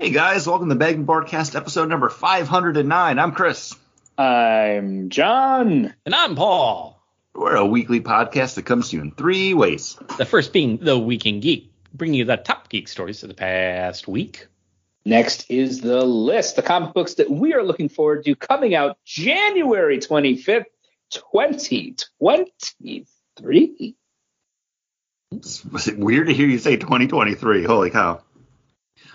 Hey guys, welcome to Bagged and Boardcast episode number 509. I'm Chris. I'm John. And I'm Paul. We're a weekly podcast that comes to you in three ways. The first being The Week in Geek, bringing you the top geek stories of the past week. Next is the list, the comic books that we are looking forward to coming out January 25th, 2023. Was it weird to hear you say 2023? Holy cow.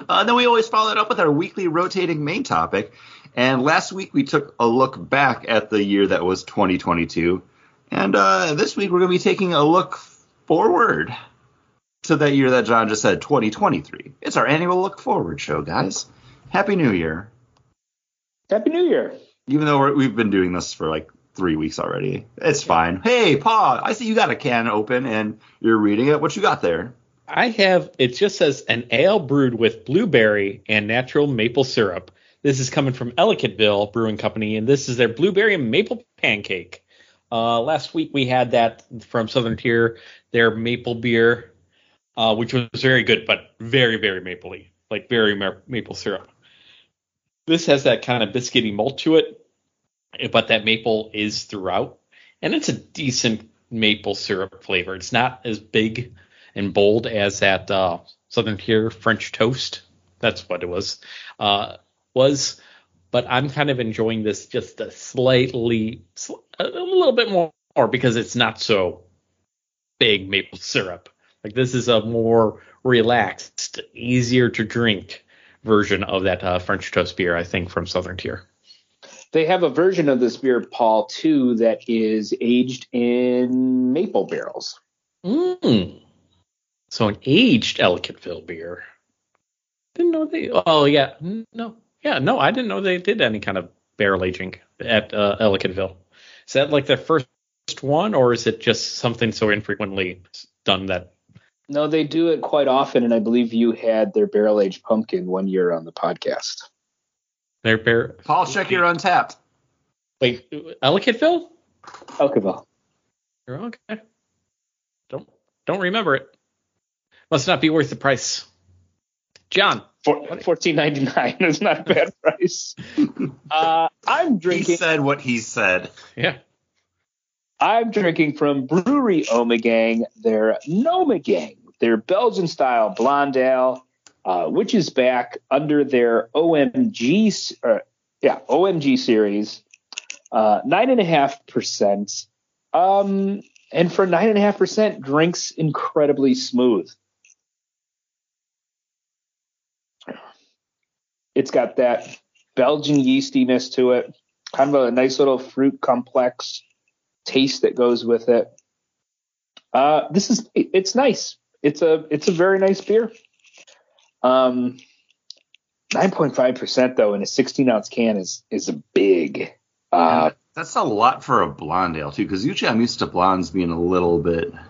Uh, then we always follow it up with our weekly rotating main topic. And last week we took a look back at the year that was 2022. And uh, this week we're going to be taking a look forward to that year that John just said, 2023. It's our annual look forward show, guys. Happy New Year. Happy New Year. Even though we've been doing this for like three weeks already. It's fine. Hey, Pa, I see you got a can open and you're reading it. What you got there? I have, it just says an ale brewed with blueberry and natural maple syrup. This is coming from Ellicottville Brewing Company, and this is their blueberry and maple pancake. Uh, last week we had that from Southern Tier, their maple beer, uh, which was very good, but very, very mapley, like very ma- maple syrup. This has that kind of biscuity malt to it, but that maple is throughout, and it's a decent maple syrup flavor. It's not as big and bold as that uh, Southern Tier French toast. That's what it was. Uh, was, but I'm kind of enjoying this just a slightly, a little bit more because it's not so big maple syrup. Like this is a more relaxed, easier to drink version of that uh, French toast beer, I think, from Southern Tier. They have a version of this beer, Paul, too, that is aged in maple barrels. Mm. So an aged Ellicottville beer. Didn't know they. Oh yeah, no, yeah, no, I didn't know they did any kind of barrel aging at uh, Ellicottville. Is that like their first one, or is it just something so infrequently done that? No, they do it quite often, and I believe you had their barrel aged pumpkin one year on the podcast. Their bear. Paul, check your Untappd. Wait, Ellicottville? Ellicottville. Okay. Don't don't remember it. Must not be worth the price. John. Fourteen ninety nine is not a bad price. uh, I'm drinking. He said what he said. Yeah. I'm drinking from Brewery Ommegang, their Nomegang, their Belgian style blonde ale, uh, which is back under their OMG, uh, yeah, OMG series, uh, nine and a half percent. Um, and for nine and a half percent, drinks incredibly smooth. It's got that Belgian yeastiness to it, kind of a nice little fruit complex taste that goes with it. Uh, this is it's nice. It's a it's a very nice beer. Um, 9.5% though in a 16 ounce can is is a big. Uh, That's a lot for a blonde ale too, because usually I'm used to blondes being a little bit, a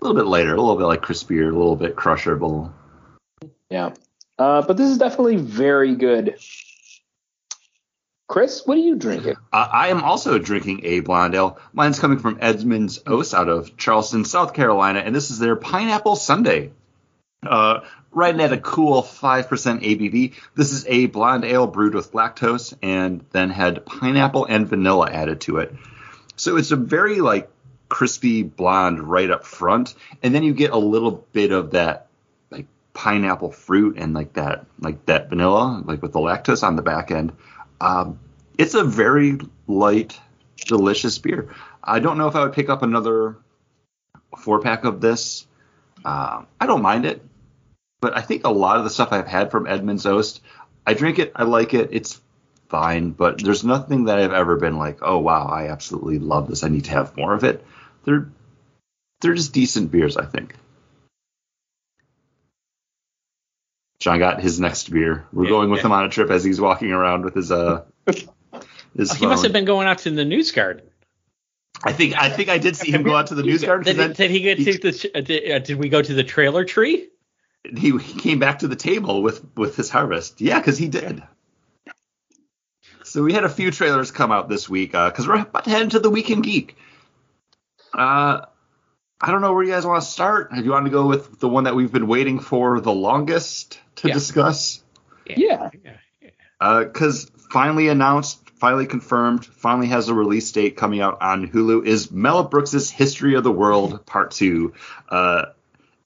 little bit lighter, a little bit like crispier, a little bit crushable. Yeah, uh, but this is definitely very good. Chris, what are you drinking? Uh, I am also drinking a blonde ale. Mine's coming from Edmund's Oast out of Charleston, South Carolina, and this is their Pineapple Sunday. Uh, right at a cool 5% ABV. This is a blonde ale brewed with lactose and then had pineapple and vanilla added to it. So it's a very like crispy blonde right up front, and then you get a little bit of that pineapple fruit and like that like that vanilla like with the lactose on the back end. Um, it's a very light, delicious beer. I don't know if I would pick up another four pack of this. Um, I don't mind it, but I think a lot of the stuff I've had from Edmund's Oast, I drink it, I like it, it's fine, but there's nothing that I've ever been like, oh wow, I absolutely love this. I need to have more of it. They're they're just decent beers, I think. John got his next beer. We're Yeah, going with yeah. him on a trip as he's walking around with his uh his He must have been going out to the news garden. I think I think I did see him go out to the news garden. Did, then did he get to the? Uh, did, uh, did we go to the trailer tree? he, he came back to the table with with his harvest. Yeah, because he did. So we had a few trailers come out this week because we're about to head into the Week in Geek. Uh, I don't know where you guys want to start. If you want to go with the one that we've been waiting for the longest to Yeah. discuss, Yeah. Because uh, finally announced, finally confirmed, finally has a release date coming out on Hulu is Mel Brooks' History of the World Part 2. Uh,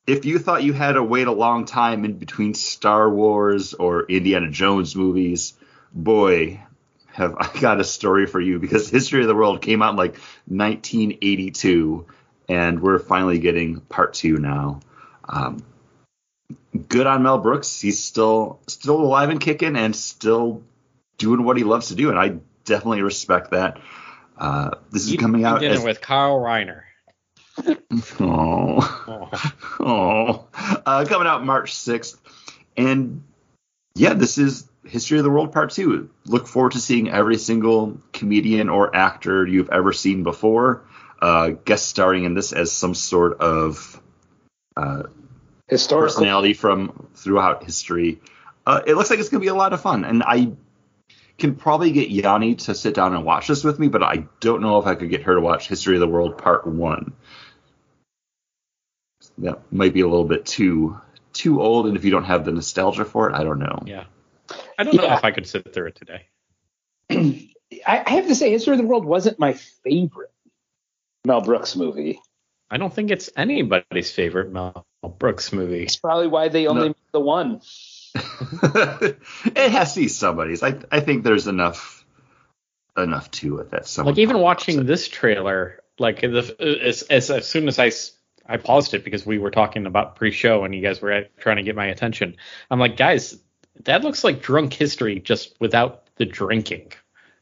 if you thought you had to wait a long time in between Star Wars or Indiana Jones movies, boy, have I got a story for you because History of the World came out in like 1982, and we're finally getting part two now. Um, good on Mel Brooks. He's still still alive and kicking, and still doing what he loves to do, and I definitely respect that. Uh, this is coming out dinner as, with Carl Reiner. oh, oh, uh, coming out March 6th, and yeah, this is History of the World Part 2. Look forward to seeing every single comedian or actor you've ever seen before uh, guest starring in this as some sort of uh, historical personality from throughout history. Uh, it looks like it's going to be a lot of fun, and I can probably get Yanni to sit down and watch this with me, but I don't know if I could get her to watch History of the World Part One. That might be a little bit too too old, and if you don't have the nostalgia for it, I don't know. Yeah. I don't yeah. know if I could sit through it today. I have to say, History of the World wasn't my favorite Mel Brooks movie. I don't think it's anybody's favorite Mel Brooks movie. It's probably why they only no. made the one. it has to be somebody's. I I think there's enough enough to it that someone like even watching this trailer, like the, as, as as soon as I I paused it because we were talking about pre-show and you guys were trying to get my attention. I'm like, guys, that looks like drunk history just without the drinking.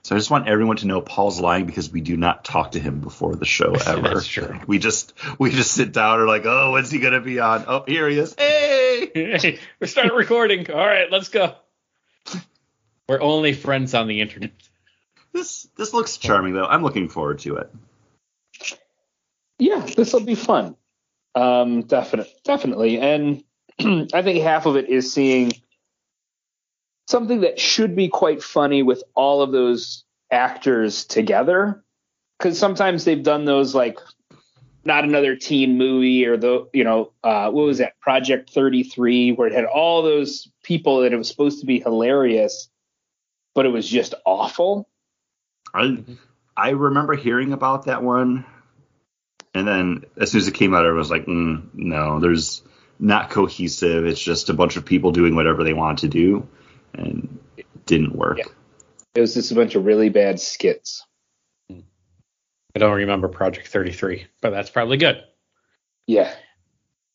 So I just want everyone to know Paul's lying because we do not talk to him before the show ever. That's true. We just we just sit down and are like, oh, when's he gonna be on? Oh, here he is. Hey, hey we're starting recording. All right, let's go. We're only friends on the internet. This this looks charming though. I'm looking forward to it. Yeah, this will be fun. Um, definitely, definitely, and I think half of it is seeing something that should be quite funny with all of those actors together. Because sometimes they've done those like not another teen movie or the you know uh, what was that Project 33 where it had all those people that it was supposed to be hilarious, but it was just awful. I I remember hearing about that one, and then as soon as it came out, I was like, mm, no, there's not cohesive. It's just a bunch of people doing whatever they want to do and it didn't work. Yeah. It was just a bunch of really bad skits. I don't remember Project 33, but that's probably good. Yeah.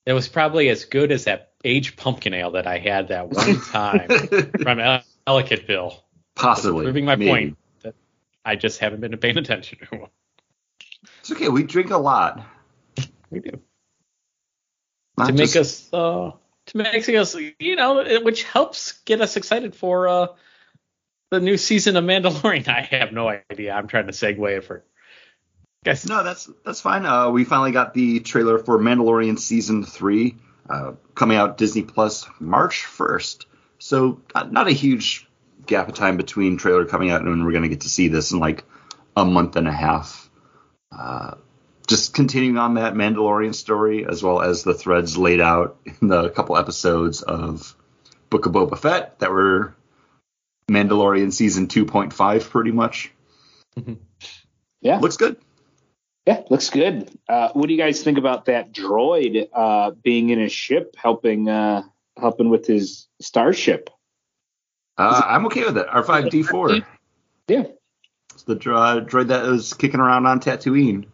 It was probably as good as that aged pumpkin ale that I had that one time from Ellicottville. Possibly. Proving my maybe. point that I just haven't been paying attention to. It's okay. We drink a lot. We do. Not to just... make us uh, to make us, you know, which helps get us excited for uh, the new season of Mandalorian. I have no idea. I'm trying to segue it for. Guys. No, that's that's fine. Uh, we finally got the trailer for Mandalorian season three uh, coming out Disney Plus March 1st. So not, not, a huge gap of time between trailer coming out and we're going to get to see this in like a month and a half. Uh, just continuing on that Mandalorian story, as well as the threads laid out in the couple episodes of Book of Boba Fett that were Mandalorian season 2.5, pretty much. Mm-hmm. Yeah. Looks good. Yeah, looks good. Uh, what do you guys think about that droid uh, being in a ship helping uh, helping with his starship? Uh, I'm okay with it. R5D4. Yeah. It's the droid that was kicking around on Tatooine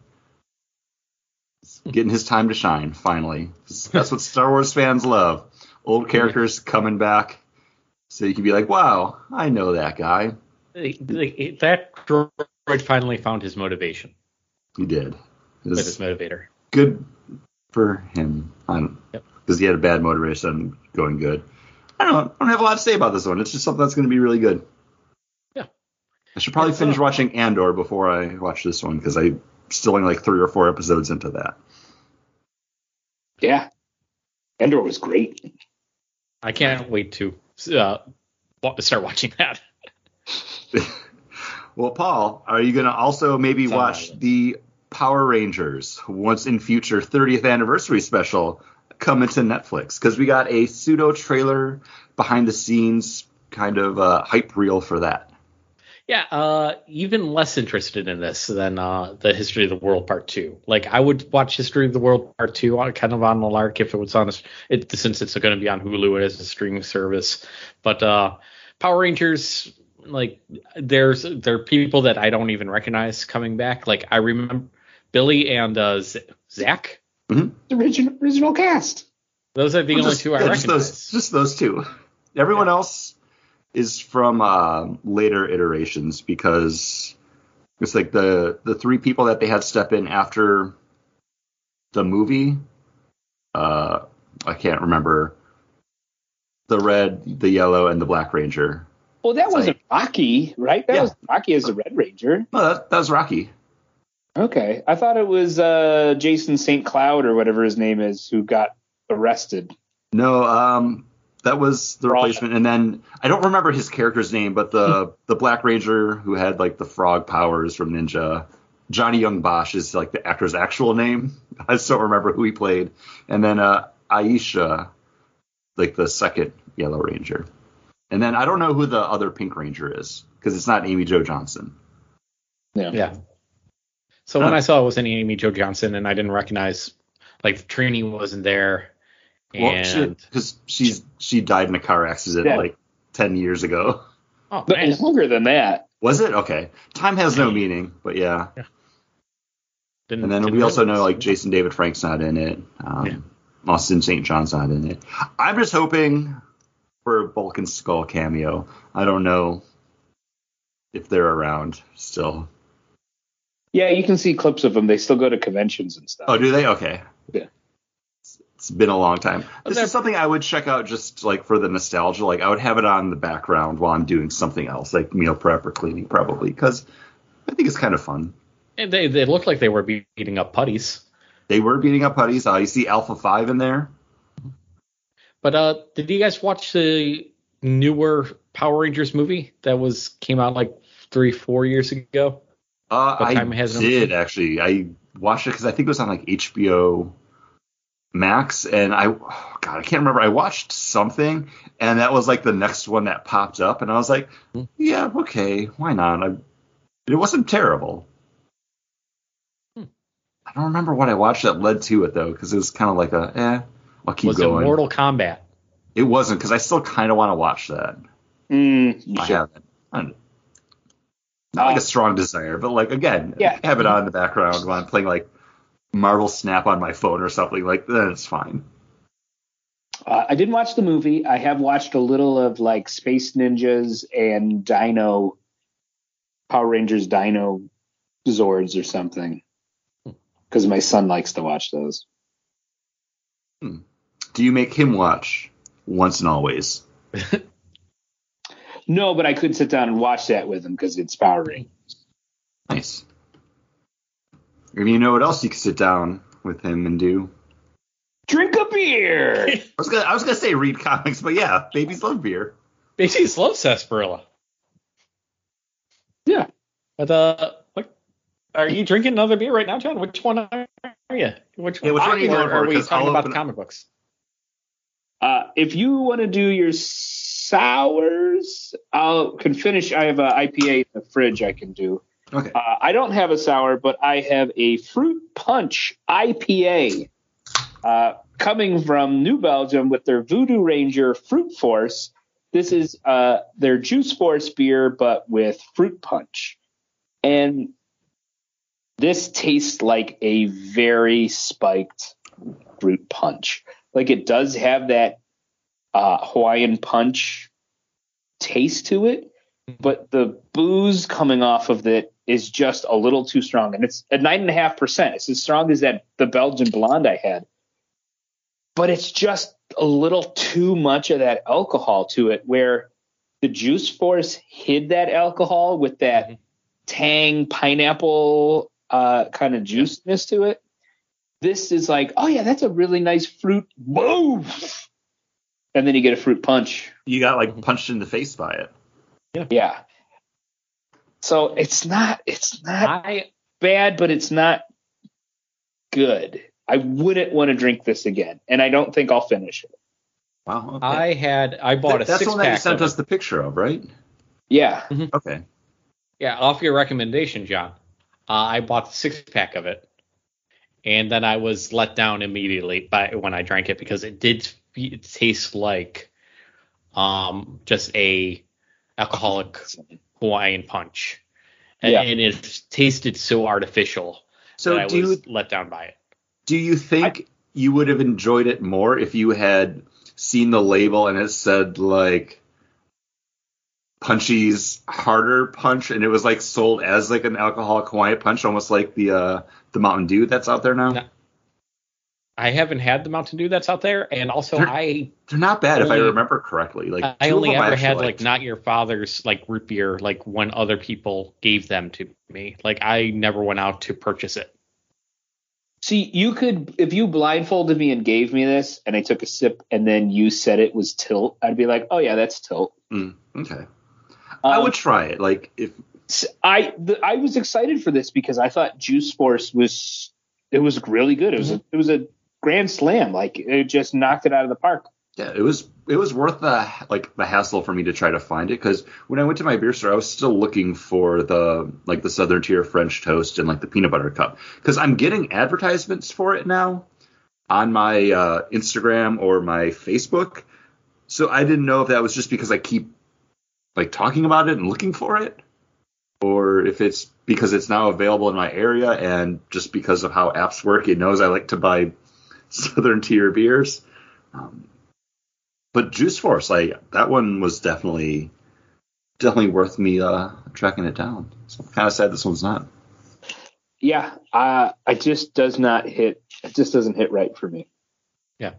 getting his time to shine finally. That's what Star Wars fans love. Old characters coming back, so you can be like, "Wow, I know that guy." That droid finally found his motivation. He did. With his motivator. Good for him. Because yep. he had a bad motivation going good. I don't, I don't have a lot to say about this one. It's just something that's going to be really good. Yeah. I should probably finish uh, watching Andor before I watch this one because I still only like three or four episodes into that. Yeah, Andor was great. I can't wait to uh, start watching that. well, Paul, are you going to also maybe watch the Power Rangers once in future 30th anniversary special coming to Netflix? Because we got a pseudo trailer behind the scenes kind of uh, hype reel for that. Yeah, uh, even less interested in this than uh, the History of the World Part Two. Like, I would watch History of the World Part Two on kind of on the lark if it was on a, it, since it's going to be on Hulu as a streaming service. But uh, Power Rangers, like, there's there are people that I don't even recognize coming back. Like, I remember Billy and uh, Z- Zach. The original original cast. Those are the only just, two I yeah, recognize. just those, just those two. Everyone else is from uh, later iterations because it's like the the three people that they had step in after the movie. Uh, I can't remember the red, the yellow, and the black ranger. Well, that It's wasn't Rocky, right? That Yeah. was Rocky as the Red Ranger. No, that, that was Rocky. Okay, I thought it was uh, Jason St. Cloud or whatever his name is who got arrested. No, um, that was the Frog. replacement. And then I don't remember his character's name, but the the Black Ranger who had like the frog powers from Ninja, Johnny Yong Bosch is like the actor's actual name. I just don't remember who he played. And then uh, Aisha, like the second Yellow Ranger. And then I don't know who the other Pink Ranger is because it's not Amy Jo Johnson. Yeah. Yeah. So when I saw it was any Amy Jo Johnson and I didn't recognize like Trini wasn't there. Well, And because she's she died in a car accident Yeah. like ten years ago. oh But man, longer than that. Was it okay? Time has no meaning, but yeah. didn't, And then we also know like Jason David Frank's not in it. Um, Yeah. Austin St. John's not in it. I'm just hoping for a Bulk and Skull cameo. I don't know if they're around still. Yeah, you can see clips of them. They still go to conventions and stuff. Oh, do they? Okay. Yeah. It's been a long time. This is something I would check out just like for the nostalgia. Like I would have it on in the background while I'm doing something else, like meal prep or cleaning, probably, because I think it's kind of fun. And they they looked like they were beating up putties. They were beating up putties. Uh, you see Alpha Five in there. But uh, did you guys watch the newer Power Rangers movie that was came out like three four years ago? Uh, I time has it on? did actually. I watched it because I think it was on like HBO Max, and I, oh God, I can't remember. I watched something, and that was like the next one that popped up, and I was like, Hmm. yeah, okay, why not? I, it wasn't terrible. Hmm. I don't remember what I watched that led to it though, because it was kind of like a, eh, I'll keep was going. it Mortal Kombat? It wasn't because I still kind of want to watch that. Mm, you I should. haven't. I don't- Not like Uh, a strong desire, but like again, Yeah. have it on in the background while I'm playing like Marvel Snap on my phone or something. Like then it's fine. Uh, I didn't watch the movie. I have watched a little of like Space Ninjas and Dino Power Rangers Dino Zords or something. Because my son likes to watch those. Do you make him watch once and always? No, but I could sit down and watch that with him because it's Power Rangers. Nice. Or you know what else you could sit down with him and do? Drink a beer. I was gonna I was gonna say read comics, but yeah, babies love beer. Babies love sarsaparilla. yeah. But uh, what are you drinking another beer right now, John? Which one are you? Which Yeah, which one are you or are we 'Cause talking I'll about the it- comic books? Uh, if you want to do your sours, I'll can finish. I have a IPA in the fridge I can do. Okay. Uh, I don't have a sour, but I have a fruit punch IPA uh, coming from New Belgium with their Voodoo Ranger Fruit Force. This is uh, their Juice Force beer, but with fruit punch. And this tastes like a very spiked fruit punch. Like it does have that uh, Hawaiian punch taste to it, but the booze coming off of it is just a little too strong, and it's at nine and a half percent. It's as strong as that the Belgian blonde I had, but it's just a little too much of that alcohol to it. Where the Juice Force hid that alcohol with that tang pineapple uh, kind of juiciness to it. This is like, oh yeah, that's a really nice fruit. Boom! And then you get a fruit punch. You got like punched in the face by it. Yeah. Yeah. So it's not it's not I bad, but it's not good. I wouldn't want to drink this again, and I don't think I'll finish it. Wow. Okay. I had I bought a That's the six one that you sent us it. the picture of, right? Yeah. Okay. Yeah, off your recommendation, John. Uh, I bought the six pack of it, and then I was let down immediately by when I drank it because it did f- taste like um just a alcoholic Hawaiian punch, and, Yeah. and it tasted so artificial So that I do you was let down by it. do you think you would have enjoyed it more if you had seen the label and it said like Punchy's harder punch and it was like sold as like an alcoholic Hawaiian punch, almost like the uh the Mountain Dew that's out there now? No. I haven't had the Mountain Dew that's out there, and also They're- I They're not bad if I remember correctly. Like I only ever actually had like not your father's like root beer like when other people gave them to me. Like I never went out to purchase it. See, you could if you blindfolded me and gave me this, and I took a sip, and then you said it was tilt, I'd be like, oh yeah, that's tilt. Mm, okay. I Um, would try it. Like if I the, I was excited for this because I thought Juice Force was it was really good. It was a, it was a grand slam. Like it just knocked it out of the park. Yeah, it was it was worth the like the hassle for me to try to find it because when I went to my beer store, I was still looking for the like the Southern Tier French toast and like the peanut butter cup because I'm getting advertisements for it now on my uh, Instagram or my Facebook. So I didn't know if that was just because I keep like talking about it and looking for it, or if it's because it's now available in my area and just because of how apps work, it knows I like to buy Southern Tier beers. Um, but Juice Force, like that one was definitely definitely worth me uh tracking it down. So I'm kind of sad this one's not. Yeah, uh, it just does not hit. It just doesn't hit right for me. Yeah,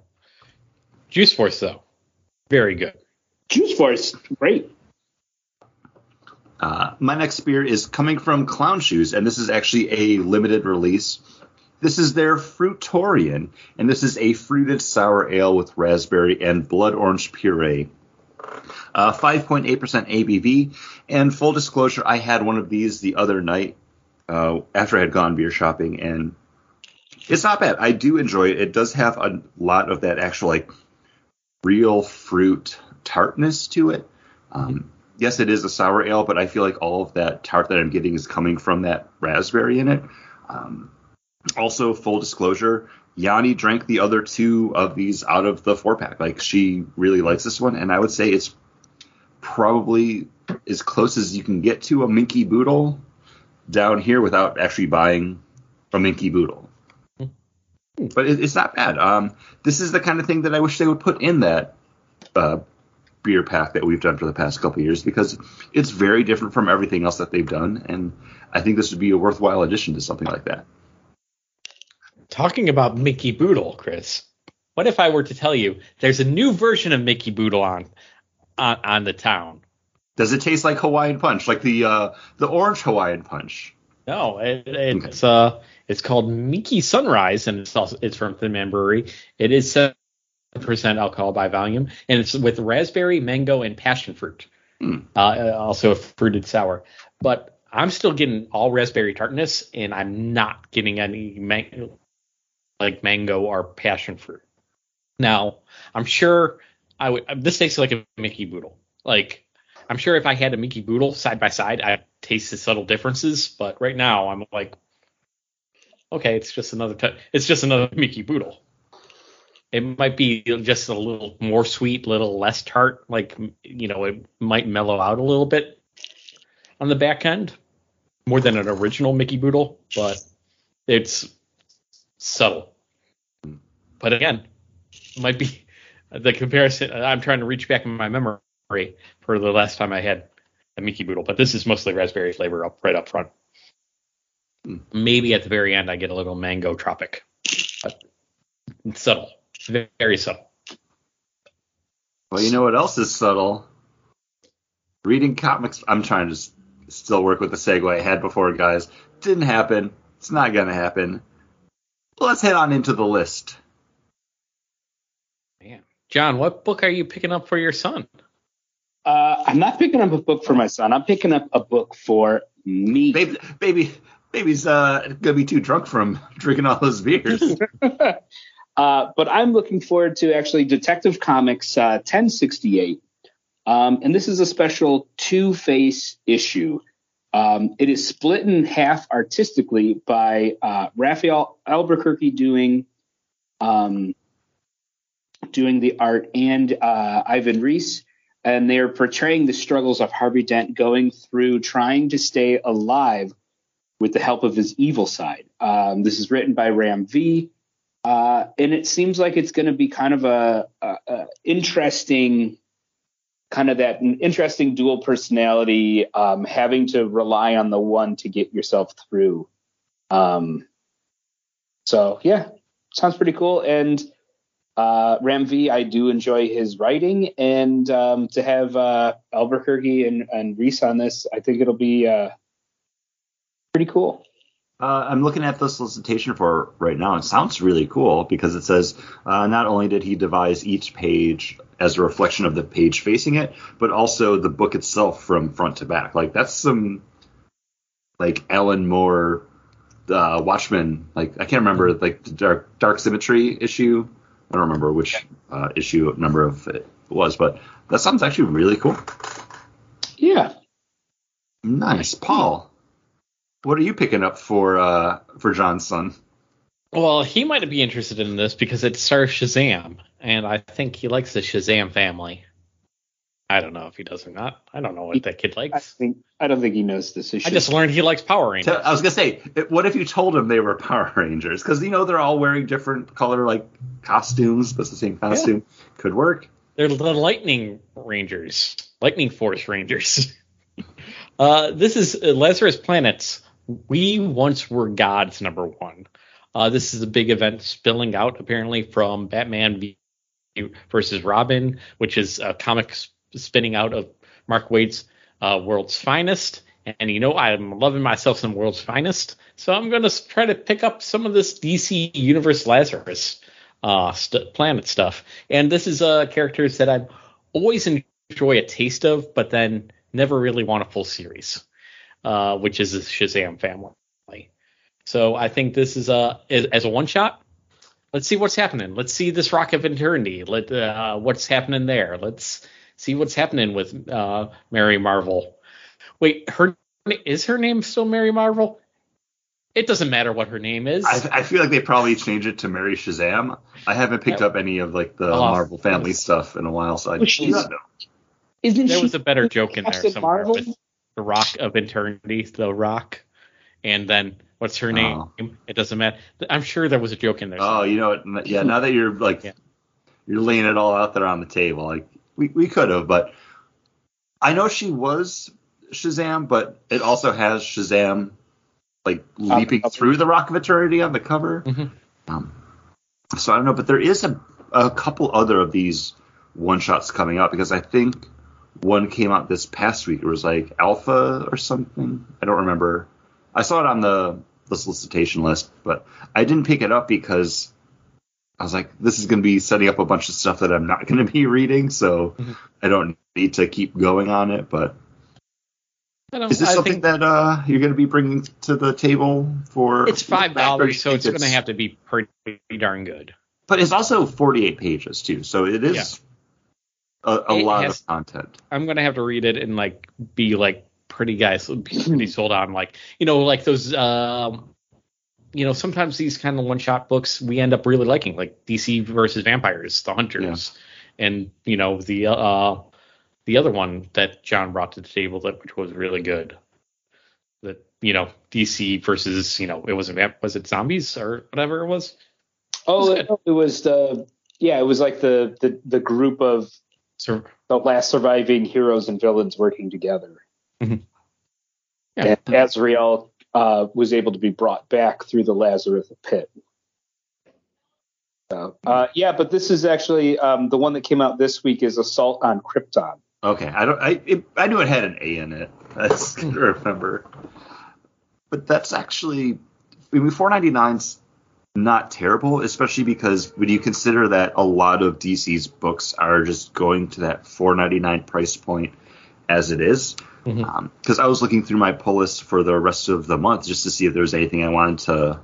Juice Force though, very good. Juice Force, great. Uh, my next beer is coming from Clown Shoes, and this is actually a limited release. This is their Fruitorian, and this is a fruited sour ale with raspberry and blood orange puree. Uh, 5.8% ABV, and full disclosure, I had one of these the other night uh, after I had gone beer shopping, and it's not bad. I do enjoy it. It does have a lot of that actual like real fruit tartness to it. Um, yes, it is a sour ale, but I feel like all of that tart that I'm getting is coming from that raspberry in it. Um, also, full disclosure, Yanni drank the other two of these out of the four pack. Like she really likes this one, and I would say it's probably as close as you can get to a Minkey Boodle down here without actually buying a Minkey Boodle. But it, it's not bad. Um, this is the kind of thing that I wish they would put in that uh, beer pack that we've done for the past couple of years because it's very different from everything else that they've done, and I think this would be a worthwhile addition to something like that. Talking about Mickey Boodle, Chris. What if I were to tell you there's a new version of Mickey Boodle on on, on the town? Does it taste like Hawaiian Punch, like the uh, the orange Hawaiian Punch? No, it, it's uh it's called Mickey Sunrise, and it's also it's from Thin Man Brewery. It is seven percent alcohol by volume, and it's with raspberry, mango, and passion fruit. Hmm. Uh, also a fruited sour, but I'm still getting all raspberry tartness, and I'm not getting any man- like mango or passion fruit. Now, I'm sure I would. This tastes like a Mickey Boodle. Like, I'm sure if I had a Mickey Boodle side by side, I'd taste the subtle differences. But right now, I'm like, okay, it's just another. T- it's just another Mickey Boodle. It might be just a little more sweet, little less tart. Like, you know, it might mellow out a little bit on the back end, more than an original Mickey Boodle, but it's subtle. But again, might be the comparison. I'm trying to reach back in my memory for the last time I had a Mickey Boodle, but this is mostly raspberry flavor up right up front. Maybe at the very end I get a little mango tropic, but subtle, very, very subtle. Well, you know what else is subtle? Reading comics. I'm trying to still work with the segue I had before, guys. Didn't happen. It's not gonna happen. Let's head on into the list. Man, John, what book are you picking up for your son? Uh, I'm not picking up a book for my son. I'm picking up a book for me. Baby, baby, baby's uh gonna be too drunk from drinking all those beers. uh, Uh, but I'm looking forward to actually Detective Comics uh, 1068. Um, and this is a special two face issue. Um, it is split in half artistically by uh, Rafael Albuquerque doing um, doing the art and uh, Ivan Reis, and they're portraying the struggles of Harvey Dent going through trying to stay alive with the help of his evil side. Um, this is written by Ram V, uh, and it seems like it's going to be kind of a, a, a, interesting, kind of that interesting dual personality, um, having to rely on the one to get yourself through. Um, so yeah, sounds pretty cool. And uh, Ram V, I do enjoy his writing, and um, to have uh, Albuquerque and, and Reis on this, I think it'll be uh, pretty cool. Uh, I'm looking at the solicitation for right now. It sounds really cool because it says uh, not only did he devise each page as a reflection of the page facing it, but also the book itself from front to back. Like that's some like Alan Moore uh, Watchmen. Like I can't remember like the Dark Dark Symmetry issue. I don't remember which uh, issue number of it was, but that sounds actually really cool. Yeah. Nice, Paul. What are you picking up for uh, for John's son? Well, he might be interested in this because it stars Shazam, and I think he likes the Shazam family. I don't know if he does or not. I don't know what that kid likes. I think I don't think he knows this issue. I just learned he likes Power Rangers. I was gonna say, what if you told him they were Power Rangers? Because you know they're all wearing different color like costumes, but it's the same costume. Yeah. Could work. They're the Lightning Rangers, Lightning Force Rangers. uh, this is Lazarus Planets we Once Were Gods number one. Uh, this is a big event spilling out apparently from Batman versus Robin, which is a comic spinning out of Mark Waid's uh, World's Finest. And you know, I'm loving myself some World's Finest. So I'm going to try to pick up some of this DC Universe Lazarus uh, st- planet stuff. And this is uh, characters that I've always enjoy a taste of, but then never really want a full series uh, which is the Shazam family. So I think this is a as a one shot. Let's see what's happening. Let's see this Rock of Eternity. Let uh, what's happening there. Let's see what's happening with uh, Mary Marvel. Wait, her is her name still Mary Marvel? It doesn't matter what her name is. I, I feel like they probably changed it to Mary Shazam. I haven't picked up any of like the oh, Marvel family stuff in a while, so I well, do not know. Isn't there was a better joke in there somewhere. Marvel? With, the Rock of Eternity, the Rock, and then what's her name? Oh. It doesn't matter. I'm sure there was a joke in there. Oh, you know what? Yeah, now that you're like yeah. you're laying it all out there on the table, like we we could have, but I know she was Shazam, but it also has Shazam like leaping through the Rock of Eternity on the cover. Mm-hmm. Um, so I don't know, but there is a a couple other of these one shots coming up because I think one came out this past week. It was like Alpha or something. I don't remember. I saw it on the, the solicitation list, but I didn't pick it up because I was like, this is going to be setting up a bunch of stuff that I'm not going to be reading, so mm-hmm. I don't need to keep going on it. But is this I something that uh, you're going to be bringing to the table for? It's five dollars, so it's, it's going to have to be pretty darn good. But it's also 48 pages too, so it is. Yeah a, a lot has, of content. I'm gonna have to read it and like be like pretty guys, pretty sold on like you know like those. Um, you know, sometimes these kind of one-shot books we end up really liking, like DC versus Vampires, The Hunters, yeah. and you know the uh, the other one that John brought to the table that which was really good. That you know DC versus you know it was a was it zombies or whatever it was. Oh, it was, it was the yeah, it was like the the the group of Sur- the last surviving heroes and villains working together. Mm-hmm. Yeah. And Azrael uh, was able to be brought back through the Lazarus pit. So, uh, yeah, but this is actually um, the one that came out this week is Assault on Krypton. Okay, I don't. I it, I knew it had an A in it. That's good to remember. But that's actually, I mean, 499's not terrible, especially because when you consider that a lot of DC's books are just going to that 4.99 price point as it is. Because mm-hmm. um, I was looking through my pull list for the rest of the month just to see if there was anything I wanted to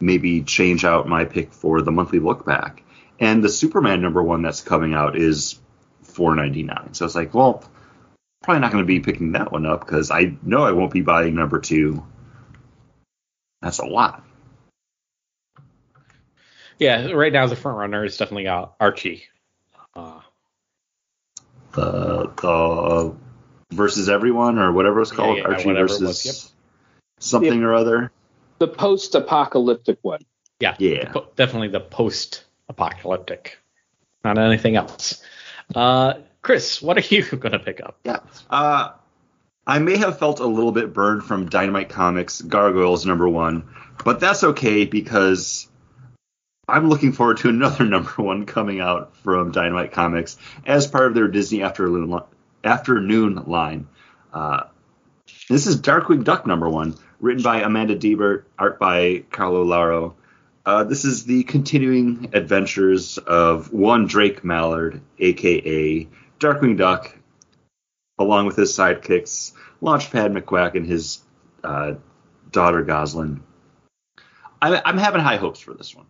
maybe change out my pick for the monthly look back. And the Superman number one that's coming out is four ninety nine. So it's like, well, probably not going to be picking that one up because I know I won't be buying number two. That's a lot. Yeah, right now the front runner is definitely uh, Archie. Uh, the the versus everyone or whatever it's called, Yeah, yeah, Archie versus was, yep. something or other. The post-apocalyptic one. yeah, Yeah. po- definitely the post-apocalyptic, not anything else. Uh, Chris, what are you going to pick up? Yeah. Uh, I may have felt a little bit burned from Dynamite Comics Gargoyles number one, but that's okay because I'm looking forward to another number one coming out from Dynamite Comics as part of their Disney Afternoon, afternoon line. Uh, this is Darkwing Duck number one, written by Amanda Deibert, art by Carlo Lauro. Uh, this is the continuing adventures of one Drake Mallard, aka Darkwing Duck, along with his sidekicks, Launchpad McQuack and his uh, daughter Gosalyn. I, I'm having high hopes for this one.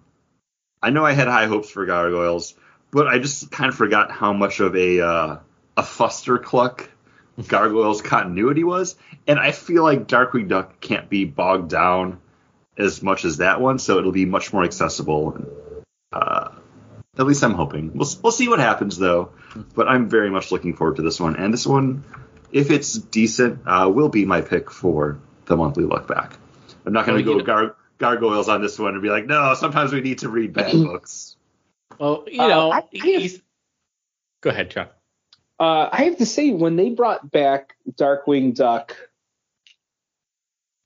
I know I had high hopes for Gargoyles, but I just kind of forgot how much of a uh, a fuster cluck Gargoyles continuity was, and I feel like Darkwing Duck can't be bogged down as much as that one, so it'll be much more accessible. Uh, at least I'm hoping. We'll we'll see what happens though, but I'm very much looking forward to this one. And this one, if it's decent, uh, will be my pick for the monthly look back. I'm not going to go you gar- gargoyles on this one and be like, no. Sometimes we need to read bad books. Well, you Uh, know, I- I he's... go ahead, Chuck. Uh, I have to say, when they brought back Darkwing Duck,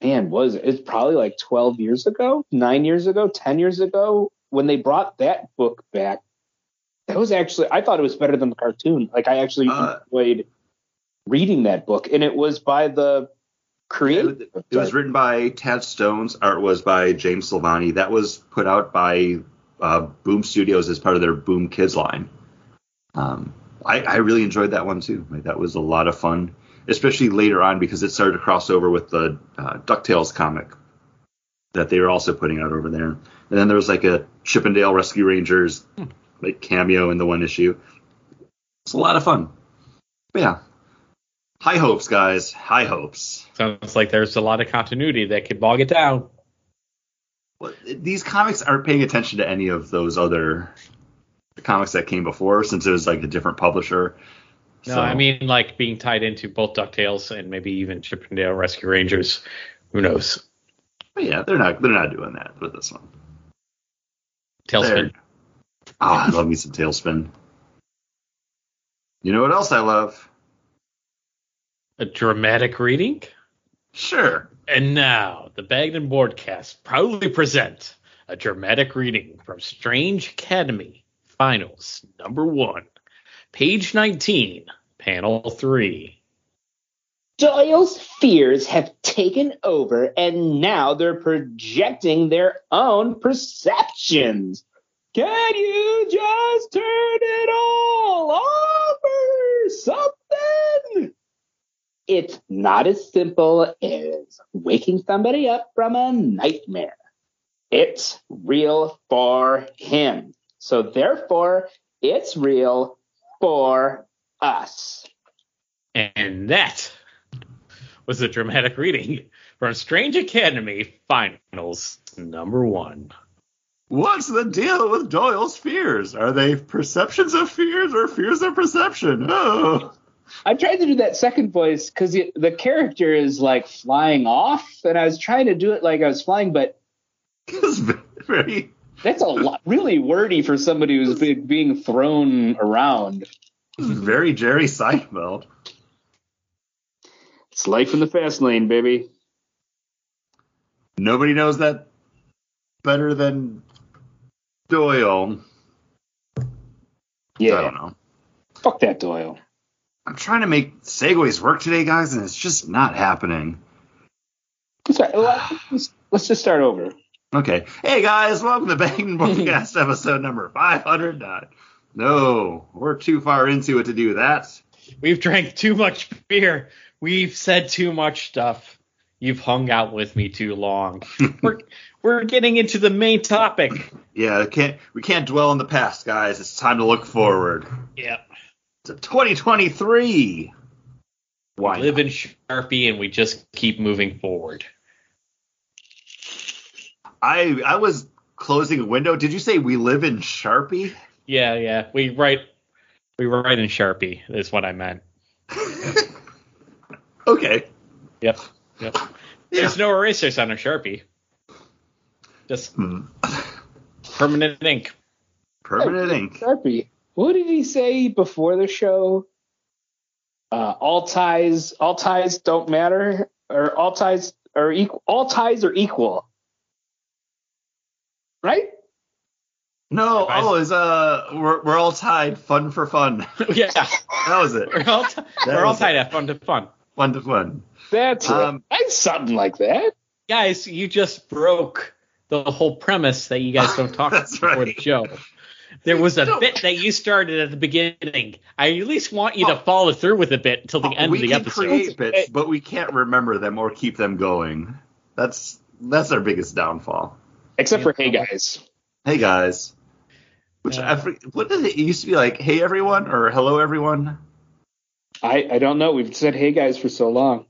man, was it? It's probably like 12 years ago, nine years ago, 10 years ago. When they brought that book back, that was actually, I thought it was better than the cartoon. Like, I actually Uh, enjoyed reading that book, and it was by the creator. It, it was written by Tad Stones. Art was by James Silvani. That was put out by uh, Boom Studios as part of their Boom Kids line. Um, I, I really enjoyed that one too. Like, that was a lot of fun, especially later on because it started to cross over with the uh, Ducktales comic that they were also putting out over there. And then there was like a Chip 'n Dale Rescue Rangers like cameo in the one issue. It's a lot of fun. But yeah, high hopes, guys. High hopes. Sounds like there's a lot of continuity that could bog it down. Well, these comics aren't paying attention to any of those other comics that came before since it was like a different publisher. No, So- I mean like being tied into both Ducktales and maybe even Chip 'n Dale Rescue Rangers. Who knows? but yeah, they're not they're not doing that with this one. TaleSpin. Ah, I love me some TaleSpin. You know what else I love? A dramatic reading. Sure. And now, the Bagged and Boardcast proudly present a dramatic reading from Strange Academy Finals number one, page 19, panel three. Doyle's fears have taken over, and now they're projecting their own perceptions. Can you just turn it all off or something? It's not as simple as waking somebody up from a nightmare. It's real for him. So therefore, it's real for us. And that was a dramatic reading from Strange Academy Finals number one. What's the deal with Doyle's fears? Are they perceptions of fears or fears of perception? Oh. I tried to do that second voice because the character is like flying off, and I was trying to do it like I was flying, but It's very that's a lot, really wordy for somebody who's be, being thrown around. very Jerry Seinfeld. It's life in the fast lane, baby. Nobody knows that better than Doyle. Yeah, I don't know. fuck that Doyle. I'm trying to make segues work today, guys, and it's just not happening. Sorry, uh, let's, let's just start over. Okay. Hey, guys, welcome to Bang Podcast episode number 509. Uh, no, we're too far into it to do that. We've drank too much beer. We've said too much stuff. You've hung out with me too long. we're we're getting into the main topic. Yeah, can't we can't dwell on the past, guys. It's time to look forward Yeah. To 2023. Why? We live not? in Sharpie and we just keep moving forward. I I was closing a window. Did you say we live in Sharpie? Yeah, yeah. We write we write in Sharpie is what I meant. Okay. Yep. Yep. There's no erasers on a Sharpie. Just Hmm. permanent ink. Permanent ink. Sharpie. What did he say before the show? Uh, all ties, all ties don't matter, or all ties are equal. All ties are equal, right? No, Guys. oh, is uh, we're we're all tied. Fun for fun. yeah. That was it. We're all, t- we're all was tied up fun to fun. Fun to fun. That's Um, it. That's something like that. Guys, you just broke the whole premise that you guys don't talk before right. the show. There was a No. bit that you started at the beginning. I at least want you to oh. follow through with a bit until the end we of the can episode. create bits, but we can't remember them or keep them going. That's that's our biggest downfall. Except for hey guys. Hey guys. Which Yeah. I for, what did it, it used to be like? Hey everyone or hello everyone? I I don't know. We've said hey guys for so long.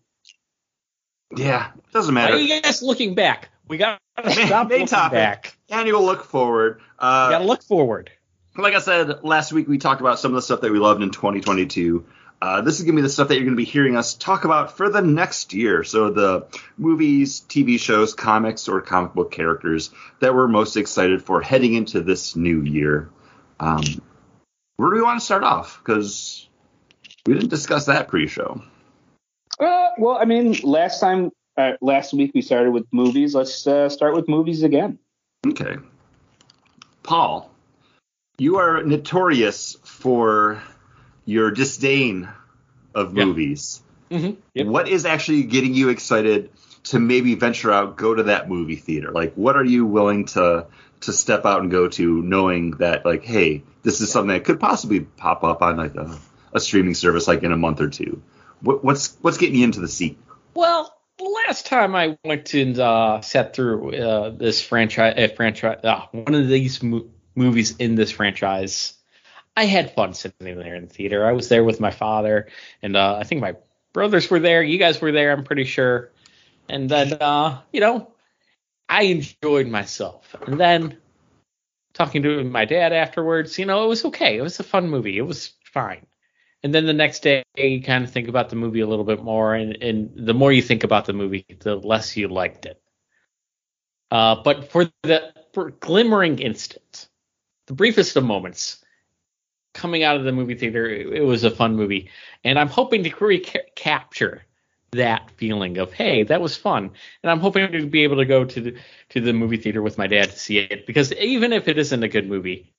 Yeah, doesn't Why matter. are you guys looking back? We got to stop main looking topic. back. Annual look forward. We Uh, got to look forward. like I said last week, we talked about some of the stuff that we loved in 2022. Uh, this is going to be the stuff that you're going to be hearing us talk about for the next year. So the movies, TV shows, comics, or comic book characters that we're most excited for heading into this new year. Um, where do we want to start off? Because we didn't discuss that pre-show. Uh, well, I mean, last time, uh, last week we started with movies. Let's uh, start with movies again. Okay. Paul, you are notorious for your disdain of Yeah. movies. Mm-hmm. Yep. What is actually getting you excited to maybe venture out, go to that movie theater? Like, what are you willing to to step out and go to, knowing that, like, hey, this is something that could possibly pop up on like a, a streaming service, like in a month or two. What, what's what's getting you into the seat? Well, last time I went and uh, sat through uh, this franchise, uh, franchise, one of these mo- movies in this franchise, I had fun sitting there in the theater. I was there with my father, and uh, I think my brothers were there. You guys were there, I'm pretty sure. And then, uh, you know, I enjoyed myself. And then talking to my dad afterwards, you know, it was okay. It was a fun movie. It was fine. And then the next day, you kind of think about the movie a little bit more, and, and the more you think about the movie, the less you liked it. Uh, but for the for glimmering instant, the briefest of moments, coming out of the movie theater, it, it was a fun movie, and I'm hoping to recapture that feeling of hey, that was fun, and I'm hoping to be able to go to the to the movie theater with my dad to see it. Because even if it isn't a good movie,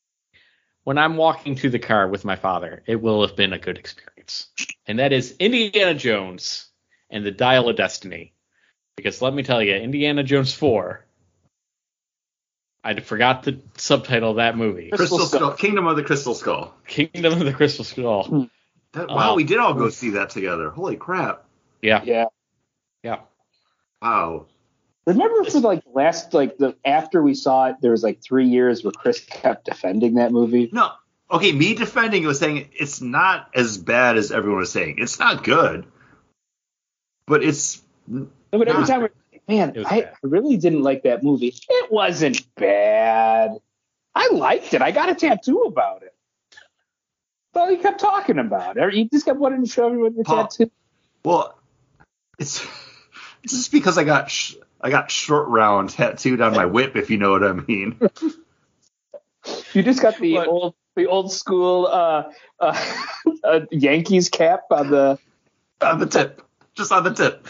when I'm walking to the car with my father, it will have been a good experience. And that is Indiana Jones and the Dial of Destiny. Because let me tell you, Indiana Jones 4, I forgot the subtitle of that movie Crystal, Crystal Skull. Skull. Kingdom of the Crystal Skull. Kingdom of the Crystal Skull. Hmm. That, wow, Oh. we did all go um, see that together. Holy crap! Yeah, Yeah. yeah. Wow. Remember for like last like the after we saw it, there was like three years where Chris kept defending that movie. No. Okay, me defending it was saying it's not as bad as everyone was saying. It's not good, but it's No, but every Nah. time, we're man, It was I really didn't like that movie. It wasn't bad. I liked it. I got a tattoo about it. So he kept talking about it. He just kept wanting to show everyone your Paul- tattoo. well, it's it's just because I got sh- I got short round tattooed on my whip, if you know what I mean. You just got the What? old the old school uh, uh, uh, Yankees cap on the. on the tip, just on the tip.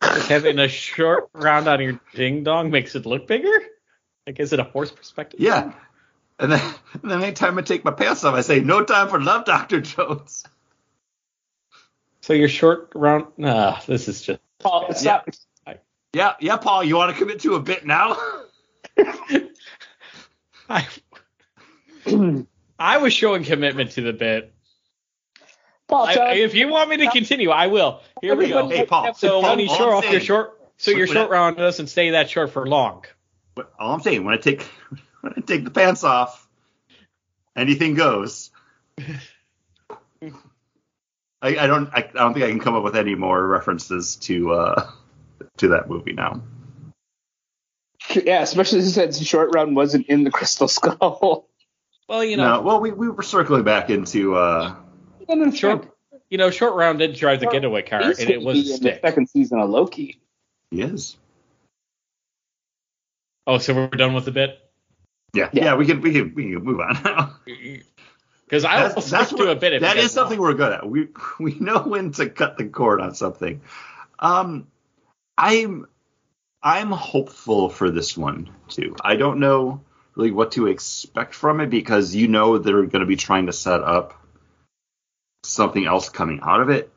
Having a short round on your ding dong makes it look bigger? Like, is it a horse perspective? Yeah. And then, and then anytime I take my pants off, I say, "No time for love, Doctor Jones." So your short round. Nah, this is just. Paul, stop. Yeah, yeah, Paul, you want to commit to a bit now? I, I was showing commitment to the bit. Paul, I, tell I- if you want me to continue, I will. Here we go. Hey, Paul. So Paul, when you short I'm off your short, so your short I- round doesn't stay that short for long. All I'm saying, when I take when I take the pants off, anything goes. I, I don't I, I don't think I can come up with any more references to uh to that movie now. yeah, especially since short round wasn't in the Crystal Skull. Well, you no, know, well we, we were circling back into uh And short, you know, short round did drive the getaway car, and it was in stick. the second season of Loki. he is. Oh, so we're done with the bit Yeah, Yeah. yeah, we can we can we can move on now. Because I will That's, that's stick to what- a bit. If that you is guys something we're good at. We we know when to cut the cord on something. Um, I'm I'm hopeful for this one too. I don't know really what to expect from it because you know they're going to be trying to set up something else coming out of it.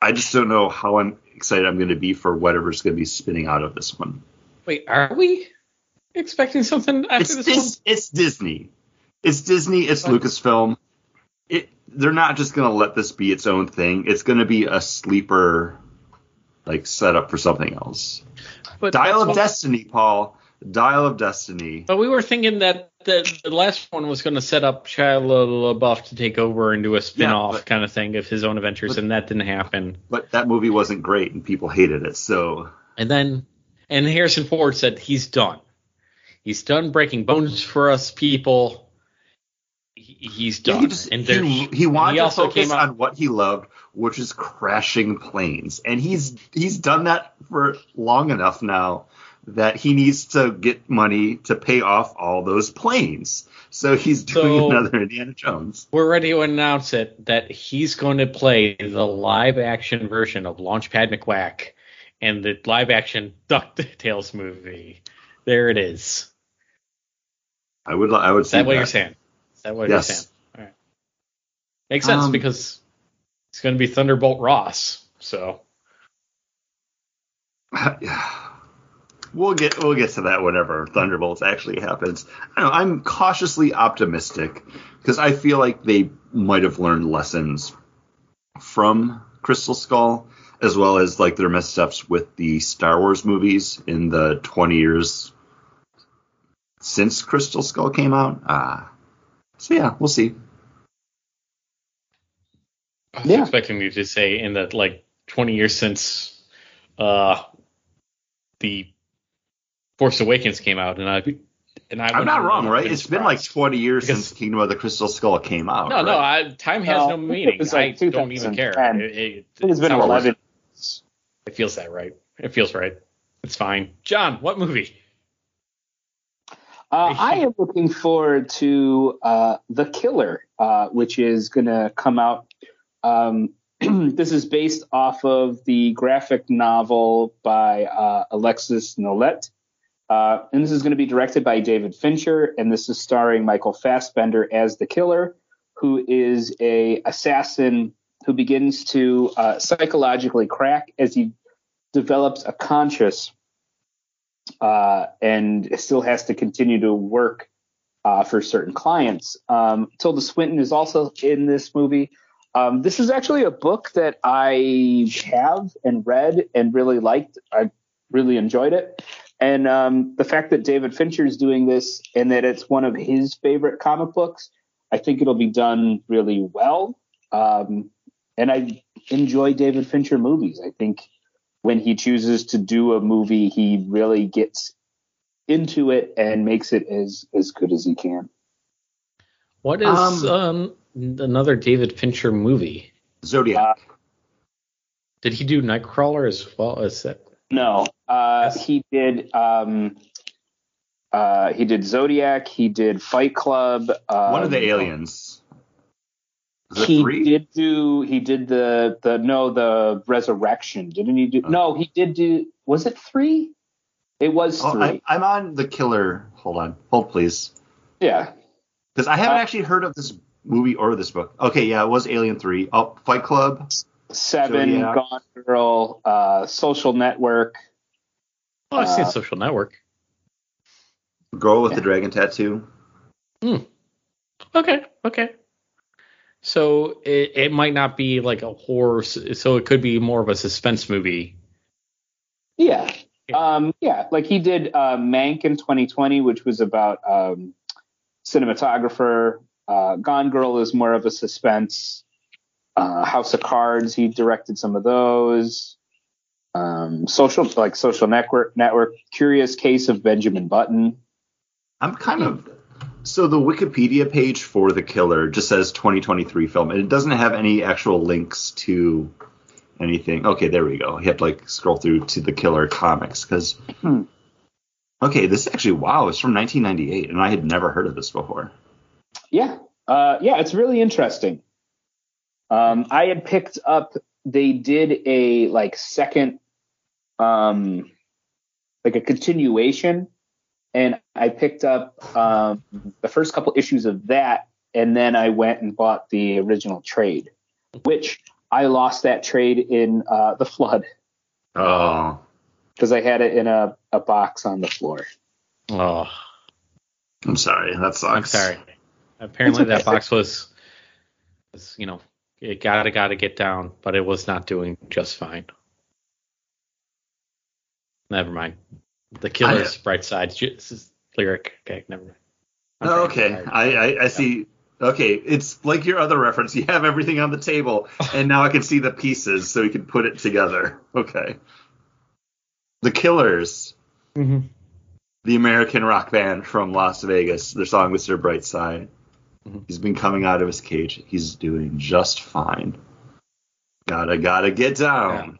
I just don't know how I'm excited I'm going to be for whatever's going to be spinning out of this one. Wait, are we expecting something after It's this Dis- it's Disney. It's Disney. It's Lucasfilm. It they're not just gonna let this be its own thing. It's gonna be a sleeper, like setup for something else. But Dial of Destiny, Paul. Dial of Destiny. But we were thinking that the, the last one was going to set up Shia LaBeouf to take over and do a spin-off but- kind of thing of his own adventures, but- and that didn't happen. But that movie wasn't great and people hated it. So And then, and Harrison Ford said he's done. He's done breaking bones for us people. He, he's yeah, done. he just and he, he wanted he to also focus came out. on what he loved, which is crashing planes, and he's he's done that for long enough now that he needs to get money to pay off all those planes. So he's doing So- another Indiana Jones. We're ready to announce it that he's going to play the live action version of Launchpad McQuack and the live action DuckTales movie. There it is. I would I would Is that what that. you're saying? That what Yes. you're saying? All right. Makes sense Um, because it's going to be Thunderbolt Ross. So Yeah. we'll get we'll get to that whenever Thunderbolts actually happens. I don't know, I'm cautiously optimistic because I feel like they might have learned lessons from Crystal Skull as well as like their missteps with the Star Wars movies in the 20 years since Crystal Skull came out. Uh, so yeah, we'll see. I was Yeah. expecting you to say in the like 20 years since uh the Force Awakens came out, and I and I I'm wouldn't wrong, right? been It's been like 20 years Because- since Kingdom of the Crystal Skull came out. No, no. I, time has No, no meaning. it was like I don't even care. 2010. It, it, I think it's been Star Wars- 11. It feels that right. It feels right. It's fine. John, what movie? Uh, I am looking forward to uh, The Killer, uh, which is going to come out. Um, this is based off of the graphic novel by uh, Alexis Nolent. Uh, and this is going to be directed by David Fincher, and this is starring Michael Fassbender as the killer, who is a assassin who begins to uh, psychologically crack as he develops a conscious uh, and it still has to continue to work uh, for certain clients. Um, Tilda Swinton is also in this movie. Um, this is actually a book that I have and read and really liked. I really enjoyed it. And um, the fact that David Fincher is doing this and that it's one of his favorite comic books, I think it'll be done really well. Um, and I enjoy David Fincher movies. I think when he chooses to do a movie, he really gets into it and makes it as as good as he can. What is Um, um, another David Fincher movie? Zodiac. Did he do Nightcrawler as well as that? No, uh, Yes. he did. Um, uh, he did Zodiac. He did Fight Club. Um, One of the aliens. Is it He three? did do. He did the the no the Resurrection. Didn't he do? Uh. No, he did do. Was it three? It was Oh, three. I, I'm on the killer. Hold on. Hold, please. yeah. Because I haven't Uh, actually heard of this movie or this book. Okay, yeah, it was Alien 3. Oh, Fight Club. Seven, Zodiac. Gone Girl, uh, Social Network. Oh, I've seen Uh, Social Network. Girl with Yeah. the Dragon Tattoo. Hmm. Okay, okay. So it, it might not be like a horror, so it could be more of a suspense movie. Yeah. Um, yeah, like he did uh, Mank in 2020, which was about um, cinematographer. Uh, Gone Girl is more of a suspense. Uh, House of Cards, he directed some of those. Um, social, like Social Network, Network. Curious Case of Benjamin Button. I'm kind of so the Wikipedia page for the killer just says 2023 film, and it doesn't have any actual links to anything. Okay, there we go. You have to like scroll through to the killer comics because. Hmm. Okay, this is actually wow. It's from 1998, and I had never heard of this before. Yeah, uh, yeah, it's really interesting. Um, I had picked up. They did a like second, um, like a continuation and I picked up um, the first couple issues of that, and then I went and bought the original trade, which I lost that trade in uh, the flood. Oh, because I had it in a, a box on the floor. Oh, I'm sorry. That sucks. I'm sorry. Apparently that box was, was, you know, it gotta gotta get down, but it was not doing just fine. Never mind. The killer's I, bright side. This is lyric. Okay, never mind. Oh, okay, I, I, I see. Okay, it's like your other reference. You have everything on the table, and now I can see the pieces, so we can put it together. Okay. The Killers, mm-hmm. the American rock band from Las Vegas. Their song "Mr. Brightside." Mm-hmm. He's been coming out of his cage. He's doing just fine. Gotta gotta get down.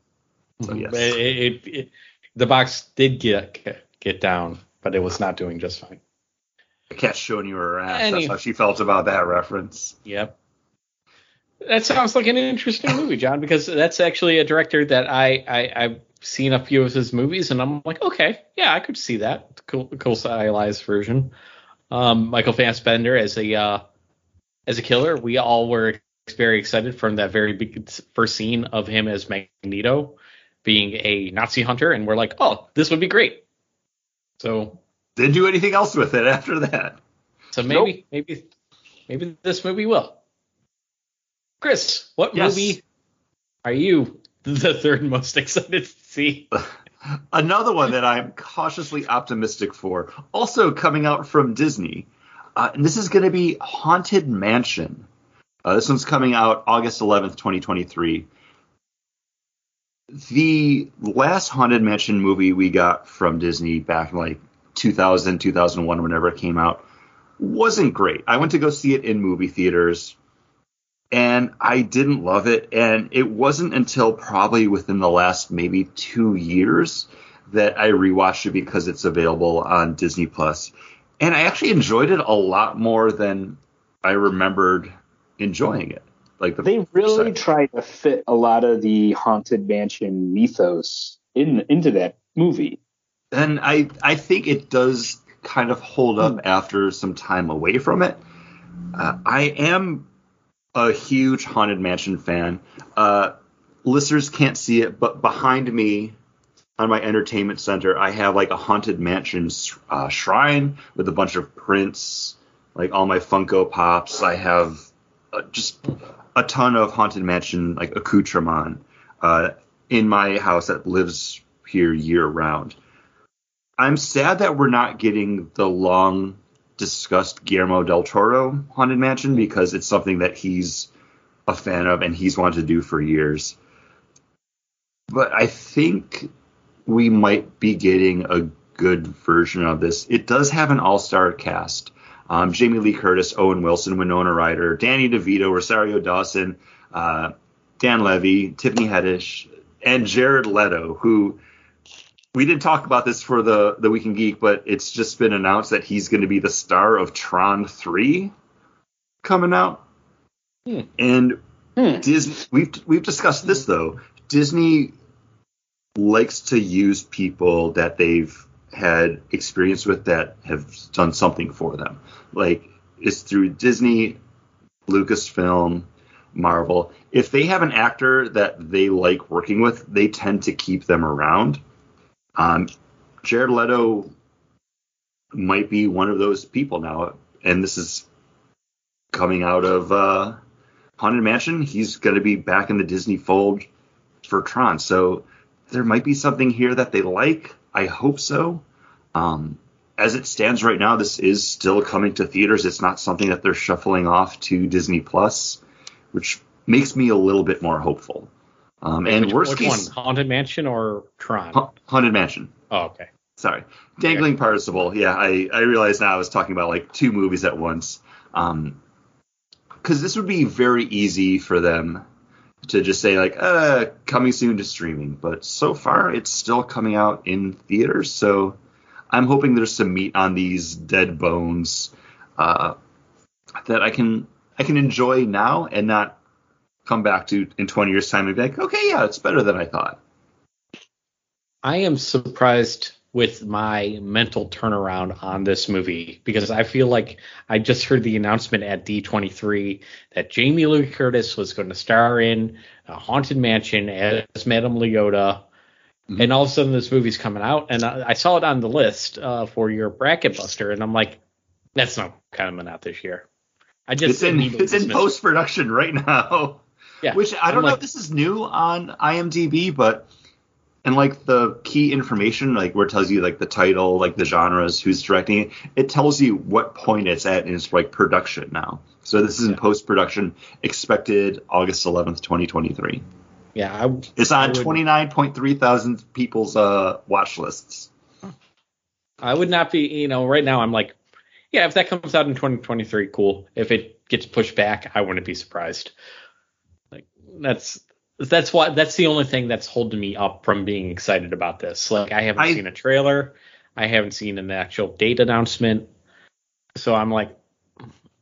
Yeah. So yes. It, it, it, the box did get get down, but it was not doing just fine. The cat's showing you her ass. That's how she felt about that reference. Yep. That sounds like an interesting movie, John, because that's actually a director that I, I I've seen a few of his movies, and I'm like, okay, yeah, I could see that. Cool, cool stylized version. Um, Michael Fassbender as a uh, as a killer. We all were very excited from that very big first scene of him as Magneto being a Nazi hunter, and we're like, oh, this would be great. So didn't do anything else with it after that. So maybe, nope. maybe, maybe this movie will. Chris, what yes. movie are you the third most excited to see? Another one that I'm cautiously optimistic for, also coming out from Disney. Uh, and this is going to be Haunted Mansion. Uh, this one's coming out August 11th, 2023 the last haunted mansion movie we got from disney back in like 2000 2001 whenever it came out wasn't great. I went to go see it in movie theaters and i didn't love it. And it wasn't until probably within the last maybe two years that i rewatched it because it's available on disney plus. And i actually enjoyed it a lot more than i remembered enjoying it like the they really try to fit a lot of the haunted mansion mythos in into that movie. And I I think it does kind of hold up mm. after some time away from it. Uh, I am a huge haunted mansion fan. Uh, listeners can't see it, but behind me on my entertainment center, I have like a haunted mansion uh, shrine with a bunch of prints, like all my Funko Pops. I have uh, just a ton of haunted mansion like accoutrement uh, in my house that lives here year round. I'm sad that we're not getting the long discussed Guillermo del Toro haunted mansion because it's something that he's a fan of and he's wanted to do for years. But I think we might be getting a good version of this. It does have an all-star cast. Um, Jamie Lee Curtis, Owen Wilson, Winona Ryder, Danny DeVito, Rosario Dawson, uh, Dan Levy, Tiffany Haddish, and Jared Leto, who we didn't talk about this for the the Week in Geek, but it's just been announced that he's going to be the star of Tron 3 coming out. Hmm. And hmm. Disney, we've we've discussed this though. Disney likes to use people that they've had experience with that have done something for them like it's through Disney, Lucasfilm, Marvel. If they have an actor that they like working with, they tend to keep them around. Um, Jared Leto might be one of those people now, and this is coming out of uh, Haunted Mansion, he's going to be back in the Disney fold for Tron. So there might be something here that they like. I hope so. Um, as it stands right now, this is still coming to theaters. It's not something that they're shuffling off to Disney Plus, which makes me a little bit more hopeful. Um, and which, worst which case, one? Haunted Mansion or Tron? Ha- Haunted Mansion. Oh, okay. Sorry, Dangling Participle. Yeah, I I realize now I was talking about like two movies at once. Um, because this would be very easy for them to just say like, uh, coming soon to streaming. But so far, it's still coming out in theaters. So I'm hoping there's some meat on these dead bones uh, that I can I can enjoy now and not come back to in 20 years time and be like, okay, yeah, it's better than I thought. I am surprised with my mental turnaround on this movie because I feel like I just heard the announcement at D23 that Jamie Lee Curtis was going to star in a Haunted Mansion as Madame Leota. Mhm. And all of a sudden, this movie's coming out, and I, I saw it on the list uh, for your bracket buster, and I'm like, that's not kind of coming out this year. I just It's in it's in post production right now. Yeah, Which I I'm don't know like- if this is new on IMDb, but and like the key information, like where it tells you like the title, like the genres, who's directing it, it tells you what point it's at in its like production now. So this is in Yeah. post production, expected August 11th, 2023. Yeah, I, It's on 29.3 thousand people's uh watch lists. I would not be, you know, right now I'm like, yeah, if that comes out in 2023, cool. If it gets pushed back, I wouldn't be surprised. Like that's that's why that's the only thing that's holding me up from being excited about this. Like I haven't I- seen a trailer, I haven't seen an actual date announcement, so I'm like,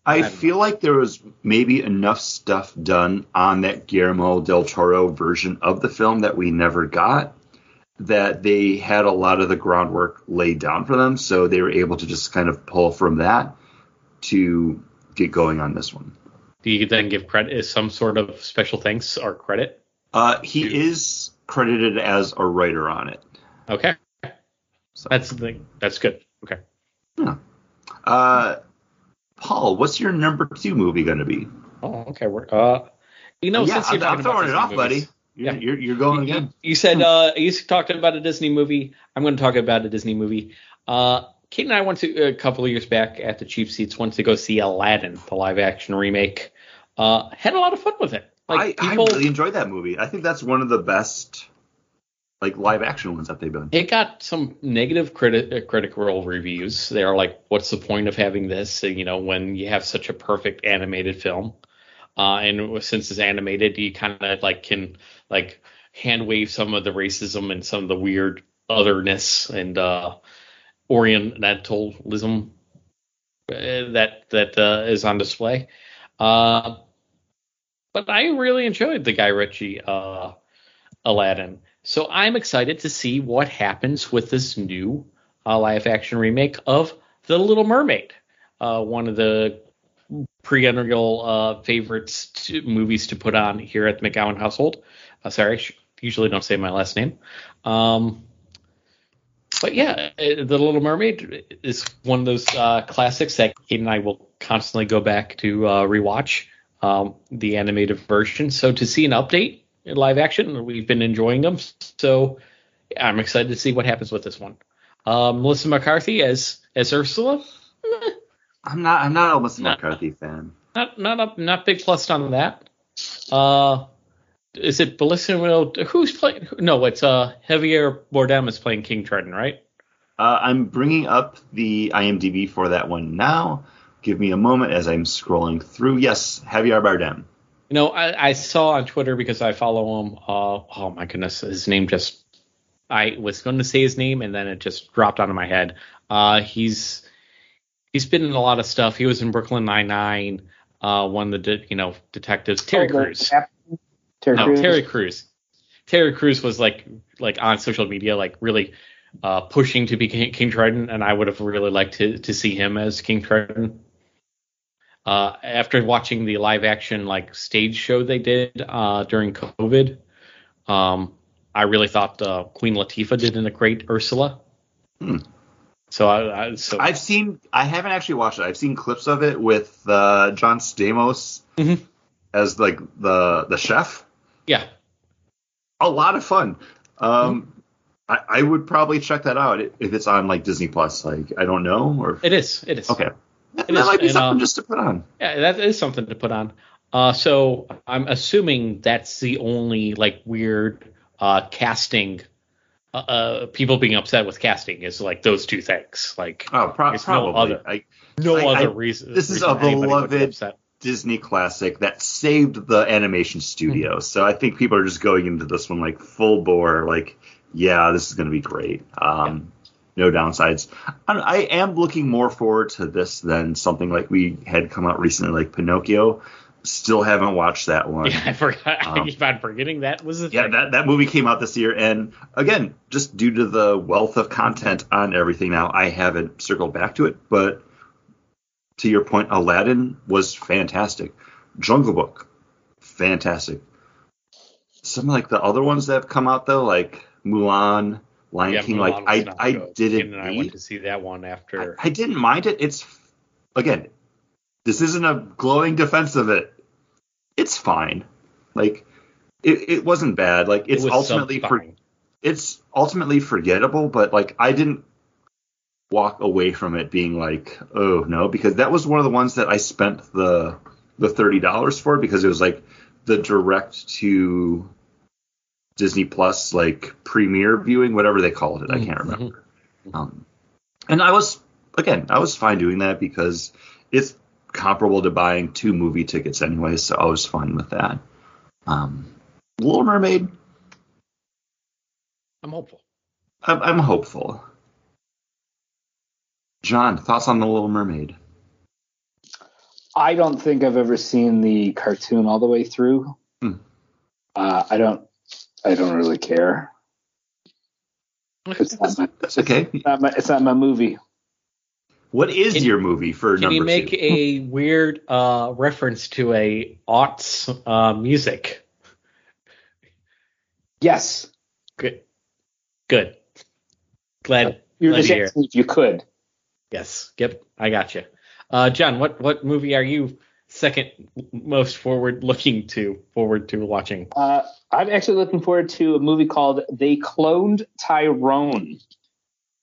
I I feel like there was maybe enough stuff done on that Guillermo del Toro version of the film that we never got that they had a lot of the groundwork laid down for them, so they were able to just kind of pull from that to get going on this one. do you then give credit is some sort of special thanks or credit? Uh, he is credited as a writer on it. Okay, So, that's the thing. That's good. Okay. uh, Paul, what's your number two movie going to be? Oh, okay. We're, uh, you know, yeah, since you're I'm, I'm throwing it off, movies- buddy. You're, Yeah. you're, you're going You- again. You said uh, you talked about a Disney movie. I'm going to talk about a Disney movie. Uh, Kate and I went to a couple of years back at the cheap seats. Went to go see Aladdin, the live action remake. Uh, had a lot of fun with it. Like I, people, I really enjoyed that movie. I think that's one of the best like live action ones that they've done. it got some negative criti- uh, critical reviews. They are like, "What's the point of having this? You know, when you have such a perfect animated film." Uh, and since it's animated, you kind of like can like hand wave some of the racism and some of the weird otherness and uh, Orientalism uh, that that uh, is on display. Uh, but I really enjoyed the Guy Ritchie uh, Aladdin. So I'm excited to see what happens with this new uh, live action remake of The Little Mermaid, uh, one of the perennial uh, favorites to, movies to put on here at the McGowan household. Uh, sorry, I sh- usually don't say my last name. Um, but yeah, uh, The Little Mermaid is one of those uh, classics that Kate and I will constantly go back to rewatch um, the animated version. So to see an update in live action, we've been enjoying them. So I'm excited to see what happens with this one. Um, Melissa McCarthy as as Ursula, I'm not I'm not a Melissa No. McCarthy fan. not not a, not big plus on that. Uh, is it Bellissimo? Who's playing? No, it's uh Javier Bardem is playing King Triton, right? Uh, I'm bringing up the IMDb for that one now. Give me a moment as I'm scrolling through. Yes, Javier Bardem. You know, I, I saw on Twitter because I follow him. Uh, oh my goodness, his name just. I was going to say his name and then it just dropped out of my head. Uh, he's he's been in a lot of stuff. He was in Brooklyn Nine Nine. Uh, one of the de- you know detectives. Terry Oh, Crews. Terry no, Crews? Terry Crews. Terry Crews was like like on social media, like really uh, pushing to be King, King Triton, and I would have really liked to to see him as King Triton. Uh, after watching the live action like stage show they did uh, during COVID, um, I really thought uh, Queen Latifah did in a great Ursula. Hmm. So I, I so I've seen. I haven't actually watched it. I've seen clips of it with uh, John Stamos. Mhm. as like the the chef. Yeah. A lot of fun. Um, I, I would probably check that out if it's on like Disney Plus. Like I don't know or It is. It is. okay. That is, might be and, something uh, just to put on. Yeah, that is something to put on. Uh, so I'm assuming that's the only like weird uh, casting. Uh, uh, people being upset with casting is like those two things. Like Oh, pro- there's no other- I, no I- other I- reason. this is reason a would be beloved- Disney classic that saved the animation studio. Hmm. So I think people are just going into this one like full bore, like, yeah, this is going to be great. Um, No downsides. I, I am looking more forward to this than something like we had come out recently, like Pinocchio. Still haven't watched that one. Yeah, I forgot. I Um, keep on forgetting that was a Yeah, thing. that, that movie came out this year, and again, just due to the wealth of content on everything now, I haven't circled back to it. But to your point, Aladdin was fantastic. Jungle Book, fantastic. Some like the other ones that have come out though, like Mulan, Lion Yeah, King, like I I didn't I went to see that one after. I didn't mind it. It's again, this isn't a glowing defense of it. It's fine. Like it, it wasn't bad. Like it's it ultimately for, it's ultimately forgettable, but like I didn't walk away from it being like, oh no, because that was one of the ones that I spent the the thirty dollars for because it was like the direct to Disney Plus like premiere viewing, whatever they called it. I can't Mhm. remember. Um, and I was again, I was fine doing that because it's comparable to buying two movie tickets anyway, so I was fine with that. Um, Little Mermaid, I'm hopeful. I'm, I'm hopeful. John, thoughts on the Little Mermaid? I don't think I've ever seen the cartoon all the way through. Hmm. Uh, I don't. I don't really care. It's not my. That's okay. It's not my, it's not my movie. What is Can- your movie for Can number you make two? a weird uh, reference to a aughts uh, music? Yes, Good. Good. Glad. you're Glad just to hear. asking if you could. Yes. Yep. I got you. Uh, John, what what movie are you second most forward looking to forward to watching? Uh, I'm actually looking forward to a movie called They Cloned Tyrone.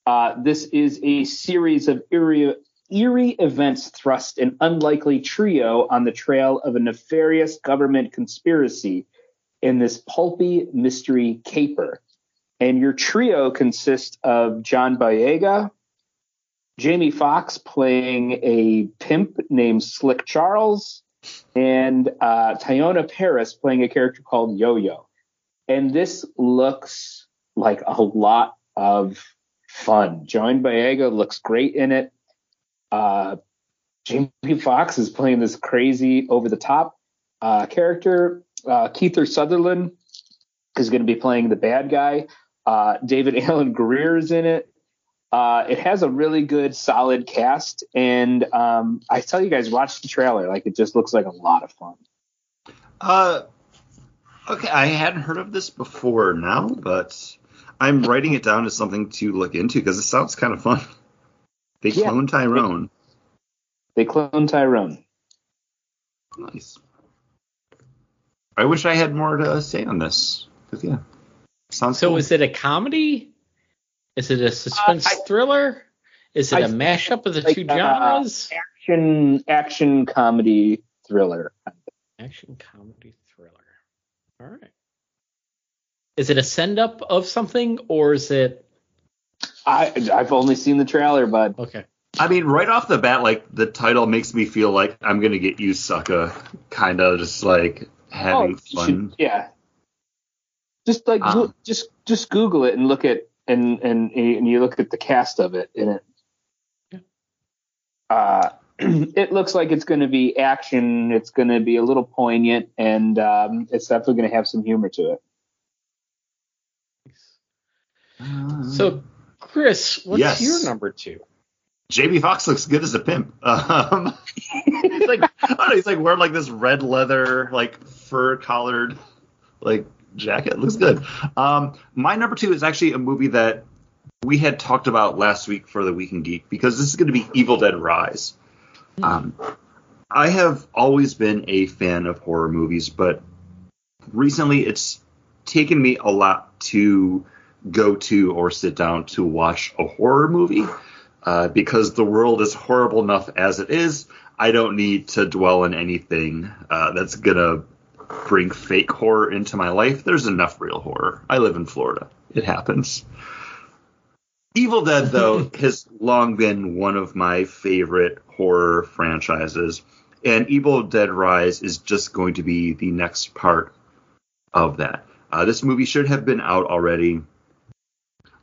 Uh, this is a series of eerie, eerie events thrust an unlikely trio on the trail of a nefarious government conspiracy in this pulpy mystery caper. And your trio consists of John Boyega, Jamie Foxx playing a pimp named Slick Charles, and uh, Teyonah Parris playing a character called Yo Yo. And this looks like a lot of fun. John Boyega looks great in it. Uh, Jamie Foxx is playing this crazy, over the top uh, character. Uh, Kiefer Sutherland is going to be playing the bad guy. Uh, David Alan Grier is in it. Uh, it has a really good, solid cast, and um, I tell you guys, watch the trailer. Like it just looks like a lot of fun. Uh, okay, I hadn't heard of this before now, but I'm writing it down as something to look into because it sounds kind of fun. They Yeah. clone Tyrone. They clone Tyrone. Nice. I wish I had more to say on this. 'cause, yeah, sounds So cool. is it a comedy? Is it a suspense Uh, I- thriller? Is it I a mashup of the like, two uh, genres? Action, action comedy thriller. Action comedy thriller. All right. Is it a send up of something or is it I I've only seen the trailer, but okay? I mean, right off the bat, like the title makes me feel like I'm gonna get you, sucker. Kind of just like having oh, fun. should- yeah. Just like Um, look, just just Google it and look at and and and you look at the cast of it and it. Yeah. Uh, it looks like it's going to be action. It's going to be a little poignant, and um, it's definitely going to have some humor to it. So, Chris, what's Yes. your number two? JB Fox looks good as a pimp. Um, he's like, I don't know, he's like wearing like this red leather, like fur collared, like jacket. Looks good. Um, my number two is actually a movie that we had talked about last week for the Week in Geek because this is going to be Evil Dead Rise. Um, I have always been a fan of horror movies, but recently it's taken me a lot to go to or sit down to watch a horror movie uh, because the world is horrible enough as it is. I don't need to dwell on anything uh, that's gonna bring fake horror into my life. There's enough real horror. I live in Florida. It happens. Evil Dead, though, has long been one of my favorite horror franchises, and Evil Dead Rise is just going to be the next part of that. Uh, this movie should have been out already.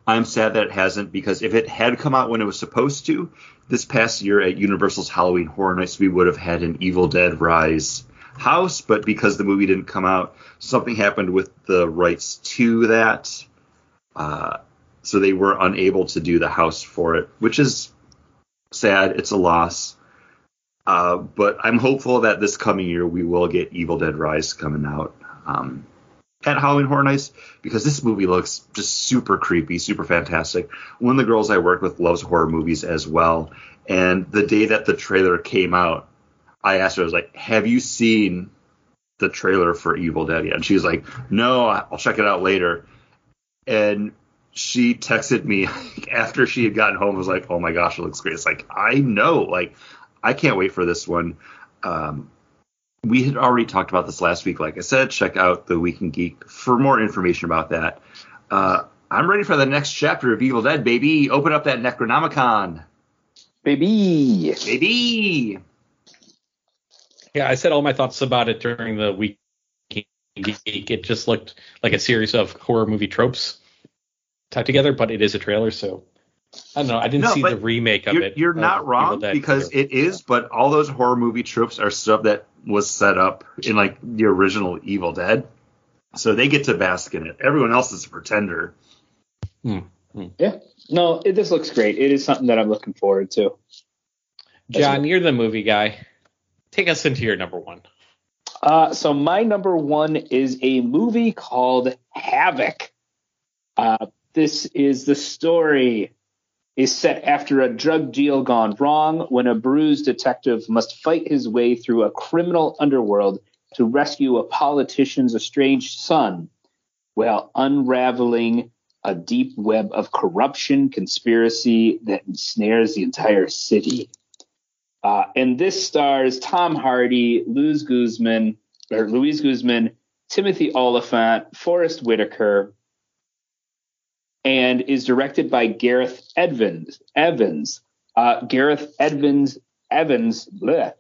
I'm sad that it hasn't because if it had come out when it was supposed to, this past year at Universal's Halloween Horror Nights, we would have had an Evil Dead Rise house, but because the movie didn't come out, something happened with the rights to that. Uh, so they were unable to do the house for it, which is sad. It's a loss. Uh, but I'm hopeful that this coming year we will get Evil Dead Rise coming out. Um, at Halloween Horror Nights because this movie looks just super creepy, super fantastic. One of the girls I work with loves horror movies as well. And the day that the trailer came out, I asked her, I was like, Have you seen the trailer for Evil Dead yet? And she was like, No, I'll check it out later. And she texted me after she had gotten home, was like, Oh my gosh, it looks great. It's like, I know, like, I can't wait for this one. Um, we had already talked about this last week. Like I said, check out the Week in Geek for more information about that. Uh, I'm ready for the next chapter of Evil Dead, baby. Open up that Necronomicon, Baby. baby. Yeah, I said all my thoughts about it during the week. Geek. It just looked like a series of horror movie tropes tied together, but it is a trailer, so I don't know. I didn't No, see the remake of You're, it. you're not Evil wrong because trailer. it is, but all those horror movie tropes are stuff that was set up in like the original Evil Dead. So they get to bask in it. Everyone else is a pretender. Hmm, hmm. Yeah. No, it, this looks great. It is something that I'm looking forward to. John, you're the movie guy. Take us into your number one. Uh, so my number one is a movie called Havoc. Uh, this is the story is set after a drug deal gone wrong when a bruised detective must fight his way through a criminal underworld to rescue a politician's estranged son while unraveling a deep web of corruption conspiracy that ensnares the entire city. Uh, and this stars Tom Hardy, Luz Guzman, or Louise Guzman, Timothy Olyphant, Forest Whitaker, and is directed by Gareth Evans. Evans, uh, Gareth Evans, Evans, bleh,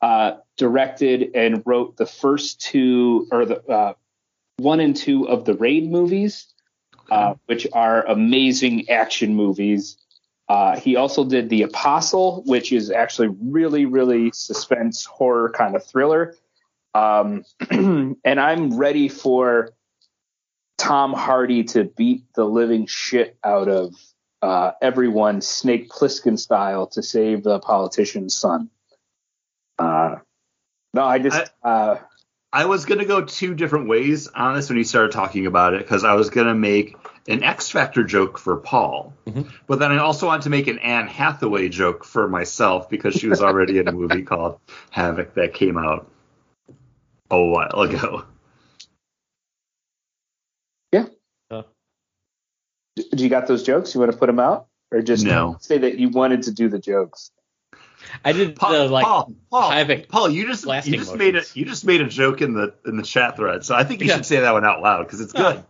uh, directed and wrote the first two, or the uh, one and two of the Raid movies, uh, which are amazing action movies. Uh, he also did The Apostle, which is actually really, really suspense horror kind of thriller. Um, and I'm ready for Tom Hardy to beat the living shit out of uh, everyone, Snake Plissken style, to save the politician's son. Uh, no, I just uh, I was gonna go two different ways on this when you started talking about it because I was gonna make an X Factor joke for Paul, Mhm. but then I also wanted to make an Anne Hathaway joke for myself because she was already in a movie called Havoc that came out a while ago. Uh, do you got those jokes? You want to put them out, or just No. say that you wanted to do the jokes? I did Paul, the like Paul, Paul, Paul, you just blasting you just made a you just made a joke in the in the chat thread, so I think you Yeah. should say that one out loud because it's good.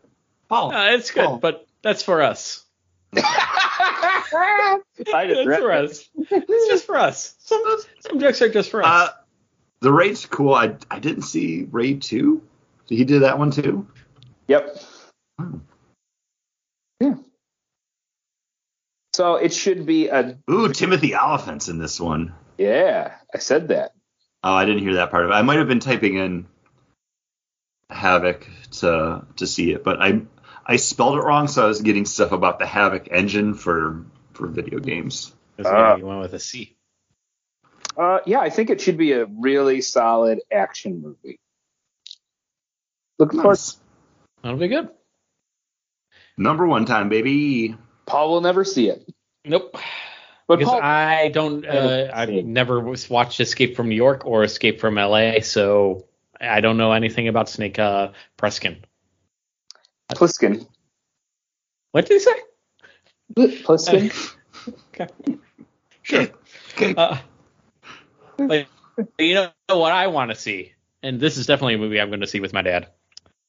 Paul, Uh, it's good, Paul. but that's for us. I That's for us. It's just for us. Some some jokes are just for us. Uh, the raid's cool. I I didn't see Raid two. He did that one too. Yep. Hmm. Yeah. So it should be a Ooh, Timothy Olyphant's in this one. yeah. I said that. Oh, I didn't hear that part of it. I might have been typing in Havoc to to see it, but I I spelled it wrong, so I was getting stuff about the Havok engine for for video games. Uh, you went with a C. Uh, yeah, I think it should be a really solid action movie. Looking forward. Nice. That'll be good. Number one time, baby. Paul will never see it, Nope. But Because Paul, I don't, uh, I've never watched Escape from New York or Escape from L.A., so I don't know anything about Snake uh, Plissken. Pliskin. What did he say? Pliskin. Okay. Sure. Okay. Uh, but you know what I want to see, and this is definitely a movie I'm going to see with my dad,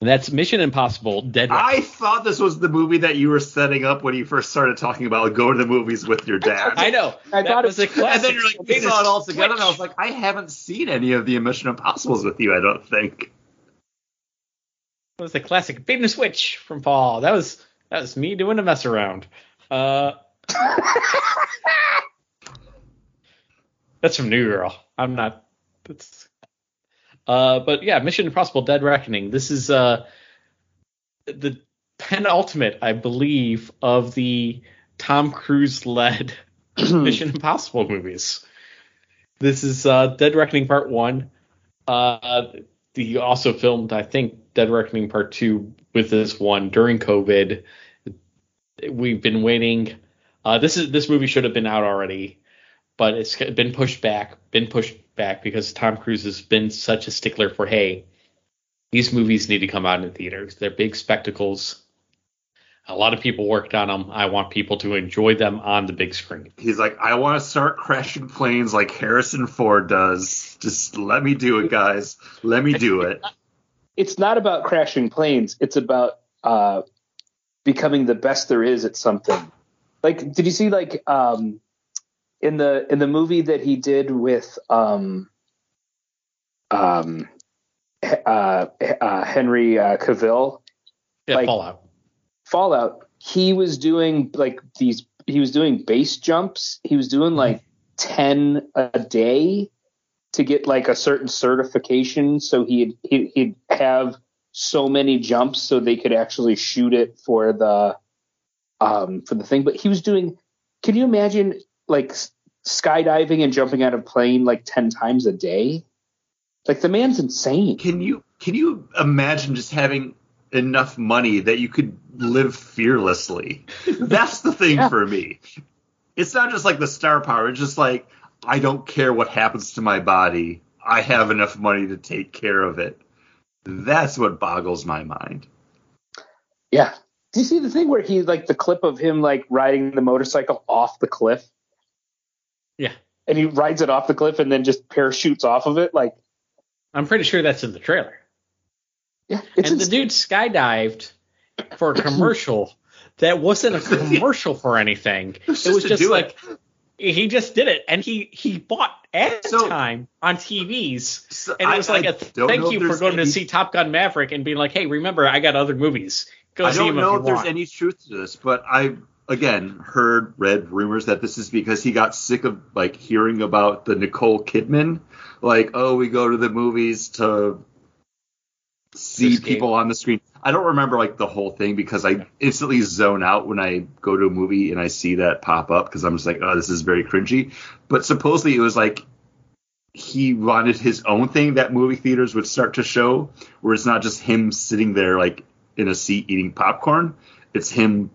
and that's Mission Impossible: Dead. Reckoning. I thought this was the movie that you were setting up when you first started talking about going to the movies with your dad. I know. I that thought it was a classic. and then you're like, we saw it all together, and I was like, I haven't seen any of the Mission Impossibles with you. I don't think. It was the classic bait and switch from Paul. That was that was me doing a mess around. Uh, that's from New Girl. I'm not. That's. Uh, but yeah, Mission Impossible: Dead Reckoning. This is uh the penultimate, I believe, of the Tom Cruise led Mission Impossible movies. This is uh, Dead Reckoning Part One. Uh, he also filmed, I think, Dead Reckoning Part Two with this one during COVID. We've been waiting. Uh, this is this movie should have been out already, but it's been pushed back. Been pushed back because Tom Cruise has been such a stickler for hey, these movies need to come out in theaters. They're big spectacles. A lot of people worked on them. I want people to enjoy them on the big screen. He's like, I want to start crashing planes like Harrison Ford does. Just let me do it, guys. Let me do it. It's not about crashing planes. It's about uh, becoming the best there is at something. Like, did you see like um, in the in the movie that he did with um, um, uh, uh, Henry uh, Cavill, Yeah, Like- Fallout. Fallout? He was doing like these. He was doing base jumps. He was doing like ten a day to get like a certain certification. So he'd he'd, have so many jumps so they could actually shoot it for the um for the thing. But he was doing. Can you imagine like skydiving and jumping out of plane like ten times a day? Like the man's insane. Can you can you imagine just having enough money that you could live fearlessly? That's the thing Yeah. for me. It's not just like the star power. It's just like I don't care what happens to my body. I have enough money to take care of it. That's what boggles my mind. Yeah. Do you see the thing where he like the clip of him like riding the motorcycle off the cliff? Yeah. And he rides it off the cliff and then just parachutes off of it. Like, I'm pretty sure that's in the trailer. yeah, it's and the ins- dude skydived for a commercial that wasn't a commercial for anything. It was just to just do like he just did it, and he he bought ad So- time on TVs, So and it I- was like I a thank you for going any- to see Top Gun Maverick and being like, hey, remember I got other movies. Go I don't know if if there's want. any truth to this, but I again heard read rumors that this is because he got sick of like hearing about the Nicole Kidman, like oh we go to the movies to see people on the screen. I don't remember like the whole thing because I instantly zone out when I go to a movie and I see that pop up because I'm just like oh this is very cringy. But supposedly it was like he wanted his own thing that movie theaters would start to show, where it's not just him sitting there like in a seat eating popcorn. It's him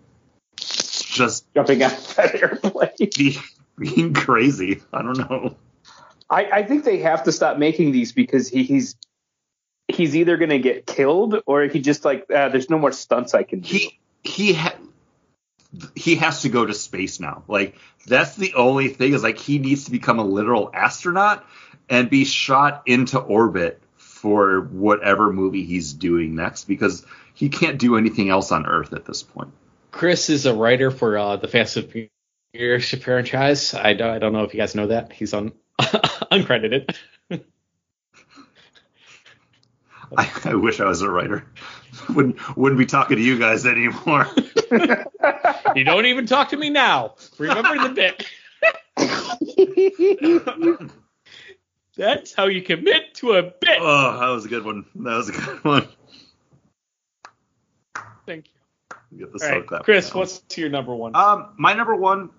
just jumping out of that airplane. be, being crazy. I don't know. I, I think they have to stop making these because he, he's he's either going to get killed or he just like ah, there's no more stunts I can do. He he ha- he has to go to space now. Like that's the only thing is like he needs to become a literal astronaut and be shot into orbit for whatever movie he's doing next because he can't do anything else on Earth at this point. Chris is a writer for uh, the Fast and Furious franchise. I don't, I don't know if you guys know that. He's on uncredited. I, I wish I was a writer. wouldn't wouldn't be talking to you guys anymore. you don't even talk to me now. Remember the bit. That's how you commit to a bit. oh, that was a good one. That was a good one. Thank you. Get the All right, Chris, down. what's your number one? Um, my number one,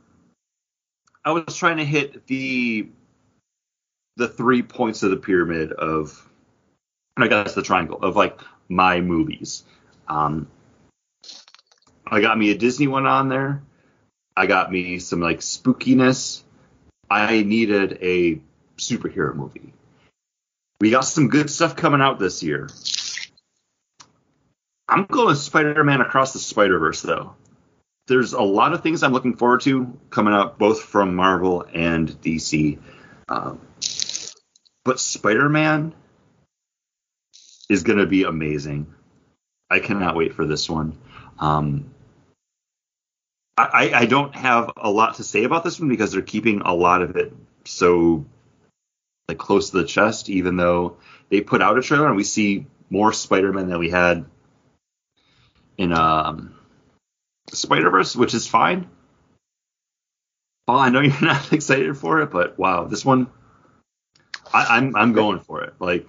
I was trying to hit the the three points of the pyramid of, I guess the triangle of like my movies. Um, I got me a Disney one on there. I got me some like spookiness. I needed a superhero movie. We got some good stuff coming out this year. I'm going Spider-Man Across the Spider-Verse though. There's a lot of things I'm looking forward to coming out both from Marvel and DC. Um, but Spider-Man is going to be amazing. I cannot wait for this one. Um, I, I don't have a lot to say about this one because they're keeping a lot of it so like close to the chest, even though they put out a trailer and we see more Spider-Man than we had in um, Spider-Verse, which is fine. Paul, I know you're not excited for it, but wow, this one, I, I'm, I'm going for it. Like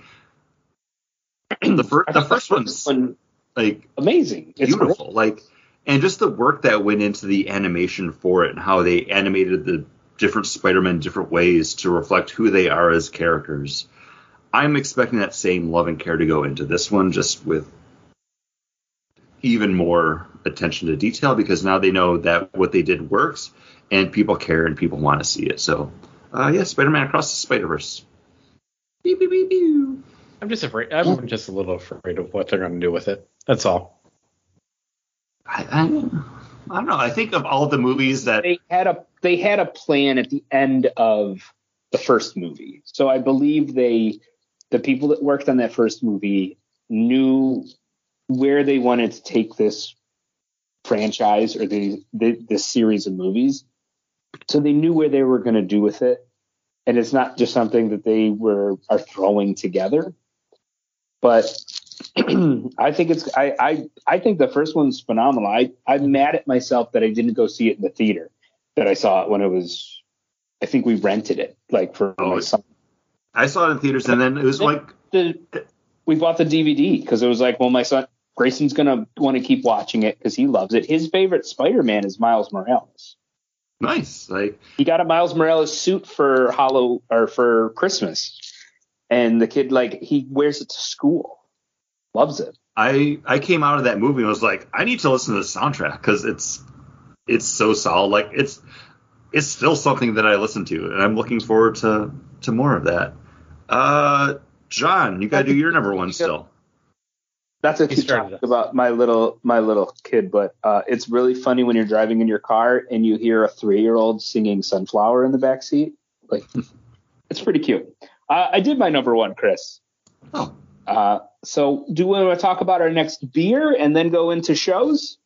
the first the first one's one, like amazing, it's beautiful. Like and just the work that went into the animation for it and how they animated the different Spider-Man different ways to reflect who they are as characters. I'm expecting that same love and care to go into this one, just with even more attention to detail because now they know that what they did works and people care and people want to see it. So, uh, yeah, Spider-Man Across the Spider-Verse. I'm just afraid. I'm just a little afraid of what they're going to do with it. That's all. I, I, I don't know. I think of all the movies that they had a they had a plan at the end of the first movie. So I believe they the people that worked on that first movie knew where they wanted to take this franchise or the, the this series of movies. So they knew where they were going to do with it, and it's not just something that they were are throwing together. But I think it's I, I I think the first one's phenomenal. I I'm mad at myself that I didn't go see it in the theater. That I saw it when it was. I think we rented it like for oh, my son. I saw it in theaters, and then it was like the, we bought the DVD because it was like, well, my son Grayson's gonna want to keep watching it because he loves it. His favorite Spider-Man is Miles Morales. Nice, like he got a Miles Morales suit for Hollow or for Christmas, and the kid like he wears it to school loves it. I I came out of that movie and was like, I need to listen to the soundtrack because it's it's so solid. Like it's it's still something that I listen to, and I'm looking forward to to more of that. Uh, John, you gotta do your number one still. That's a keep talking about my little my little kid, but uh, it's really funny when you're driving in your car and you hear a three year old singing "Sunflower" in the back seat. Like, it's pretty cute. Uh, I did my number one, Chris. Oh. Uh, so, do we want to talk about our next beer and then go into shows?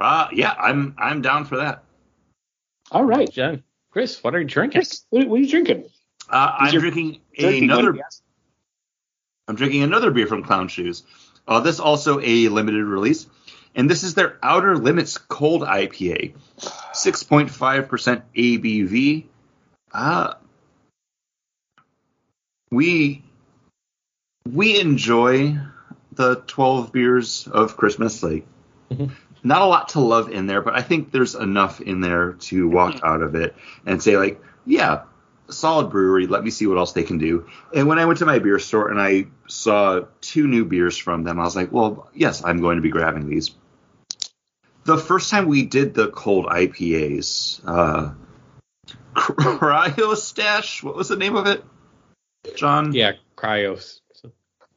Uh, yeah, I'm I'm down for that. All right, John. Chris, what are you drinking? Chris, what, what are you drinking? Uh, I'm drinking, drinking another. I'm drinking another beer from Clown Shoes. Uh, this also a limited release, and this is their Outer Limits Cold IPA, 6.5% ABV. Uh, we we enjoy the 12 beers of Christmas. Like, mm-hmm. not a lot to love in there, but I think there's enough in there to walk mm-hmm. out of it and say, like, yeah, solid brewery. Let me see what else they can do. And when I went to my beer store and I saw two new beers from them, I was like, well, yes, I'm going to be grabbing these. The first time we did the cold IPAs, uh, Cryo Stash, what was the name of it? John? Yeah, Cryos.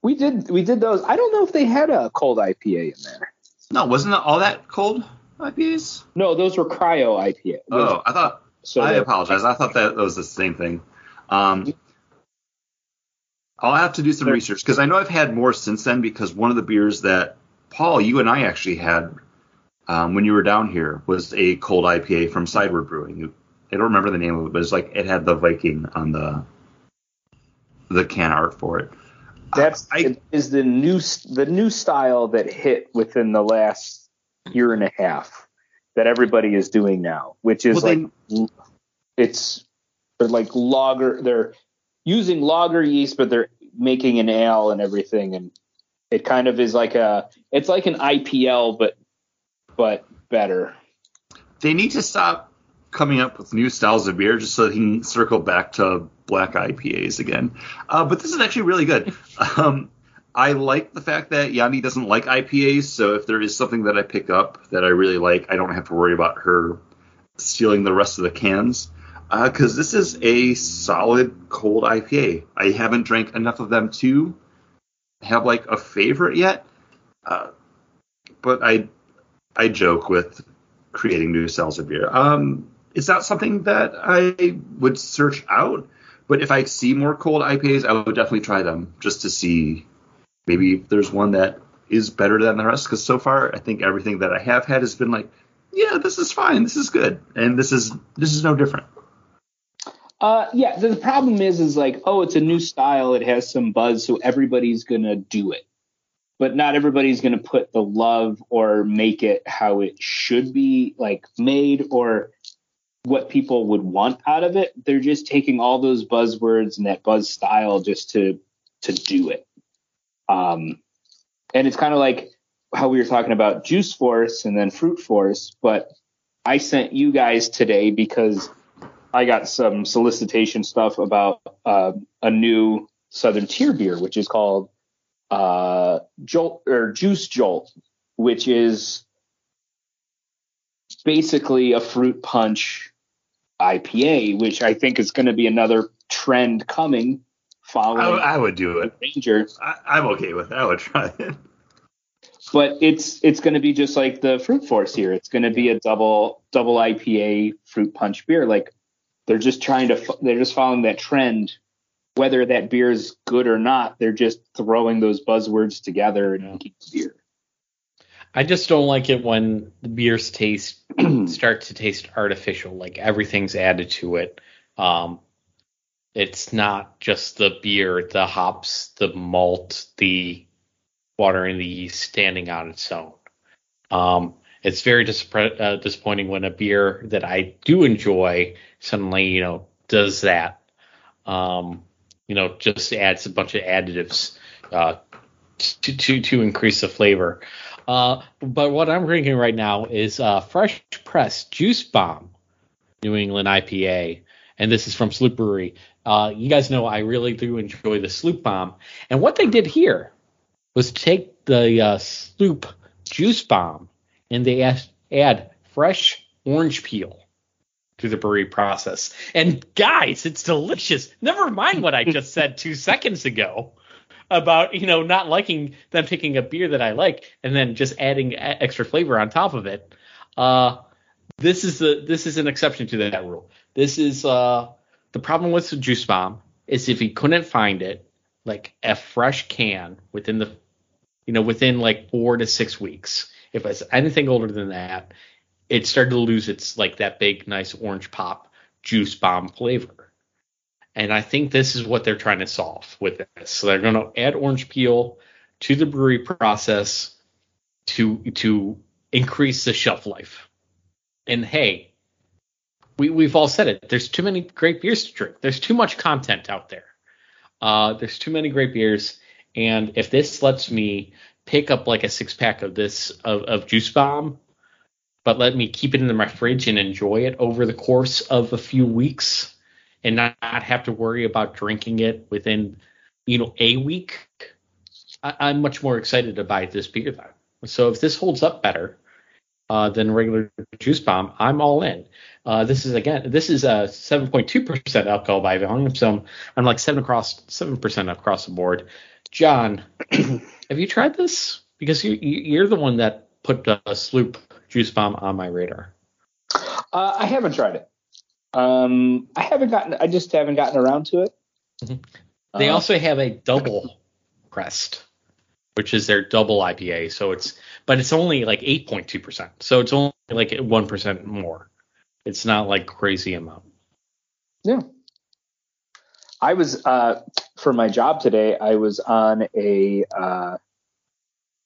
We did we did those. I don't know if they had a cold IPA in there. No, wasn't it all that cold IPAs? No, those were cryo IPA. Oh, I thought. So I apologize. I thought that was the same thing. Um, I'll have to do some research because I know I've had more since then. Because one of the beers that Paul, you and I actually had um, when you were down here was a cold IPA from Sideward Brewing. I don't remember the name of it, but it's like it had the Viking on the the can art for it. That's I, is the new the new style that hit within the last year and a half that everybody is doing now, which is well, like they, it's they're like lager. They're using lager yeast, but they're making an ale and everything, and it kind of is like a it's like an IPL, but but better. They need to stop coming up with new styles of beer just so they can circle back to black IPAs again. Uh, but this is actually really good. Um, I like the fact that Yanni doesn't like IPAs, so if there is something that I pick up that I really like, I don't have to worry about her stealing the rest of the cans because uh, this is a solid cold IPA. I haven't drank enough of them to have like a favorite yet, uh, but I I joke with creating new styles of beer. Um, it's not something that I would search out, but if I see more cold IPAs, I would definitely try them just to see maybe if there's one that is better than the rest. Because so far, I think everything that I have had has been like, yeah, this is fine, this is good, and this is this is no different. Uh, yeah, the problem is, is like, oh, it's a new style. It has some buzz, so everybody's gonna do it, but not everybody's gonna put the love or make it how it should be, like made or what people would want out of it. They're just taking all those buzzwords and that buzz style just to to do it. Um, and it's kind of like how we were talking about Juice Force and then Fruit Force, but I sent you guys today because I got some solicitation stuff about uh, a new Southern Tier beer, which is called uh, Jolt or Juice Jolt, which is basically a fruit punch IPA, which I think is going to be another trend coming. Following, I, I would do it. Ranger, I, am okay with that. I would try it. But it's it's going to be just like the Fruit Force here. It's going to be a double double IPA fruit punch beer. Like they're just trying to they're just following that trend. Whether that beer is good or not, they're just throwing those buzzwords together and yeah. keep beer. I just don't like it when the beers taste start to taste artificial, like everything's added to it. Um, it's not just the beer, the hops, the malt, the water, and the yeast standing on its own. Um, it's very uh, disappointing when a beer that I do enjoy suddenly, you know, does that. Um, you know, just adds a bunch of additives uh, to, to to increase the flavor. Uh, but what I'm drinking right now is uh, Fresh Press Juice Bomb New England IPA, and this is from Sloop Brewery. Uh, you guys know I really do enjoy the Sloop Bomb, and what they did here was take the uh, Sloop Juice Bomb and they add, add fresh orange peel to the brewery process. And guys, it's delicious. Never mind what I just said two seconds ago about you know not liking them taking a beer that I like and then just adding extra flavor on top of it. Uh, this is the this is an exception to that rule. This is uh, the problem with the juice bomb is if he couldn't find it like a fresh can within the you know within like four to six weeks. If it's anything older than that, it started to lose its like that big nice orange pop juice bomb flavor. And I think this is what they're trying to solve with this. So they're going to add orange peel to the brewery process to to increase the shelf life. And hey, we we've all said it. There's too many great beers to drink. There's too much content out there. Uh, there's too many great beers. And if this lets me pick up like a six pack of this of, of Juice Bomb, but let me keep it in my fridge and enjoy it over the course of a few weeks, and not, not have to worry about drinking it within, you know, a week, I, am much more excited buy this beer. So if this holds up better uh, than regular juice bomb, I'm all in. Uh, this is again, this is a 7.2% alcohol by volume, so I'm, I'm like seven across, seven percent across the board. John, have you tried this? Because you, you're the one that put a sloop juice bomb on my radar. Uh, I haven't tried it. Um, I haven't gotten. I just haven't gotten around to it. Mm-hmm. They uh, also have a double crest, which is their double IPA. So it's, but it's only like 8.2 percent. So it's only like one percent more. It's not like crazy amount. Yeah. I was uh, for my job today. I was on a uh,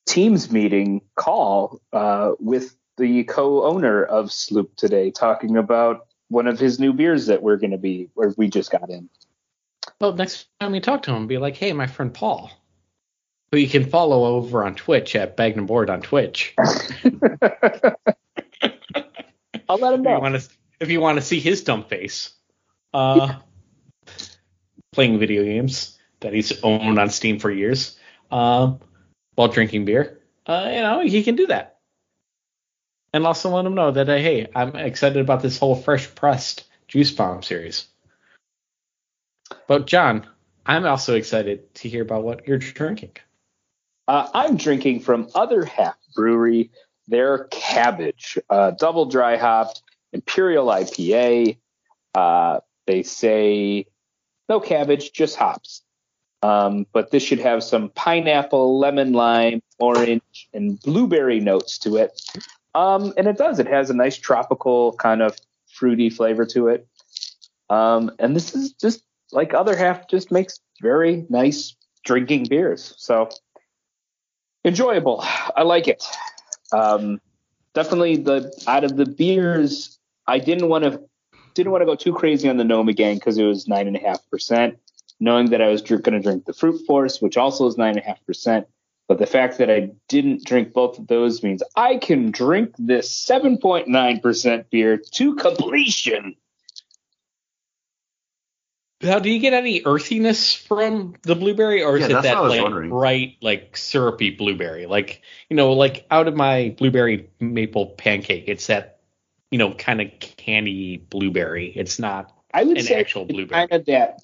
Teams meeting call uh, with the co-owner of Sloop today, talking about one of his new beers that we're going to be where we just got in. Well, next time you talk to him, be like, "Hey, my friend Paul, who you can follow over on Twitch at Bagnum Board on Twitch." I'll let him know. If you want to, if you want to see his dumb face, uh, playing video games that he's owned on Steam for years, uh, while drinking beer, uh, you know, he can do that. And also let them know that uh, hey, I'm excited about this whole fresh pressed juice bomb series. But John, I'm also excited to hear about what you're drinking. Uh, I'm drinking from Other Half Brewery, their Cabbage, uh, double dry hopped Imperial IPA. Uh, they say no cabbage, just hops. Um, but this should have some pineapple, lemon, lime, orange, and blueberry notes to it. Um, and it does. It has a nice tropical kind of fruity flavor to it. Um, and this is just like other half, just makes very nice drinking beers. So enjoyable. I like it. Um, definitely the out of the beers, I didn't want to didn't want to go too crazy on the gnome again because it was nine and a half percent. Knowing that I was going to drink the Fruit Force, which also is nine and a half percent, but the fact that I didn't drink both of those means I can drink this 7.9% beer to completion. Now, do you get any earthiness from the blueberry, or is Yeah, it that what I like wondering. bright, like syrupy blueberry? Like you know, like out of my blueberry maple pancake, it's that you know kind of candy blueberry. It's not I would An say actual it's blueberry. kind of that,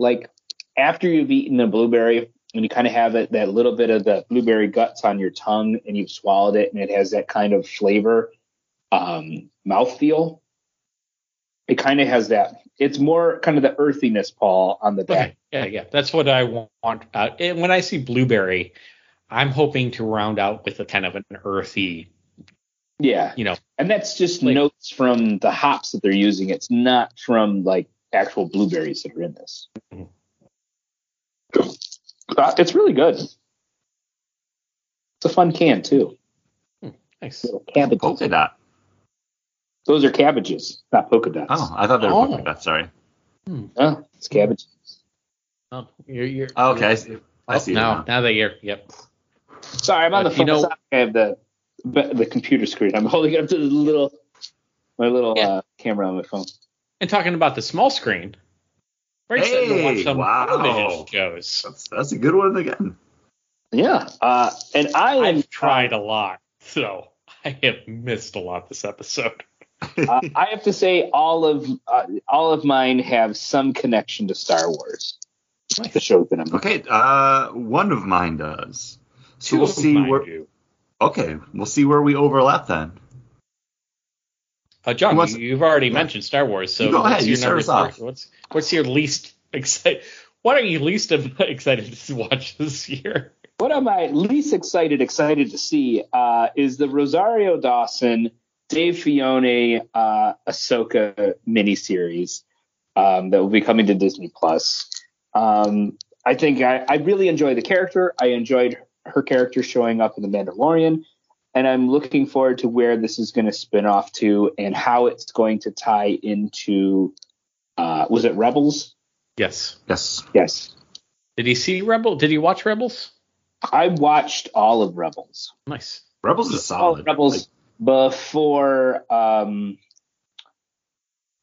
like after you've eaten a blueberry and you kind of have it, that little bit of the blueberry guts on your tongue and you've swallowed it and it has that kind of flavor, um, mouthfeel. It kind of has that. It's more kind of the earthiness, Paul, on the back. Okay. Yeah, yeah. That's what I want. Uh, and when I see blueberry, I'm hoping to round out with a kind of an earthy, Yeah. you know. And that's just Like- notes from the hops that they're using. It's not from like actual blueberries that are in this. Uh, it's really good. It's a fun can too. Nice. Little cabbages. Polka dot. Those are cabbages, not polka dots. Oh, I thought they were Oh. polka dots. Sorry. Oh, it's cabbages. Oh, you're, you're, Okay, I see. I Oh, see it now, now. now that you're, yep. Sorry, I'm on But the phone. know- I have the the computer screen. I'm holding it up to the little my little Yeah. uh, camera on my phone. And talking about the small screen, very excited to watch Hey, some wow. television shows. That's, that's a good one again. Yeah, uh, and I am I've tried a lot, so I have missed a lot this episode. uh, I have to say all of uh, all of mine have some connection to Star Wars. The shows that I'm Okay, uh, one of mine does. So Two we'll see where. do. Okay, we'll see where we overlap then. Uh, John, Who wants- you, you've already Yeah. mentioned Star Wars, so You go what's ahead, your you start number us off. What's what's your least excited? What are you least excited to watch this year? What am I least excited excited to see uh, is the Rosario Dawson Dave Filoni uh, Ahsoka miniseries um, that will be coming to Disney Plus. Um, I think I, I really enjoy the character. I enjoyed her character showing up in The Mandalorian, and I'm looking forward to where this is going to spin off to and how it's going to tie into. Uh, was it Rebels? Yes. Yes. Yes, Did he see Rebel? Did he watch Rebels? I watched all of Rebels. Nice. Rebels is all solid. Rebels before um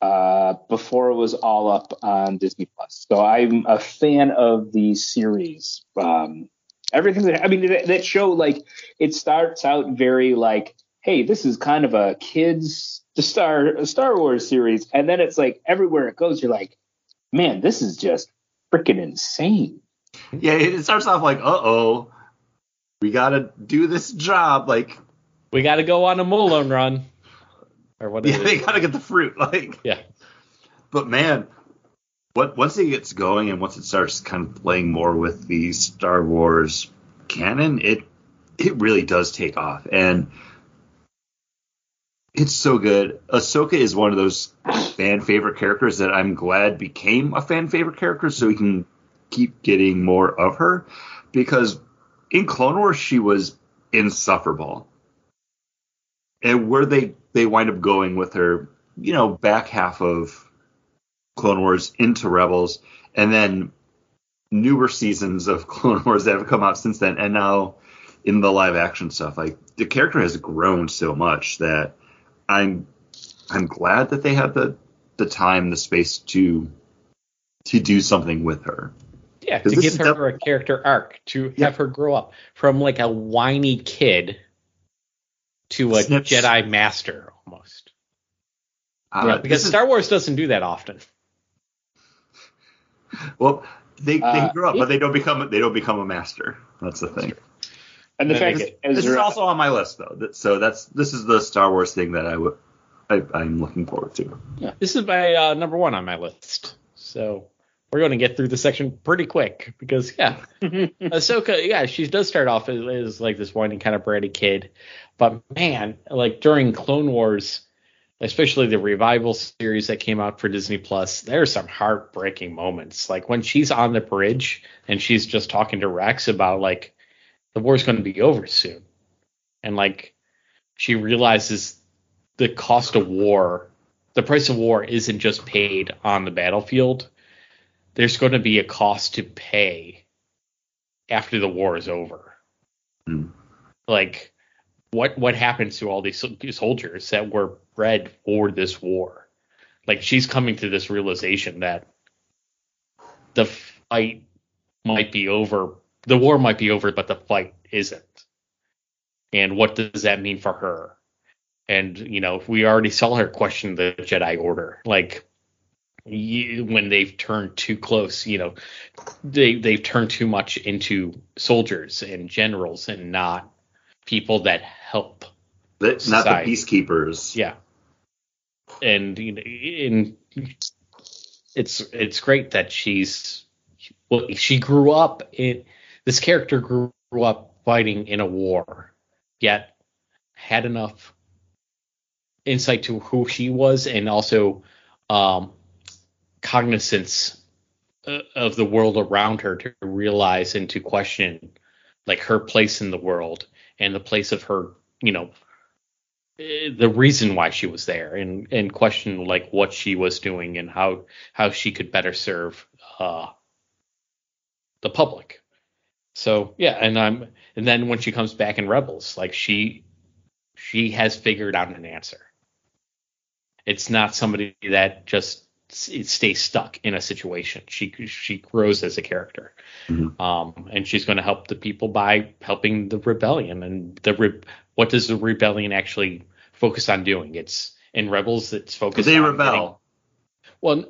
uh before it was all up on Disney Plus. So I'm a fan of the series. Um everything that I mean that, that show like it starts out very like hey this is kind of a kids the Star Star Wars series and then it's like everywhere it goes you're like man this is just freaking insane. Yeah, it starts off like, uh oh, we gotta do this job. Like, We got to go on a Mullen run, or what? yeah, they gotta get the fruit. Like, Yeah. but man, what once it gets going and once it starts kind of playing more with the Star Wars canon, it it really does take off, and it's so good. Ahsoka is one of those fan favorite characters that I'm glad became a fan favorite character, so we can keep getting more of her, because in Clone Wars she was insufferable, and where they they wind up going with her, you know, back half of Clone Wars into Rebels, and then newer seasons of Clone Wars that have come out since then, and now in the live action stuff, like the character has grown so much that I'm I'm glad that they had the the time, the space to to do something with her. Yeah, to give her a character arc, to Yeah. have her grow up from like a whiny kid to a Snips. Jedi master almost. Uh, yeah, because is- Star Wars doesn't do that often. Well, they, they Uh, grow up, but they don't become they don't become a master. That's the thing. And the I fact think that This is also on my list though. So that's this is the Star Wars thing that I would I, I'm looking forward to. Yeah, This is my uh, number one on my list. So we're going to get through the section pretty quick because, yeah, Ahsoka, yeah, she does start off as, as like this whiny kind of bratty kid. But man, like during Clone Wars, especially the revival series that came out for Disney Plus, there are some heartbreaking moments. Like when she's on the bridge and she's just talking to Rex about like the war's going to be over soon. And like she realizes the cost of war, the price of war isn't just paid on the battlefield. There's going to be a cost to pay after the war is over. Hmm. Like what what happens to all these soldiers that were bred for this war? Like she's coming to this realization that the fight might be over, the war might be over, but the fight isn't. And what does that mean for her? And you know, we already saw her question the Jedi Order, like you, when they've turned too close. You know, they they've turned too much into soldiers and generals and not people that help. That, not the peacekeepers. Yeah, and you know, in it's it's great that she's well, she grew up in this character grew up fighting in a war, yet had enough insight to who she was and also um, cognizance uh, of the world around her to realize and to question like her place in the world and the place of her, you know, the reason why she was there and and question like what she was doing and how how she could better serve uh the public. So yeah, and I'm and then when she comes back in Rebels, like she she has figured out an answer. It's not somebody that just s- stays stuck in a situation. She she grows as a character, Mhm. um, and she's going to help the people by helping the rebellion. And the re- what does the rebellion actually focus on doing? It's in Rebels. It's focused. They on rebel. getting- well,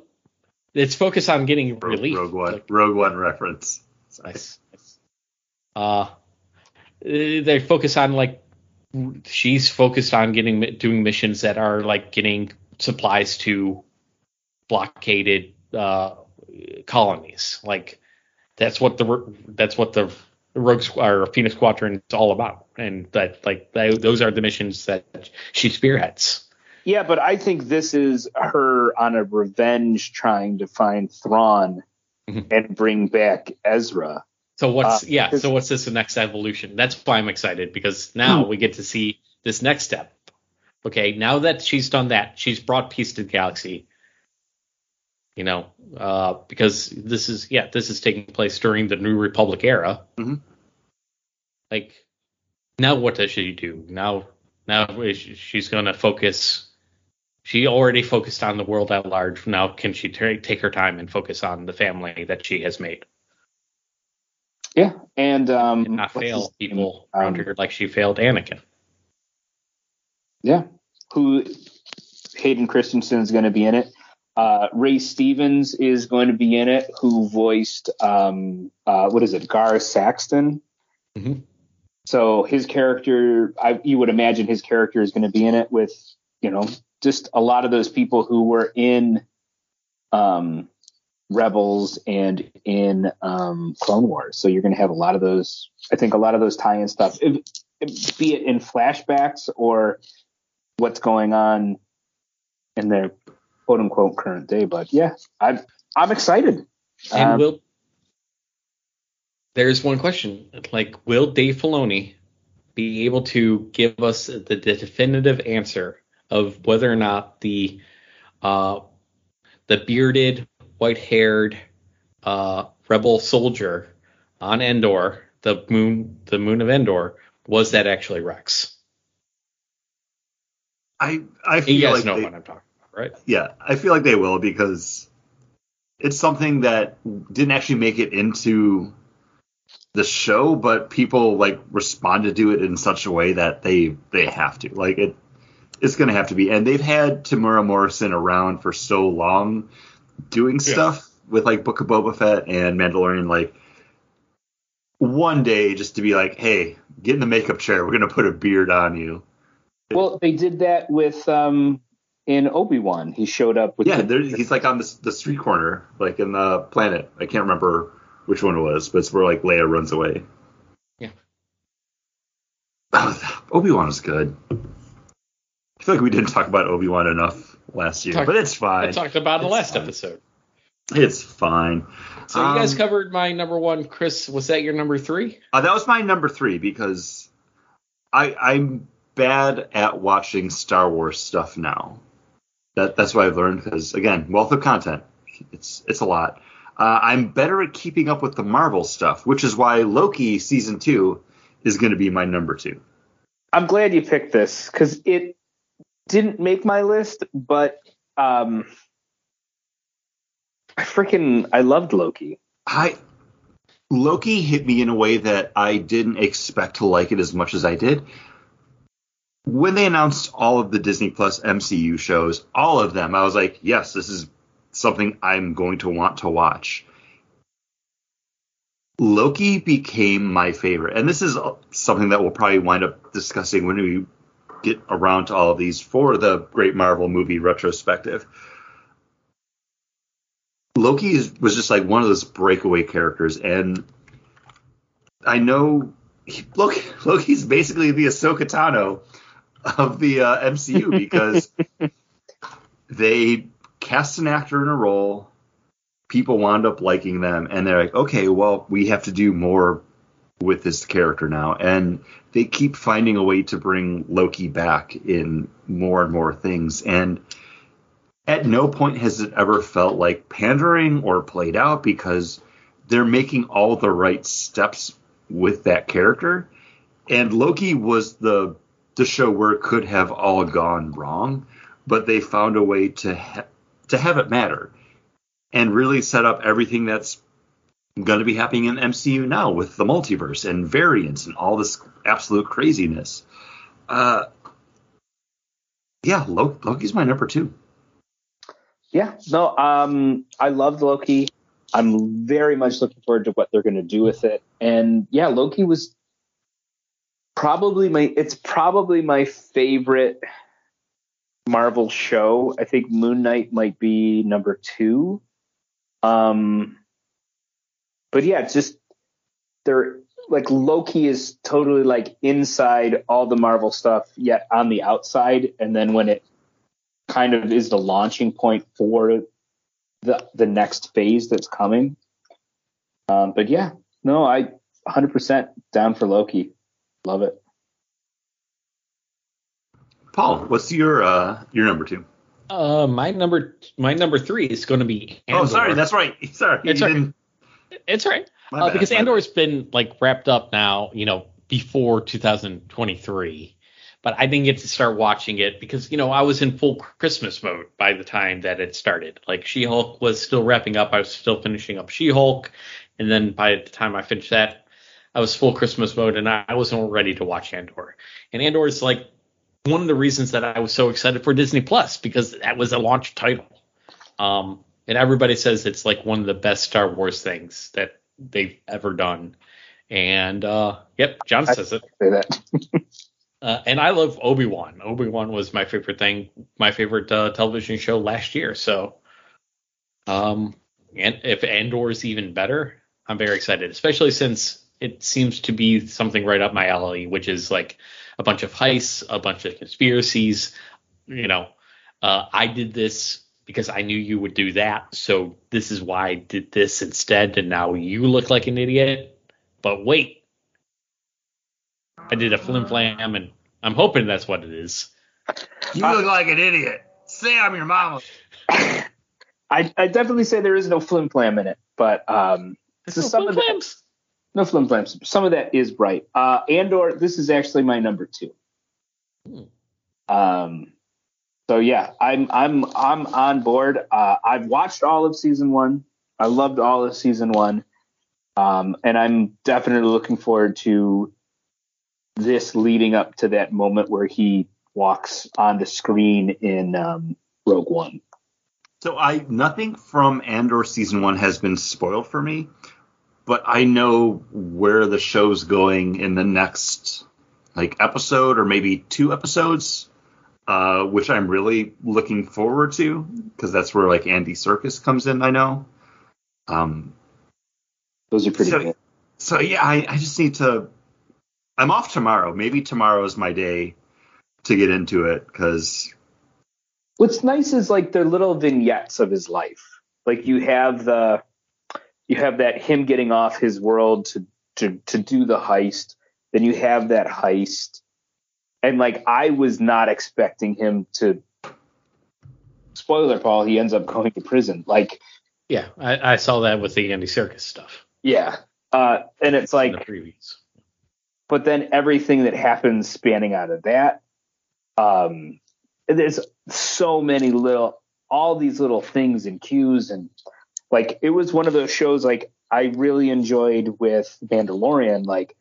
it's focused on getting Rogue, relief. Rogue One. Like, Rogue One reference. Nice. nice. Uh, they focus on like she's focused on getting doing missions that are like getting supplies to blockaded uh, colonies. Like that's what the that's what the Rogue or Phoenix Squadron is all about, and that like tho- those are the missions that she spearheads. yeah, but I think this is her on a revenge trying to find Thrawn Mhm. and bring back Ezra. So what's Uh, yeah? So what's this the next evolution? That's why I'm excited because now we get to see this next step. Okay, now that she's done that, she's brought peace to the galaxy. You know, uh, because this is yeah, this is taking place during the New Republic era. Mhm. Like, now what does she do? Now, now she's gonna focus. She already focused on the world at large. Now, can she ta- take her time and focus on the family that she has made? Yeah, and um, and not fail people around Um, her like she failed Anakin. Yeah, who Hayden Christensen is going to be in it. Uh, Ray Stevens is going to be in it, who voiced um, uh, what is it, Gar Saxon. Mhm. So his character, I, you would imagine his character is going to be in it with, you know, just a lot of those people who were in um, Rebels and in um, Clone Wars. So you're going to have a lot of those. I think a lot of those tie-in stuff, if, if- be it in flashbacks or what's going on in their quote unquote current day. But yeah, I'm I'm excited. And Um, will there's one question like will Dave Filoni be able to give us the, the definitive answer of whether or not the uh, the bearded, white-haired uh, rebel soldier on Endor, the moon, the moon of Endor, was that actually Rex? I I feel You guys like know they, what I'm talking about, right? yeah, I feel like they will because it's something that didn't actually make it into the show, but people like responded to it in such a way that they they have to like it. It's going to have to be, and they've had Temuera Morrison around for so long, doing Yeah. stuff with like Book of Boba Fett and Mandalorian. Like one day, just to be like, hey, get in the makeup chair. We're going to put a beard on you. Well, they did that with um in Obi Wan. He showed up with Yeah, the- there, he's like on the, the street corner, like in the planet. I can't remember which one it was, but it's where like Leia runs away. Yeah. Obi Wan is good. I feel like we didn't talk about Obi Wan enough last year, but it's fine. I talked about in the It's last fine. episode. It's fine. So you guys Um, covered my number one. Chris, was that your number three? Uh, that was my number three because I I'm bad at watching Star Wars stuff now. That that's what I've learned because again, wealth of content. It's it's a lot. Uh, I'm better at keeping up with the Marvel stuff, which is why Loki season two is going to be my number two. I'm glad you picked this because it didn't make my list, but um, I freaking I loved Loki. I Loki hit me in a way that I didn't expect to like it as much as I did. When they announced all of the Disney Plus MCU shows, all of them, I was like, yes, this is something I'm going to want to watch. Loki became my favorite, and this is something that we'll probably wind up discussing when we get around to all of these for the Great Marvel movie retrospective. Loki is, was just like one of those breakaway characters, and I know he, Loki, Loki's basically the Ahsoka Tano of the uh, MCU because they cast an actor in a role, people wound up liking them, and they're like, okay, well, we have to do more with this character now, and they keep finding a way to bring Loki back in more and more things, and at no point has it ever felt like pandering or played out because they're making all the right steps with that character. And Loki was the the show where it could have all gone wrong, but they found a way to ha- to have it matter and really set up everything that's going to be happening in MCU now with the multiverse and variants and all this absolute craziness. Uh, yeah, Lo- Loki's my number two. Yeah, no, um, I loved Loki. I'm very much looking forward to what they're going to do with it. And yeah, Loki was probably my it's probably my favorite Marvel show. I think Moon Knight might be number 2. Um but yeah, it's just they're like Loki is totally like inside all the Marvel stuff yet on the outside and then when it kind of is the launching point for the the next phase that's coming. Um, but yeah, no, I 100% down for Loki. Love it. Paul, what's your uh your number two? Uh, my number my number three is going to be. Andor. Oh, sorry, that's right. Sorry, It's you all right. it's all right. Uh, bad, because my Andor's been like wrapped up now, you know, before 2023. But I didn't get to start watching it because, you know, I was in full Christmas mode by the time that it started. Like She Hulk was still wrapping up. I was still finishing up She Hulk. And then by the time I finished that, I was full Christmas mode and I wasn't ready to watch Andor. And Andor is like one of the reasons that I was so excited for Disney Plus because that was a launch title. Um, and everybody says it's like one of the best Star Wars things that they've ever done. And uh, yep, John says it. Say that. Uh, and I love Obi Wan. Obi Wan was my favorite thing, my favorite uh, television show last year. So, um, and if Andor is even better, I'm very excited, especially since it seems to be something right up my alley, which is like a bunch of heists, a bunch of conspiracies. You know, uh, I did this because I knew you would do that, so this is why I did this instead, and now you look like an idiot. But wait, I did a flim flam, and I'm hoping that's what it is. You look like an idiot. Say I'm your mama. I, I definitely say there is no flim flam in it, but um, It's So no some flim of the- flams. No flim flams. Some of that is right. Uh, Andor, this is actually my number two. Hmm. Um, so yeah, I'm I'm I'm on board. Uh, I've watched all of season one. I loved all of season one. Um, and I'm definitely looking forward to this leading up to that moment where he walks on the screen in um, Rogue One. So I nothing from Andor season one has been spoiled for me, but I know where the show's going in the next like episode or maybe two episodes, uh, which I'm really looking forward to because that's where like Andy Serkis comes in. I know. Um, Those are pretty so, good. So yeah, I, I just need to. I'm off tomorrow. Maybe tomorrow is my day to get into it because What's nice is like they're little vignettes of his life. Like you have the you have that him getting off his world to to to do the heist. Then you have that heist. And like I was not expecting him to spoiler Paul, he ends up going to prison. Like Yeah, I, I saw that with the Andy Serkis stuff yeah. Uh and it's like previews. but then everything that happens spanning out of that um there's so many little all these little things and cues and like it was one of those shows like I really enjoyed with Mandalorian like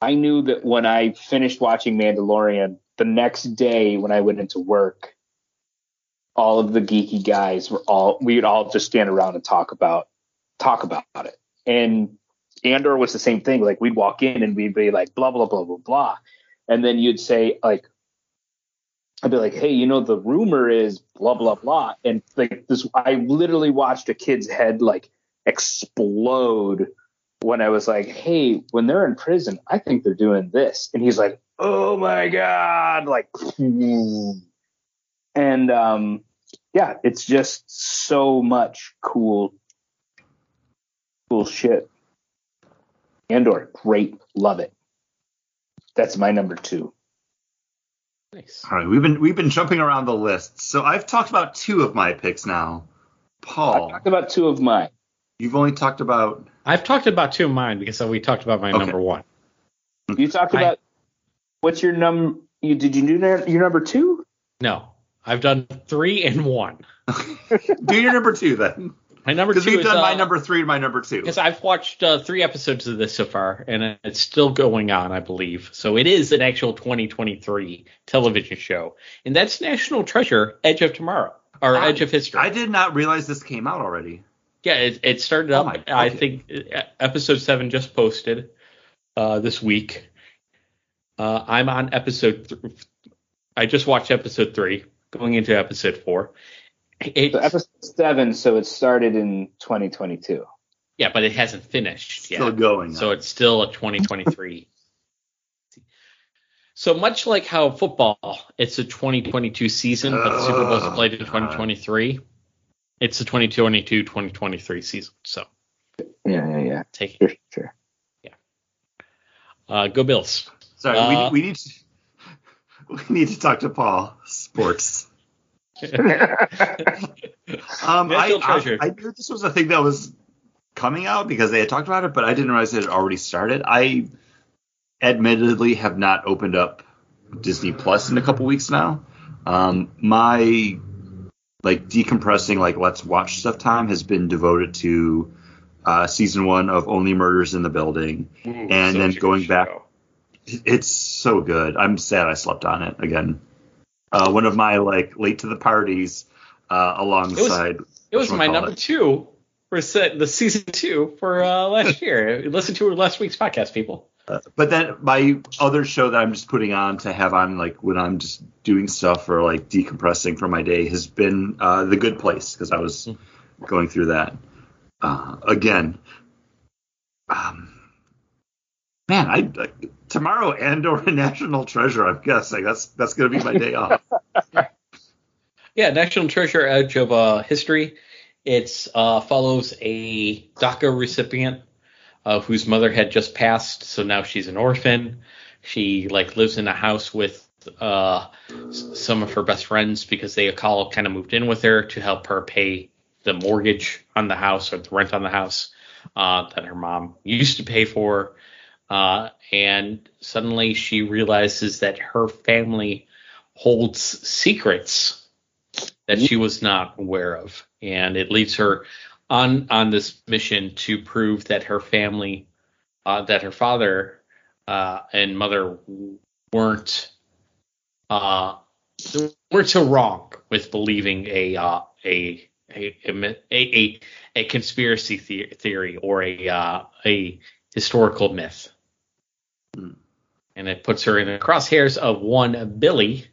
I knew that when I finished watching Mandalorian the next day when I went into work all of the geeky guys were all we would all just stand around and talk about talk about it and Andor was the same thing. Like we'd walk in and we'd be like blah blah blah blah blah, and then you'd say like, I'd be like, hey, you know the rumor is blah blah blah, and like this, I literally watched a kid's head like explode when I was like, hey, when they're in prison, I think they're doing this, and he's like, oh my god, like, and um, yeah, it's just so much cool, cool shit. Andor, great, love it. That's my number two. Nice. all right, we've been we've been jumping around the list. So I've talked about two of my picks now. Paul, I Paul, talked about two of mine. you've only talked about I've talked about two of mine because we talked about my Okay. number one. You talked I- about what's your num? You did you do that- your number two? No, I've done three and one. do your number two then, My number two because we've done my uh, number three and my number two. Because I've watched uh, three episodes of this so far, and it's still going on, I believe. So it is an actual 2023 television show, and that's National Treasure: Edge of Tomorrow or I- Edge of History. I did not realize this came out already. yeah, it, it started Oh up. my- I okay. think uh, episode seven just posted uh, this week. Uh, I'm on episode. Th- I just watched episode three, going into episode four. It's, So episode seven, so it started in 2022. yeah, but it hasn't finished yet. Still going. So it's still a 2023. so much like how football, it's a 2022 season, but the Super Bowl's Ugh, played in 2023. It's a 2022-2023 season. So Yeah, yeah, yeah. take it. Sure, sure. Uh, go Bills. Sorry, Uh, we, we need to we need to talk to Paul. Sports. Um, I. I, I knew this was a thing that was coming out because they had talked about it, but I didn't realize it had already started. I admittedly have not opened up Disney Plus in a couple weeks now. Um, my like decompressing, like let's watch stuff time has been devoted to uh, season one of Only Murders in the Building. And then going back- It's so good. I'm sad I slept on it again. Uh, one of my like late to the parties uh, alongside. It was my whatchamacallit. number two for se- the season two for uh, last year. Listen to last week's podcast, people. Uh, but then my other show that I'm just putting on to have on like when I'm just doing stuff or like decompressing from my day has been uh, The Good Place because I was going through that uh, again. Um, man, I, I tomorrow Andor and National Treasure. I'm guessing that's that's gonna be my day off. Yeah, National Treasure Edge of uh, History. It uh, follows a DACA recipient uh, whose mother had just passed, so now she's an orphan. She like lives in a house with uh, some of her best friends because they all kind of moved in with her to help her pay the mortgage on the house or the rent on the house uh, that her mom used to pay for. Uh, and suddenly she realizes that her family holds secrets that she was not aware of, and it leaves her on on this mission to prove that her family, uh, that her father uh, and mother weren't uh, weren't so wrong with believing a uh, a, a, a a a conspiracy theory or a uh, a historical myth. Hmm. And it puts her in the crosshairs of one Billy,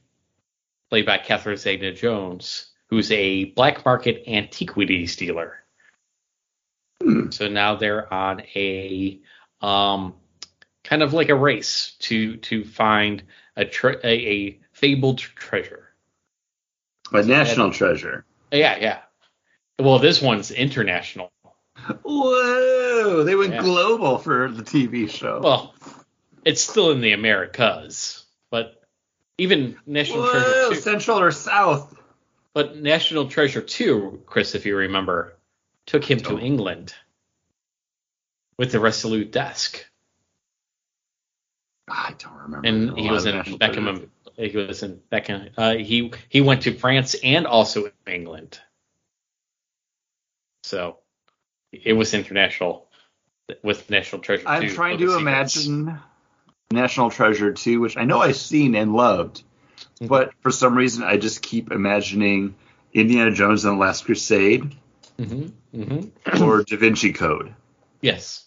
played by Catherine Zeta Jones, who's a black market antiquities dealer. Hmm. So now they're on a um, kind of like a race to to find a tre- a, a fabled treasure. A national treasure. Yeah, yeah. Well, this one's international. Whoa! They went Yeah. global for the TV show. Well, it's still in the Americas, but even National Whoa! Treasure 2. Central or South? But National Treasure 2, Chris, if you remember, took him to. England with the Resolute desk. I don't remember. and a he was in Beckham. Treasure. He was in Beckham. Uh, he he went to France and also England. So it was international with National Treasure. I'm 2, trying to Secrets. imagine National Treasure 2, which I know I've seen and loved, Mhm. but for some reason I just keep imagining Indiana Jones and the Last Crusade Mhm, mhm. or Da Vinci Code. Yes.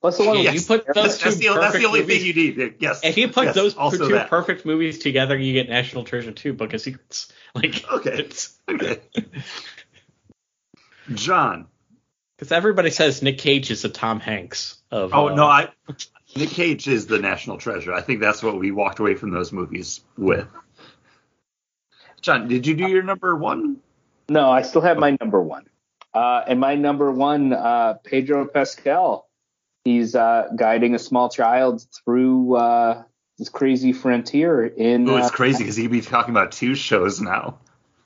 What's the one? Yes. you put those That's, that's, two the, that's the only movies- thing you need. Yes. If you put yes, those also two that. perfect movies together, you get National Treasure 2, Book of Secrets. Like Okay. it's Okay. John. because everybody says Nick Cage is the Tom Hanks of. Oh uh, no, I Nick Cage is the national treasure. I think that's what we walked away from those movies with. John, did you do your number one? No, I still have my number one. Uh, and my number one, uh, Pedro Pascal. He's uh, guiding a small child through uh, this crazy frontier in. Oh, it's uh, crazy because he'd be talking about two shows now.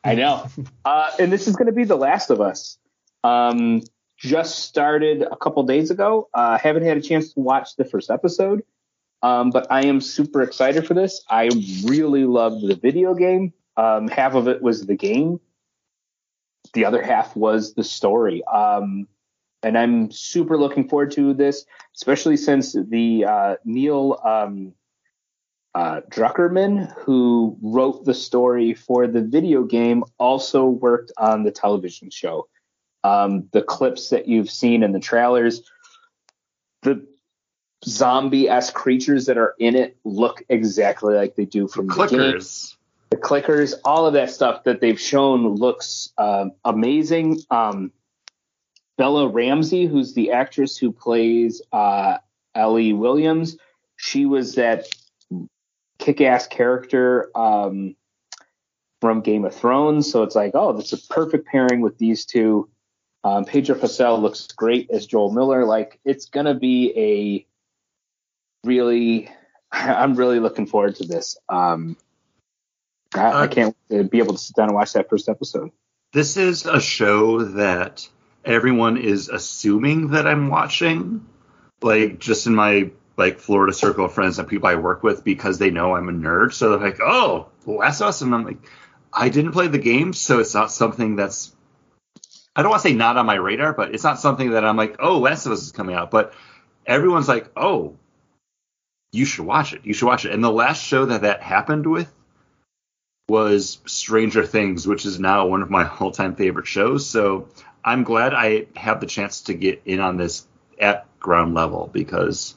I know. Uh, and this is going to be The Last of Us. Um, just started a couple days ago. Uh, haven't had a chance to watch the first episode, um, but I am super excited for this. I really loved the video game. Um, half of it was the game, the other half was the story. Um, and I'm super looking forward to this, especially since the uh, Neil um, uh, Druckmann, who wrote the story for the video game, also worked on the television show. Um, the clips that you've seen in the trailers, the zombie esque creatures that are in it look exactly like they do from the game Clickers. the clickers, all of that stuff that they've shown looks um, amazing. Um, Bella Ramsey, who's the actress who plays uh, Ellie Williams, she was that kick-ass character um, from Game of Thrones. So it's like, oh, that's a perfect pairing with these two. Um, Pedro Pascal looks great as Joel Miller. Like it's gonna be a really, I'm really looking forward to this. Um, I, I Uh, can't wait to be able to sit down and watch that first episode. This is a show that everyone is assuming that I'm watching, like just in my like Florida circle of friends and people I work with because they know I'm a nerd. So they're like, "Oh, of Us," and I'm like, "I didn't play the game, so it's not something that's." I don't want to say not on my radar, but it's not something that I'm like, "Oh, Last of Us is coming out." But everyone's like, "Oh, you should watch it. You should watch it." And the last show that that happened with was Stranger Things, which is now one of my all-time favorite shows. So I'm glad I have the chance to get in on this at ground level because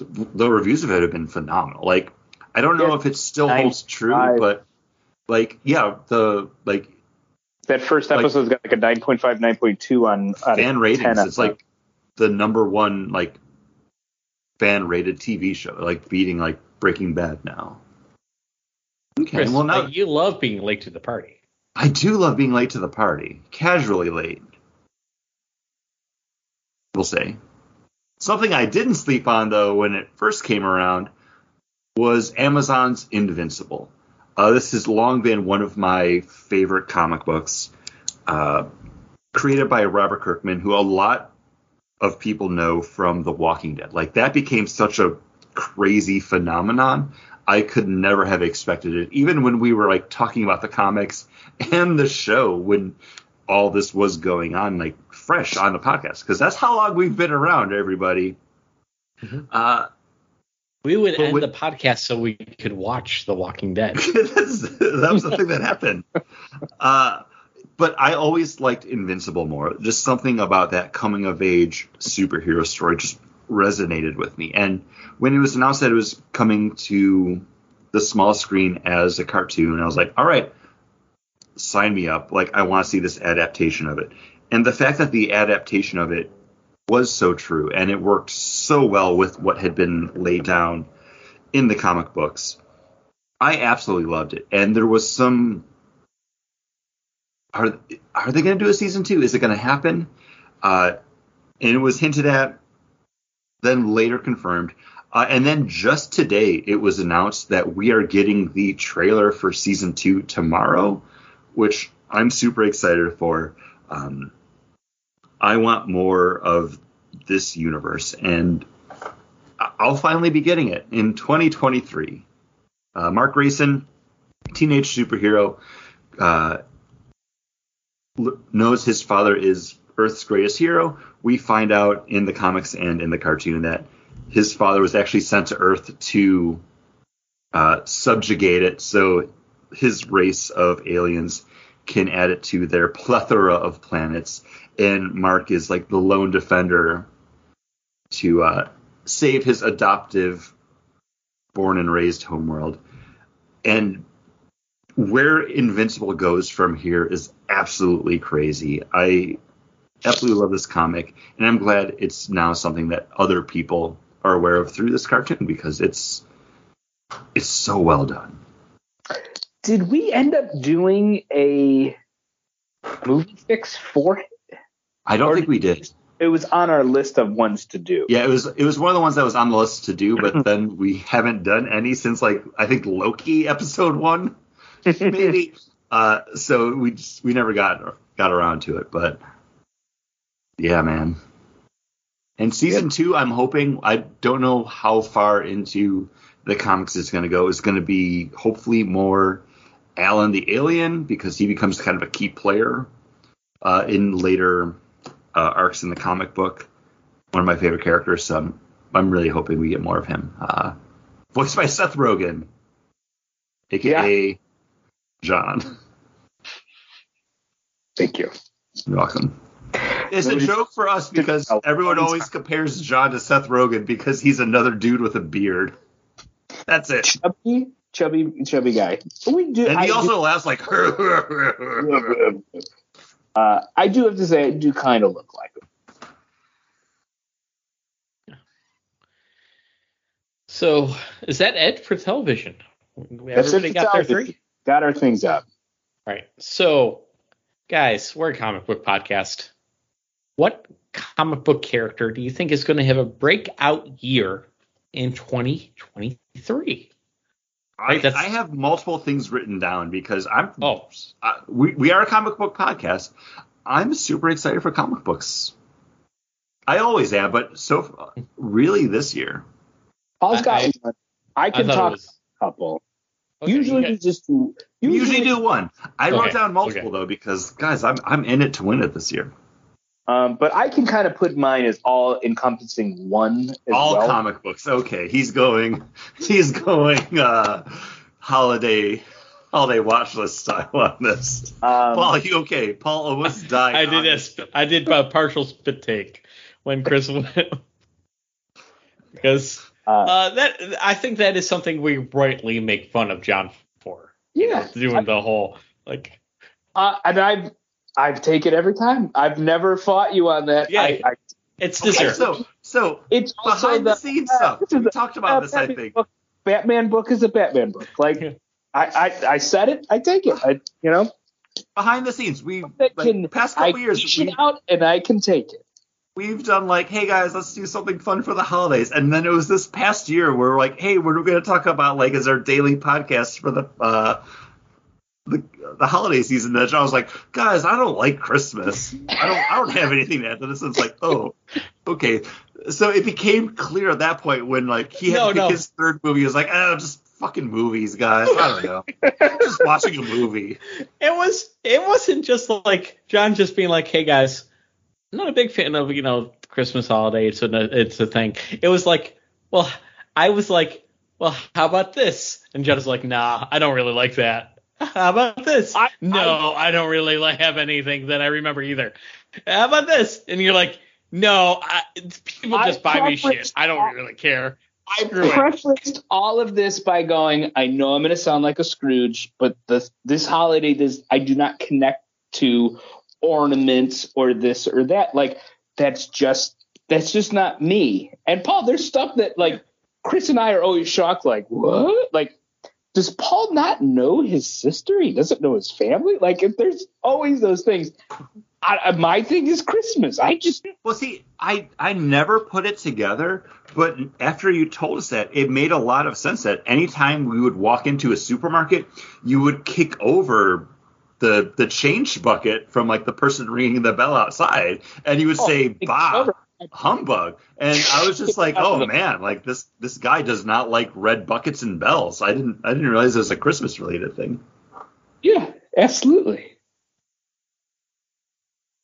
the reviews of it have been phenomenal. Like I don't know Yeah, if it still holds true, five. but like yeah, the like That first Like- episode's got like a 9.5, 9.2 on, on fan ratings, 10 it's like the number one like fan rated TV show, like beating like Breaking Bad now. Okay, Chris, well now you love being late to the party. I do love being late to the party, casually late. We'll say. Something I didn't sleep on though when it first came around was Amazon's Invincible. Uh, this has long been one of my favorite comic books, uh, created by Robert Kirkman, who a lot of people know from The Walking Dead. Like that became such a crazy phenomenon. I could never have expected it, even when we were like talking about the comics and the show when all this was going on, like fresh on the podcast, because that's how long we've been around, everybody. Mhm. Uh, We would But end the podcast so we could watch The Walking Dead. That was the thing that happened. Uh, but I always liked Invincible more. Just something about that coming of age superhero story just resonated with me. And when it was announced that it was coming to the small screen as a cartoon, I was like, all right, sign me up. Like, I want to see this adaptation of it. And the fact that the adaptation of it was so true and it worked so well with what had been laid down in the comic books. I absolutely loved it. And there was some are are they going to do a season 2? Is it going to happen? Uh and it was hinted at then later confirmed. Uh, and then just today it was announced that we are getting the trailer for season 2 tomorrow, which I'm super excited for. Um I want more of this universe, and I'll finally be getting it in 2023. Uh, Mark Grayson, teenage superhero, uh, knows his father is Earth's greatest hero. We find out in the comics and in the cartoon that his father was actually sent to Earth to uh, subjugate it so his race of aliens can add it to their plethora of planets. And Mark is like the lone defender to uh, save his adoptive, born and raised homeworld. And where Invincible goes from here is absolutely crazy. I absolutely love this comic, and I'm glad it's now something that other people are aware of through this cartoon because it's it's so well done. Did we end up doing a movie fix for it? I don't Or think we did. It was on our list of ones to do. Yeah, it was it was one of the ones that was on the list to do, but then we haven't done any since like I think Loki episode one, maybe. uh, so we just, we never got got around to it, but yeah, man. And season two, I'm hoping I don't know how far into the comics it's going to go. It's going to be hopefully more Alan the alien because he becomes kind of a key player uh, in later uh, arcs in the comic book one of my favorite characters. So I'm, I'm really hoping we get more of him. Uh, voiced by Seth Rogen, aka John. Thank you. You're welcome. It's a joke for us because everyone always compares John to Seth Rogen because he's another dude with a beard. That's it. Chubby, chubby, chubby guy. We do. And he I also laughs like. uh, I do have to say, I do kind of look like him. So is that it for television? We That's it everybody for got their three. Got our things up. Right. So, guys, we're a comic book podcast. What comic book character do you think is going to have a breakout year in 2023? I, Right, that's- I have multiple things written down because I'm. Oh, uh, we we are a comic book podcast. I'm super excited for comic books. I always am, but so really this year. Paul's got I- one. I can thought talk was- a couple. okay, usually you just do. We usually do one. I wrote down multiple though because guys, I'm I'm in it to win it this year. Um, but I can kind of put mine as all encompassing one as All well. comic books. Okay, he's going. He's going. uh Holiday. Holiday watch list style on this. Um, Paul, you okay? Paul almost died. I did a sp- I did a partial spit take when Chris went because uh, uh, that I think that is something we rightly make fun of John for yeah, doing the whole like uh, and I've I've taken every time. I've never fought you on that. Yeah. I, I, it's Okay, deserved. so so it's behind the the scenes uh, stuff. this We the- talked about uh, this, I think. Book, Batman book is a Batman book. Like Yeah. I, I I said it. I take it. I you know Behind the scenes, we that like, can the past I couple years dish we it out and I can take it. we've done like, hey guys, let's do something fun for the holidays. And then it was this past year where we're like, hey, we're going to talk about like is our daily podcast for the uh, the the holiday season. That I was like, guys, I don't like Christmas. I don't I don't have anything to add to this. And it's like, oh, okay. So it became clear at that point when like he had No, no. his third movie. He was like, oh, just fucking movies, guys. I don't know. just watching a movie. It was it wasn't just like John just being like, "Hey guys, I'm not a big fan of you know Christmas holiday. It's a it's a thing." It was like, well, I was like, well, how about this? And John was like, Nah, I don't really like that. How about this? I- no, I, don't really like have anything that I remember either. How about this? And you're like, no, I, people I just buy me shit. I don't really care. I prefaced all of this by going, I know I'm going to sound like a Scrooge, but this this holiday does I do not connect to ornaments or this or that. Like that's just that's just not me. And Paul, there's stuff that like Chris and I are always shocked. Like what? Like does Paul not know his sister? He doesn't know his family. Like if there's always those things. I, my thing is Christmas. I just Well, see, I I never put it together, but after you told us that, it made a lot of sense that anytime we would walk into a supermarket, you would kick over the the change bucket from like the person ringing the bell outside, and you would oh, say Bob, "bah over. Humbug," and I was just like, "Oh man, like this this guy does not like red buckets and bells." I didn't I didn't realize it was a Christmas related thing. yeah, absolutely.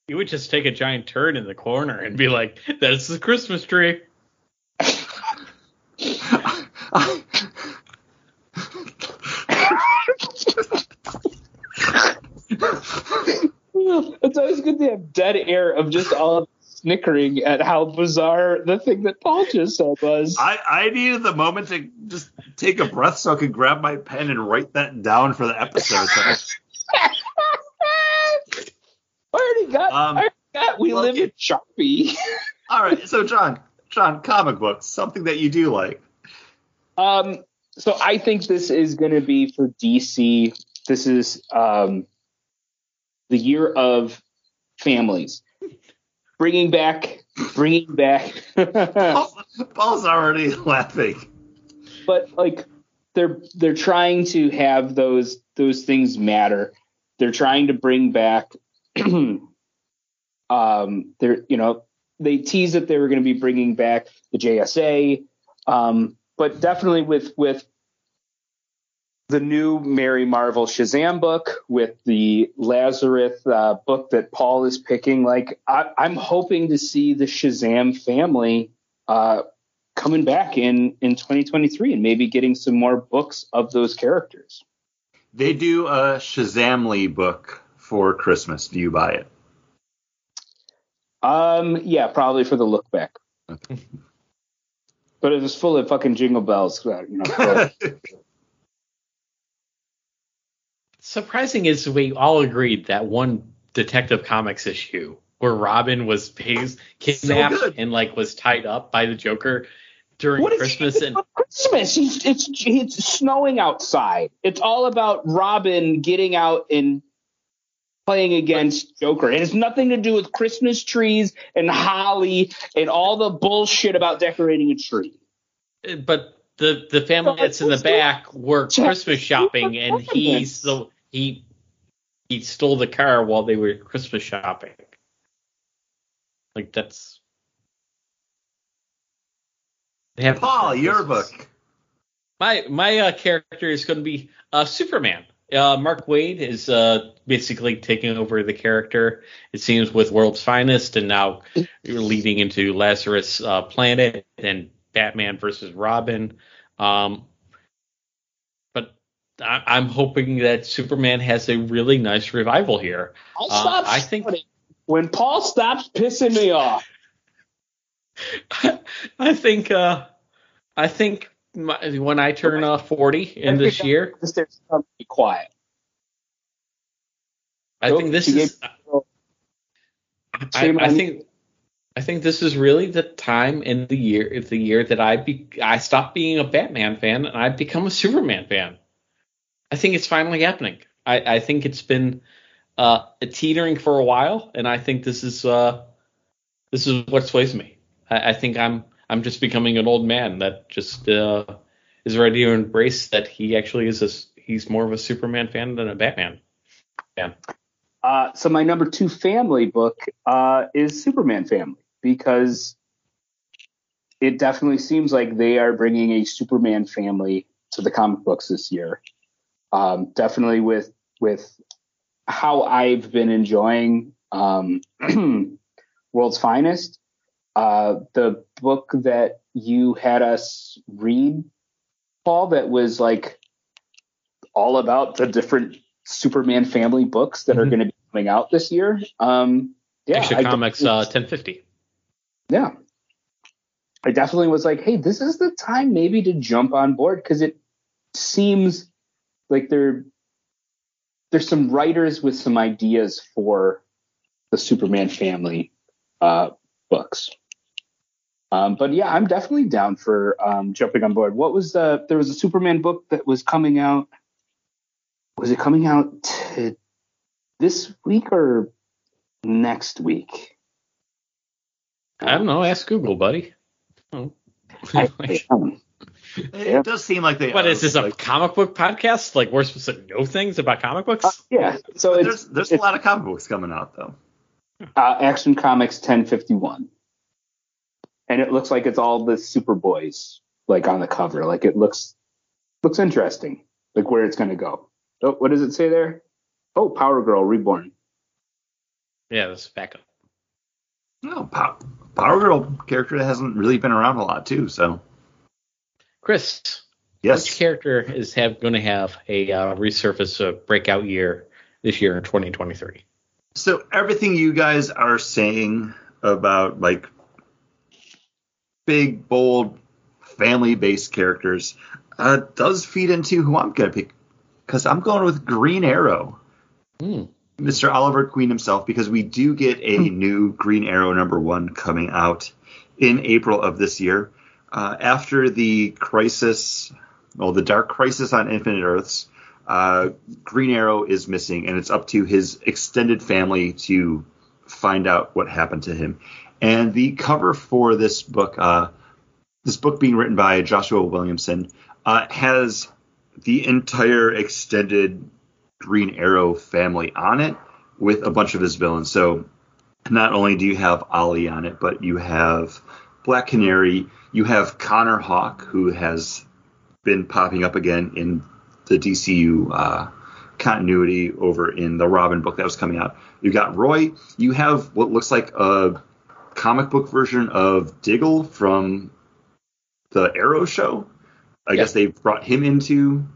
You would just take a giant turd in the corner and be like, that's the Christmas tree. it's always good to have dead air of just all snickering at how bizarre the thing that Paul just said was. I, I needed the moment to just take a breath so I could grab my pen and write that down for the episode. I already got. Um, I already got. We live in Sharpie. All right, so John, John, comic books, something that you do like. Um, so I think this is going to be for DC. This is um, the year of families, bringing back, bringing back. Paul's, Paul's already laughing. but like they're they're trying to have those those things matter. They're trying to bring back um they're you know they tease that they were going to be bringing back the JSA um but definitely with with the new Mary Marvel Shazam book with the Lazarus uh, book that Paul is picking like I, I'm hoping to see the Shazam family uh coming back in in 2023 and maybe getting some more books of those characters. They do a Shazamly book for Christmas. Do you buy it? Um, yeah, probably for the look back. Okay. But it was full of fucking jingle bells. uh, You know, Surprising is we all agreed that one Detective Comics issue where Robin was pays, kidnapped good. and like was tied up by the Joker during what is Christmas and Christmas? It's, it's it's snowing outside. It's all about Robin getting out and playing against Joker. It has nothing to do with Christmas trees and holly and all the bullshit about decorating a tree. but the the family that's in the back were Christmas shopping and he's the he he stole the car while they were Christmas shopping. Like that's they have Paul, your book. My my uh, character is going to be uh, Superman. Uh, Mark Waid is uh, basically taking over the character. It seems with World's Finest, and now you're leading into Lazarus uh, Planet and Batman versus Robin. Um, I, I'm hoping that Superman has a really nice revival here. I'll Uh, stop I think- when Paul stops pissing me off. I think uh, I think my, when I turn uh, 40 in this year, Just there's something be quiet. I think this is. I, I think I think this is really the time in the year if the year that I be I stop being a Batman fan and I become a Superman fan. I think it's finally happening. I, I think it's been uh, teetering for a while, and I think this is uh, this is what sways me. I, I think I'm I'm just becoming an old man that just uh, is ready to embrace that he actually is a he's more of a Superman fan than a Batman fan. Uh, so my number two family book uh, is Superman Family because it definitely seems like they are bringing a Superman family to the comic books this year. Um, definitely with with how I've been enjoying um, World's Finest. Uh, the book that you had us read, Paul, that was like all about the different Superman family books that are Mhm. going to be coming out this year. Um, yeah, Extra I Comics uh, 1050. yeah. I definitely was like, hey, this is the time maybe to jump on board because it seems like there there's some writers with some ideas for the Superman family uh, books. Um, but yeah, I'm definitely down for um, jumping on board. What was the? There was a Superman book that was coming out. Was it coming out t- this week or next week? I don't know. Ask Google, buddy. Oh. I, um, It, Yeah. does seem like they. what are, is this a comic book podcast? Like we're supposed to know things about comic books? uh, yeah, so it's there's there's a lot of comic books coming out though. uh, Action Comics 1051, and it looks like it's all the Superboys like on the cover. Like it looks looks interesting, like where it's going to go. Oh, what does it say there? Oh, Power Girl Reborn. yeah, this is backup. No, Pow- Power Girl character that hasn't really been around a lot too. So Chris, yes, which character is have going to have a uh, resurface uh, breakout year this year in 2023? So everything you guys are saying about like big, bold, family-based characters uh, does feed into who I'm gonna pick because I'm going with Green Arrow, Hmm. Mr. Oliver Queen himself, because we do get a new Green Arrow number one coming out in April of this year uh, after the crisis, well, the Dark Crisis on Infinite Earths. Uh, Green Arrow is missing, and it's up to his extended family to find out what happened to him. And the cover for this book, uh, this book being written by Joshua Williamson, uh, has the entire extended Green Arrow family on it with a bunch of his villains. So not only do you have Ollie on it, but you have Black Canary, you have Connor Hawke, who has been popping up again in the DCU uh, continuity over in the Robin book that was coming out. You got Roy. You have what looks like a comic book version of Diggle from the Arrow show. I Yeah. guess they brought him into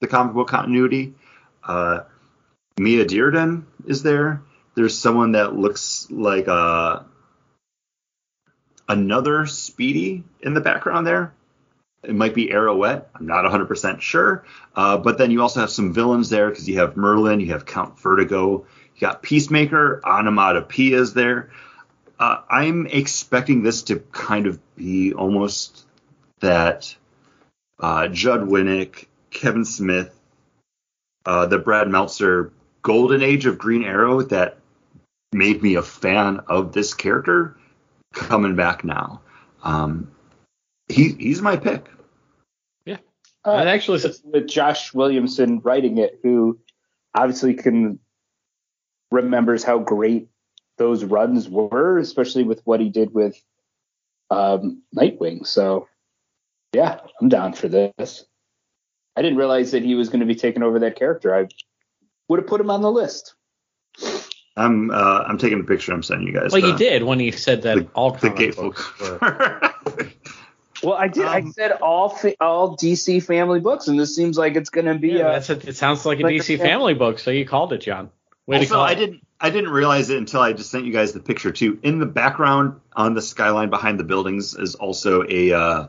the comic book continuity. Uh, Mia Dearden is there. There's someone that looks like uh, another Speedy in the background there. It might be Arrowette. I'm not 100% sure. Uh, but then you also have some villains there because you have Merlyn, you have Count Vertigo, you got Peacemaker, Onomatopoeia is there. Uh, I'm expecting this to kind of be almost that uh, Judd Winick, Kevin Smith, uh, the Brad Meltzer golden age of Green Arrow that made me a fan of this character coming back now. Um, he, he's my pick. Uh, And actually, with- with Josh Williamson writing it, who obviously can remembers how great those runs were, especially with what he did with um, Nightwing. So, yeah, I'm down for this. I didn't realize that he was going to be taking over that character. I would have put him on the list. I'm uh, I'm taking a picture. I'm sending you guys. Well, the, he did when you said that the, all the comic gateful. books were. Well, I did. I Um, said all fa- all DC family books, and this seems like it's going to be. Yeah, uh, that's a, it sounds like a like a DC fam- family book, so you called it, John. Way to also, call I it. didn't I didn't realize it until I just sent you guys the picture too. In the background on the skyline behind the buildings is also a uh,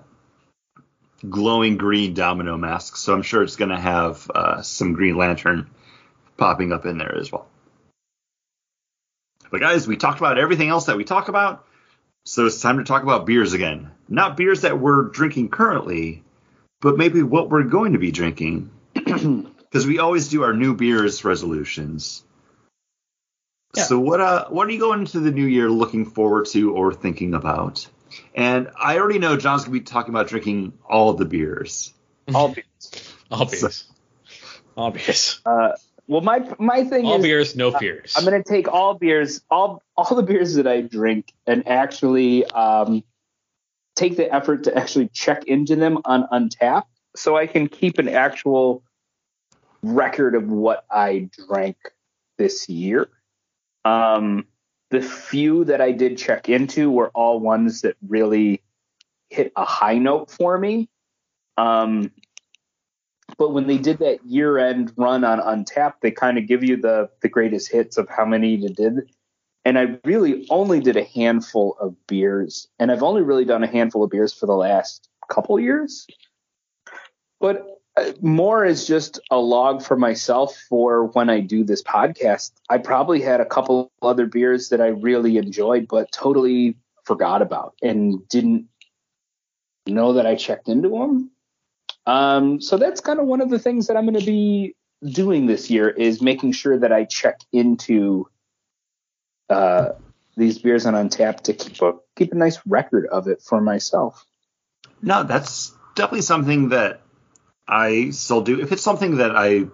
glowing green domino mask. So I'm sure it's going to have uh, some Green Lantern popping up in there as well. But guys, we talked about everything else that we talk about, so it's time to talk about beers again. Not beers that we're drinking currently, but maybe what we're going to be drinking. Because we always do our new beers resolutions. Yeah. So what uh what are you going into the new year looking forward to or thinking about? And I already know John's gonna be talking about drinking all the beers. all beers. All beers. All beers. Uh, well, my my thing All is all beers, no fears. I'm gonna take all beers, all all the beers that I drink, and actually um, take the effort to actually check into them on Untappd, so I can keep an actual record of what I drank this year. Um, the few that I did check into were all ones that really hit a high note for me. Um, but when they did that year end run on Untappd, they kind of give you the the greatest hits of how many you did. And I really only did a handful of beers, and I've only really done a handful of beers for the last couple years. But uh, more is just a log for myself for when I do this podcast. I probably had a couple other beers that I really enjoyed, but totally forgot about and didn't know that I checked into them. Um, so that's kind of one of the things that I'm going to be doing this year is making sure that I check into uh, these beers on Untappd to keep a keep a nice record of it for myself. No, that's definitely something that I still do. If it's something that I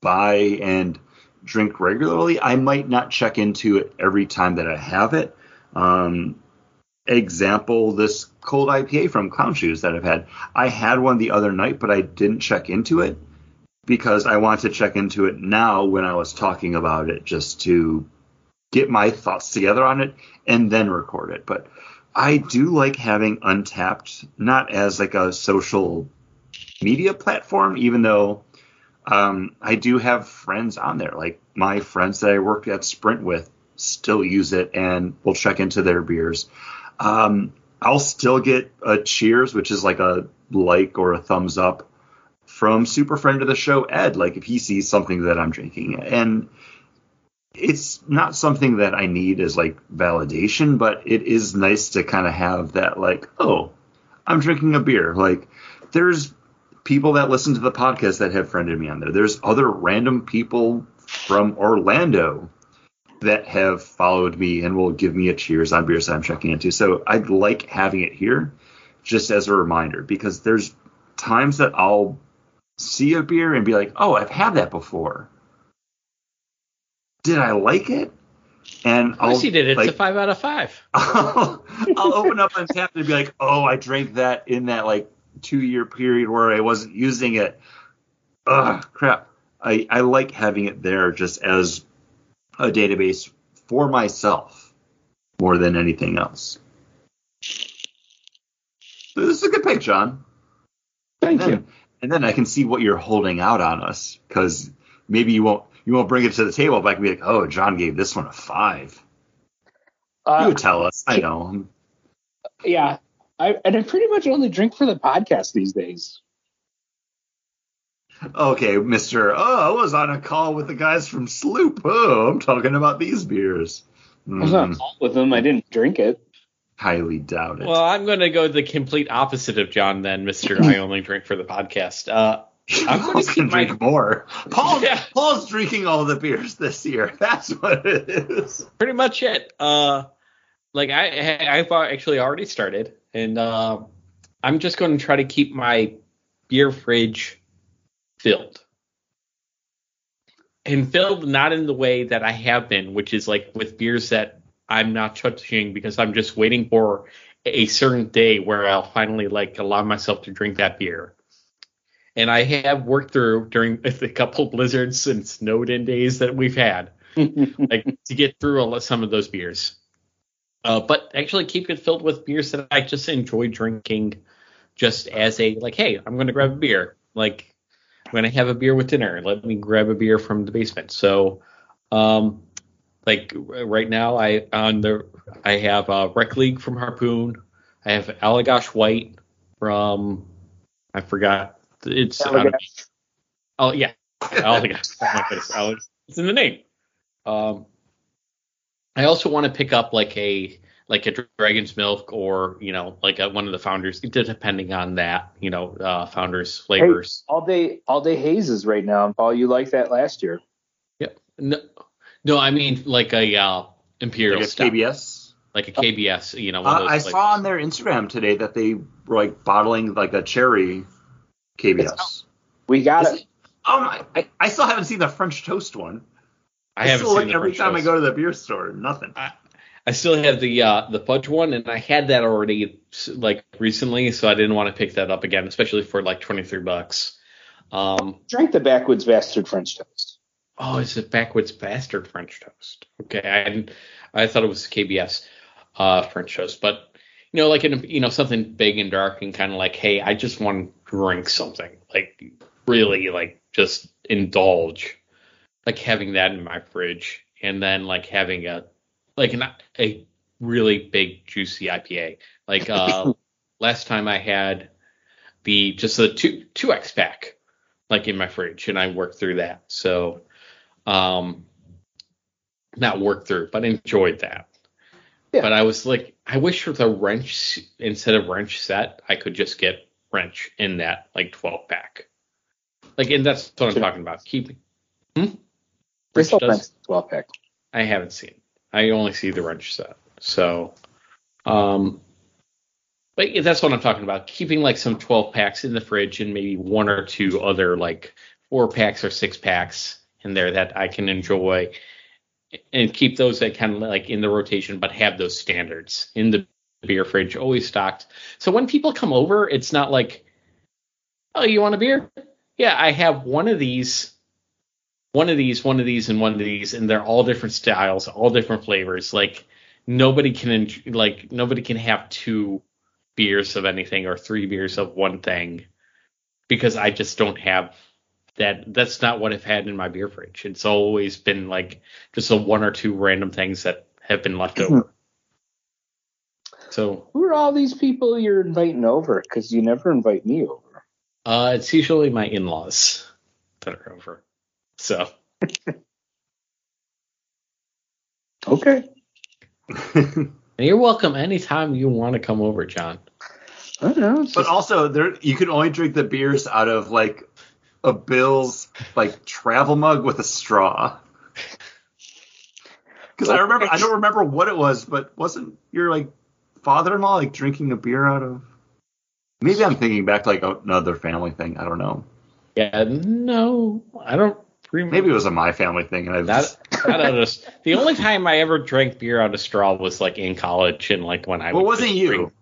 buy and drink regularly, I might not check into it every time that I have it. Um, example, this cold IPA from Clown Shoes that I've had. I had one the other night, but I didn't check into it because I wanted to check into it now when I was talking about it just to get my thoughts together on it and then record it. But I do like having Untappd not as like a social media platform, even though um, I do have friends on there. Like my friends that I work at Sprint with still use it and will check into their beers. Um, I'll still get a cheers, which is like a like or a thumbs up from super friend of the show Ed. Like if he sees something that I'm drinking, and it's not something that I need as like validation, but it is nice to kind of have that like, oh, I'm drinking a beer. Like there's people that listen to the podcast that have friended me on there. There's other random people from Orlando that have followed me and will give me a cheers on beers that I'm checking into. So I like having it here just as a reminder because there's times that I'll see a beer and be like, oh, I've had that before. Did I like it? And I'll, he did. It's like, a five out of five. I'll, I'll open up Untappd and be like, oh, I drank that in that like two year period where I wasn't using it. Ugh, crap. I, I like having it there just as a database for myself more than anything else. This is a good pick, John. Thank and then, you. And then I can see what you're holding out on us because maybe you won't you won't bring it to the table, but I can be like, oh, John gave this one a five. Uh, you tell us. I know. Yeah, I and I pretty much only drink for the podcast these days. Okay, Mister. Oh, I was on a call with the guys from Sloop. Oh, I'm talking about these beers. Mm. I was on a call with them. I didn't drink it. Highly doubt it. Well, I'm going to go the complete opposite of John then, Mister. I only drink for the podcast. Uh, I'm going to drink my... more. Paul, yeah. Paul's drinking all the beers this year. That's what it is. Pretty much it. Uh, like I, I've actually already started, and uh, I'm just going to try to keep my beer fridge filled. And filled not in the way that I have been, which is like with beers that I'm not touching because I'm just waiting for a certain day where I'll finally like allow myself to drink that beer. And I have worked through during the couple blizzards and snowed in days that we've had, like to get through some of those beers. Uh, but actually keep it filled with beers that I just enjoy drinking, just as a like, hey, I'm going to grab a beer. Like when I have a beer with dinner, let me grab a beer from the basement. So, um, like right now, I on the I have uh, Rec League from Harpoon. I have Allagash White from I forgot it's Allagash. oh yeah Allagash. oh It's in the name. Um, I also want to pick up like a like a dragon's milk or you know like a, one of the founders depending on that you know uh, founders flavors. hey, all day all day hazes right now paul you like that last year. Yeah no no i mean like a uh, imperial like a kbs like a kbs you know uh, those, i like, saw on their instagram today that they were like bottling like a cherry kbs we got Is it, it? Oh my I, I, still haven't seen the french toast one. I, I haven't still look every time toast. i go to the beer store nothing. I, I still have the uh, the fudge one, and I had that already like recently, so I didn't want to pick that up again, especially for like twenty three bucks. Um, Drank the backwoods bastard French toast. oh, it's a backwoods bastard French toast. Okay, I didn't, I thought it was KBS uh, French toast, but you know, like in you know something big and dark and kind of like, hey, I just want to drink something, like really like just indulge, like having that in my fridge, and then like having a like an, a really big juicy IPA. Like uh, last time I had the just the two two X pack like in my fridge, and I worked through that. So, um, not worked through, but enjoyed that. Yeah. But I was like, I wish for a wrench instead of wrench set, I could just get wrench in that like 12 pack. Like, and that's what I'm talking about. Keep. Hmm? They Rich still does? 12 pack. I haven't seen. I only see the wrench set. So, um, but that's what I'm talking about. Keeping like some 12 packs in the fridge and maybe one or two other like four packs or six packs in there that I can enjoy and keep those that kind of like in the rotation, but have those standards in the beer fridge always stocked. So when people come over, it's not like, oh, you want a beer? Yeah, I have one of these one of these, one of these, and one of these, and they're all different styles, all different flavors. Like nobody can like nobody can have two beers of anything or three beers of one thing because I just don't have that. That's not what I've had in my beer fridge. It's always been like just a one or two random things that have been left over. So Who are all these people you're inviting over? Because you never invite me over. uh, it's usually my in-laws that are over. So Okay. and you're welcome anytime you want to come over, John. I don't know. But just- also, there you can only drink the beers out of like a Bill's like travel mug with a straw. Because I remember, I don't remember what it was, but wasn't your like father-in-law like drinking a beer out of? Maybe I'm thinking back to like another family thing. I don't know. Yeah, no, I don't remember. Maybe it was a my family thing, and I That, just, that out of, the only time I ever drank beer out of straw was like in college and like when I well, it wasn't you. bring-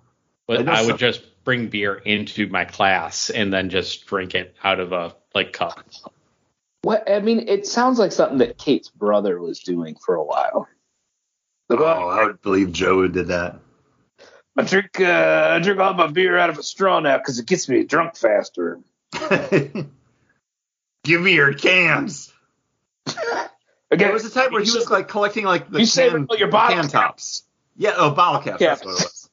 but I I would some- just bring beer into my class and then just drink it out of a like cup. what? I mean, it sounds like something that Kate's brother was doing for a while. Oh, I would believe Joe did that. I drink, uh, I drink all my beer out of a straw now because it gets me drunk faster. Give me your cans. Again, There was a time where he was like collecting like the You can, all your bottle can caps. tops. Yeah, oh, bottle caps. That's what it was.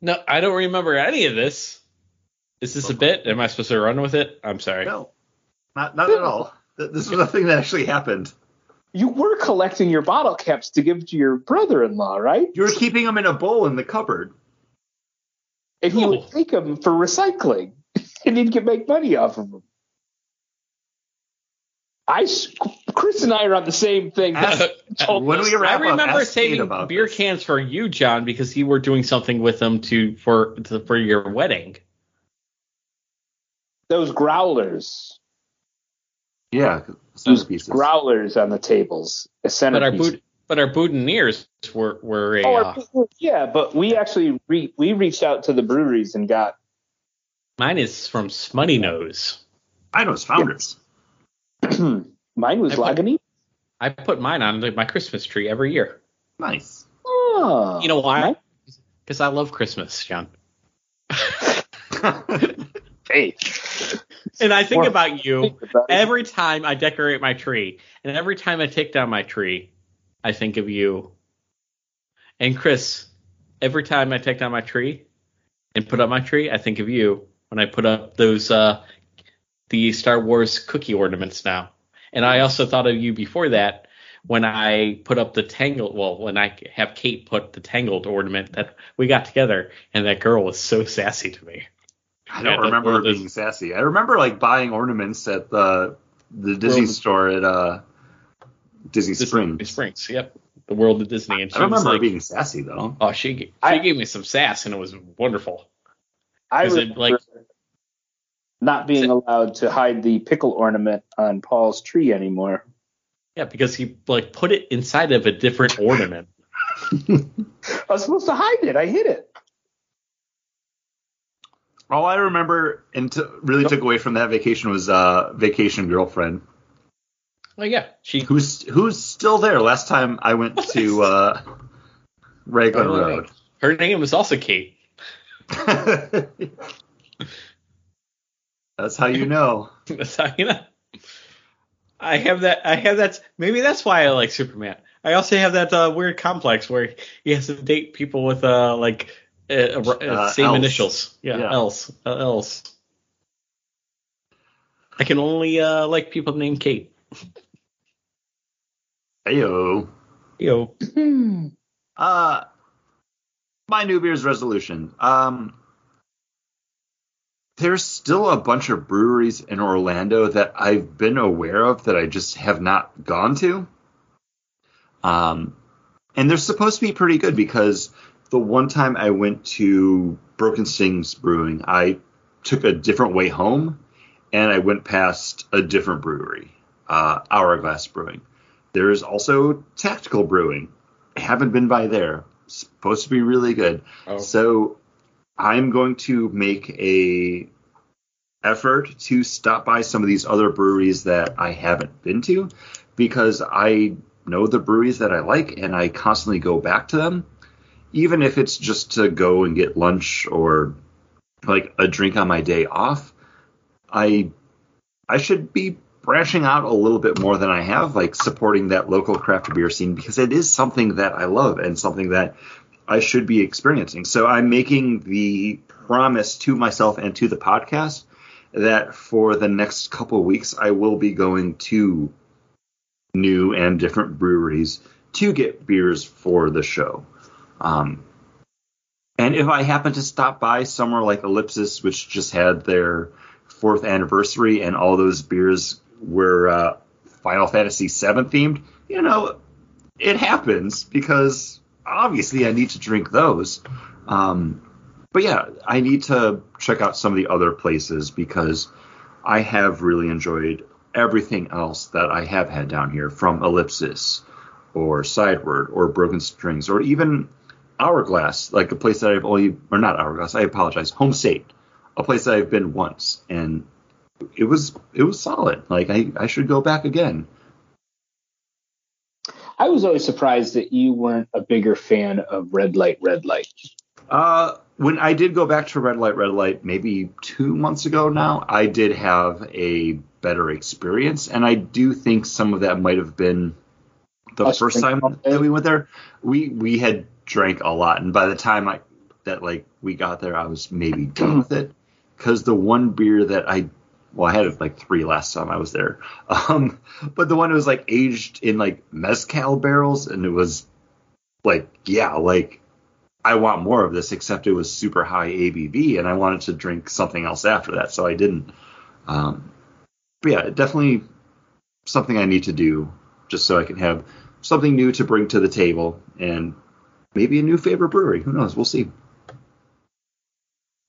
No, I don't remember any of this. Is this a bit? Am I supposed to run with it? I'm sorry. No, not not at all. This was a thing that actually happened. you were collecting your bottle caps to give to your brother-in-law, right? You were keeping them in a bowl in the cupboard. And he Cool. would take them for recycling, and he'd get make money off of them. I Chris and I are on the same thing. Ask- Told when us. we I wrap up, remember ask saving about beer this. cans for you, John, because you were doing something with them to for to, for your wedding. Those growlers, Yeah, those centerpieces. growlers on the tables, a But our centerpiece. boot, but our boutonnieres were were a. Oh, uh, our- yeah, but we actually re- we reached out to the breweries and got mine is from Smuttynose. I know it's founders. mine was I put- Lagunitas. I put mine on my Christmas tree every year. Nice. Oh, You know why? Mine- Because I love Christmas, John. Hey, And I think about you think about it. every time I decorate my tree, and every time I take down my tree, I think of you. And Chris, every time I take down my tree and put up my tree, I think of you when I put up those uh the Star Wars cookie ornaments now. And I also thought of you before that when I put up the tangled well, when I have Kate put the tangled ornament that we got together and that girl was so sassy to me. I don't the remember her being sassy. I remember like buying ornaments at the the Disney World- store at uh Disney Disney Springs. Springs, yep. The world of Disney. And I don't was remember her like, being sassy though. Oh, she she I- gave me some sass and it was wonderful. I Is it like- not being allowed to hide the pickle ornament on Paul's tree anymore. Yeah, because he like put it inside of a different ornament. I was supposed to hide it. I hid it. All I remember and t- really took away from that vacation was uh, vacation girlfriend, Oh yeah, she who's who's still there. Last time I went to uh, Raglan Oh, Road. her name was also Kate. That's how you know. That's how you know. I have that. I have that. Maybe that's why I like Superman. I also have that uh, weird complex where he has to date people with uh like uh, uh, same Ls. initials. Yeah, Yeah. else, uh, else. I can only uh like people named Kate. Heyo. Yo. Uh, my New Year's resolution. Um, there's still a bunch of breweries in Orlando that I've been aware of that I just have not gone to. Um, and they're supposed to be pretty good because the one time I went to Broken Strings Brewing, I took a different way home and I went past a different brewery, uh, Hourglass Brewing. There is also Tactical Brewing. Haven't been by there. Supposed to be really good. Oh. So I'm going to make a effort to stop by some of these other breweries that I haven't been to because I know the breweries that I like and I constantly go back to them. Even if it's just to go and get lunch or like a drink on my day off, I I should be branching out a little bit more than I have, like supporting that local craft beer scene because it is something that I love and something that I should be experiencing. So I'm making the promise to myself and to the podcast that for the next couple weeks I will be going to new and different breweries to get beers for the show. Um, and if I happen to stop by somewhere like Ellipsis, which just had their fourth anniversary and all those beers were uh, Final Fantasy VII themed, you know, it happens because obviously I need to drink those. Um, but yeah, I need to check out some of the other places because I have really enjoyed everything else that I have had down here from Ellipsis or Sideward or Broken Strings or even Hourglass, like a place that I've only, or not Hourglass, I apologize, Home State, a place that I've been once. And it was it was solid. Like I, I should go back again. I was always surprised that you weren't a bigger fan of Red Light, Red Light. Uh, when I did go back to Red Light, Red Light, maybe two months ago now, I did have a better experience, and I do think some of that might have been the first time that we went there. We we had drank a lot, and by the time I that like we got there, I was maybe done with it because the one beer that I well, I had like three last time I was there. Um, but the one that was like aged in like mezcal barrels, and it was like, yeah, like I want more of this, except it was super high ABV, and I wanted to drink something else after that, so I didn't. Um, but yeah, definitely something I need to do just so I can have something new to bring to the table and maybe a new favorite brewery. Who knows? We'll see.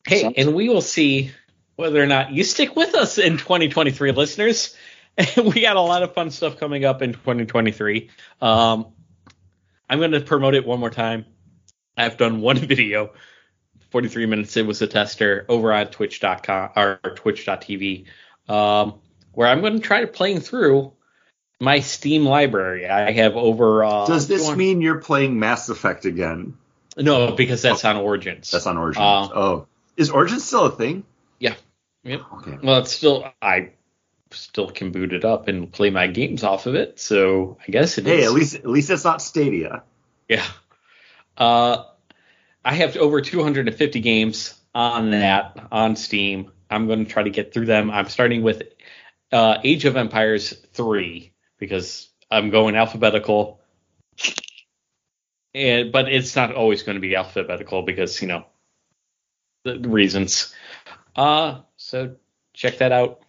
Hey, Sounds- and we will see whether or not you stick with us in 2023, listeners. we got a lot of fun stuff coming up in 2023. Um, I'm going to promote it one more time. I've done one video, 43 minutes. It was a tester over on Twitch.com or Twitch.tv, um, where I'm going to try to playing through my Steam library. I have over. Uh, Does this 200 mean you're playing Mass Effect again? No, because that's on Origins. That's on Origins. Uh, oh, is Origins still a thing? Yep. Okay. Well, it's still I still can boot it up and play my games off of it, so I guess it is. Hey, at least at least it's not Stadia. yeah. Uh, I have over 250 games on that on Steam. I'm going to try to get through them. I'm starting with uh, Age of Empires 3 because I'm going alphabetical. And but it's not always going to be alphabetical because you know the reasons. Uh so check that out.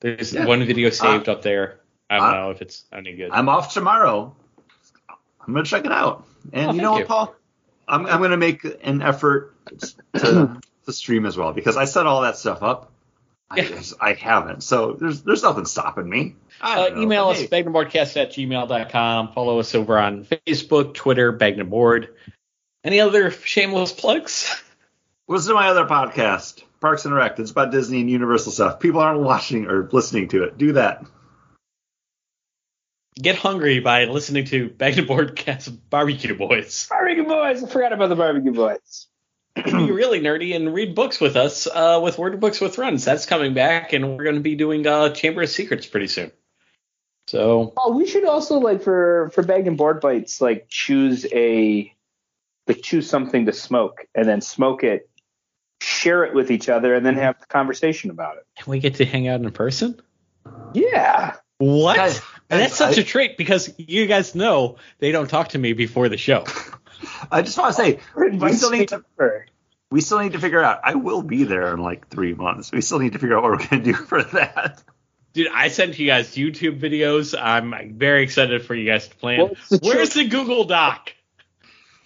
There's Yeah. one video saved up there. I don't uh, know if it's any good. I'm off tomorrow. I'm gonna check it out. And Oh, you know what, you. Paul? I'm I'm gonna make an effort to, to stream as well because I set all that stuff up. I, just, I haven't. So there's there's nothing stopping me. Uh, email us hey, baggedandboardcast at gmail.com. Follow us over on Facebook, Twitter, Bagnumboard. Any other shameless plugs? Listen to my other podcast, Parks and Rec. It's about Disney and Universal stuff. People aren't watching or listening to it. Do that. Get hungry by listening to Bagged and Boardcast Barbecue Boys. Barbecue Boys. I forgot about the Barbecue Boys. Be really nerdy and read books with us uh, with Word of Books with Runs. That's coming back, and we're going to be doing uh, Chamber of Secrets pretty soon. So Oh, we should also like for for bag and board bites, like choose a like choose something to smoke and then smoke it, share it with each other, and then mm-hmm. have the conversation about it. can we get to hang out in person? Yeah. What? Guys, and that's such a trait because you guys know they don't talk to me before the show. I just want to say we still need to to. we still need to figure out. I will be there in like three months. We still need to figure out what we're gonna do for that. Dude, I sent you guys YouTube videos. I'm very excited for you guys to plan. Well, the Where's the Google Doc?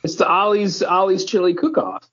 It's the Ollie's Ollie's chili cook off.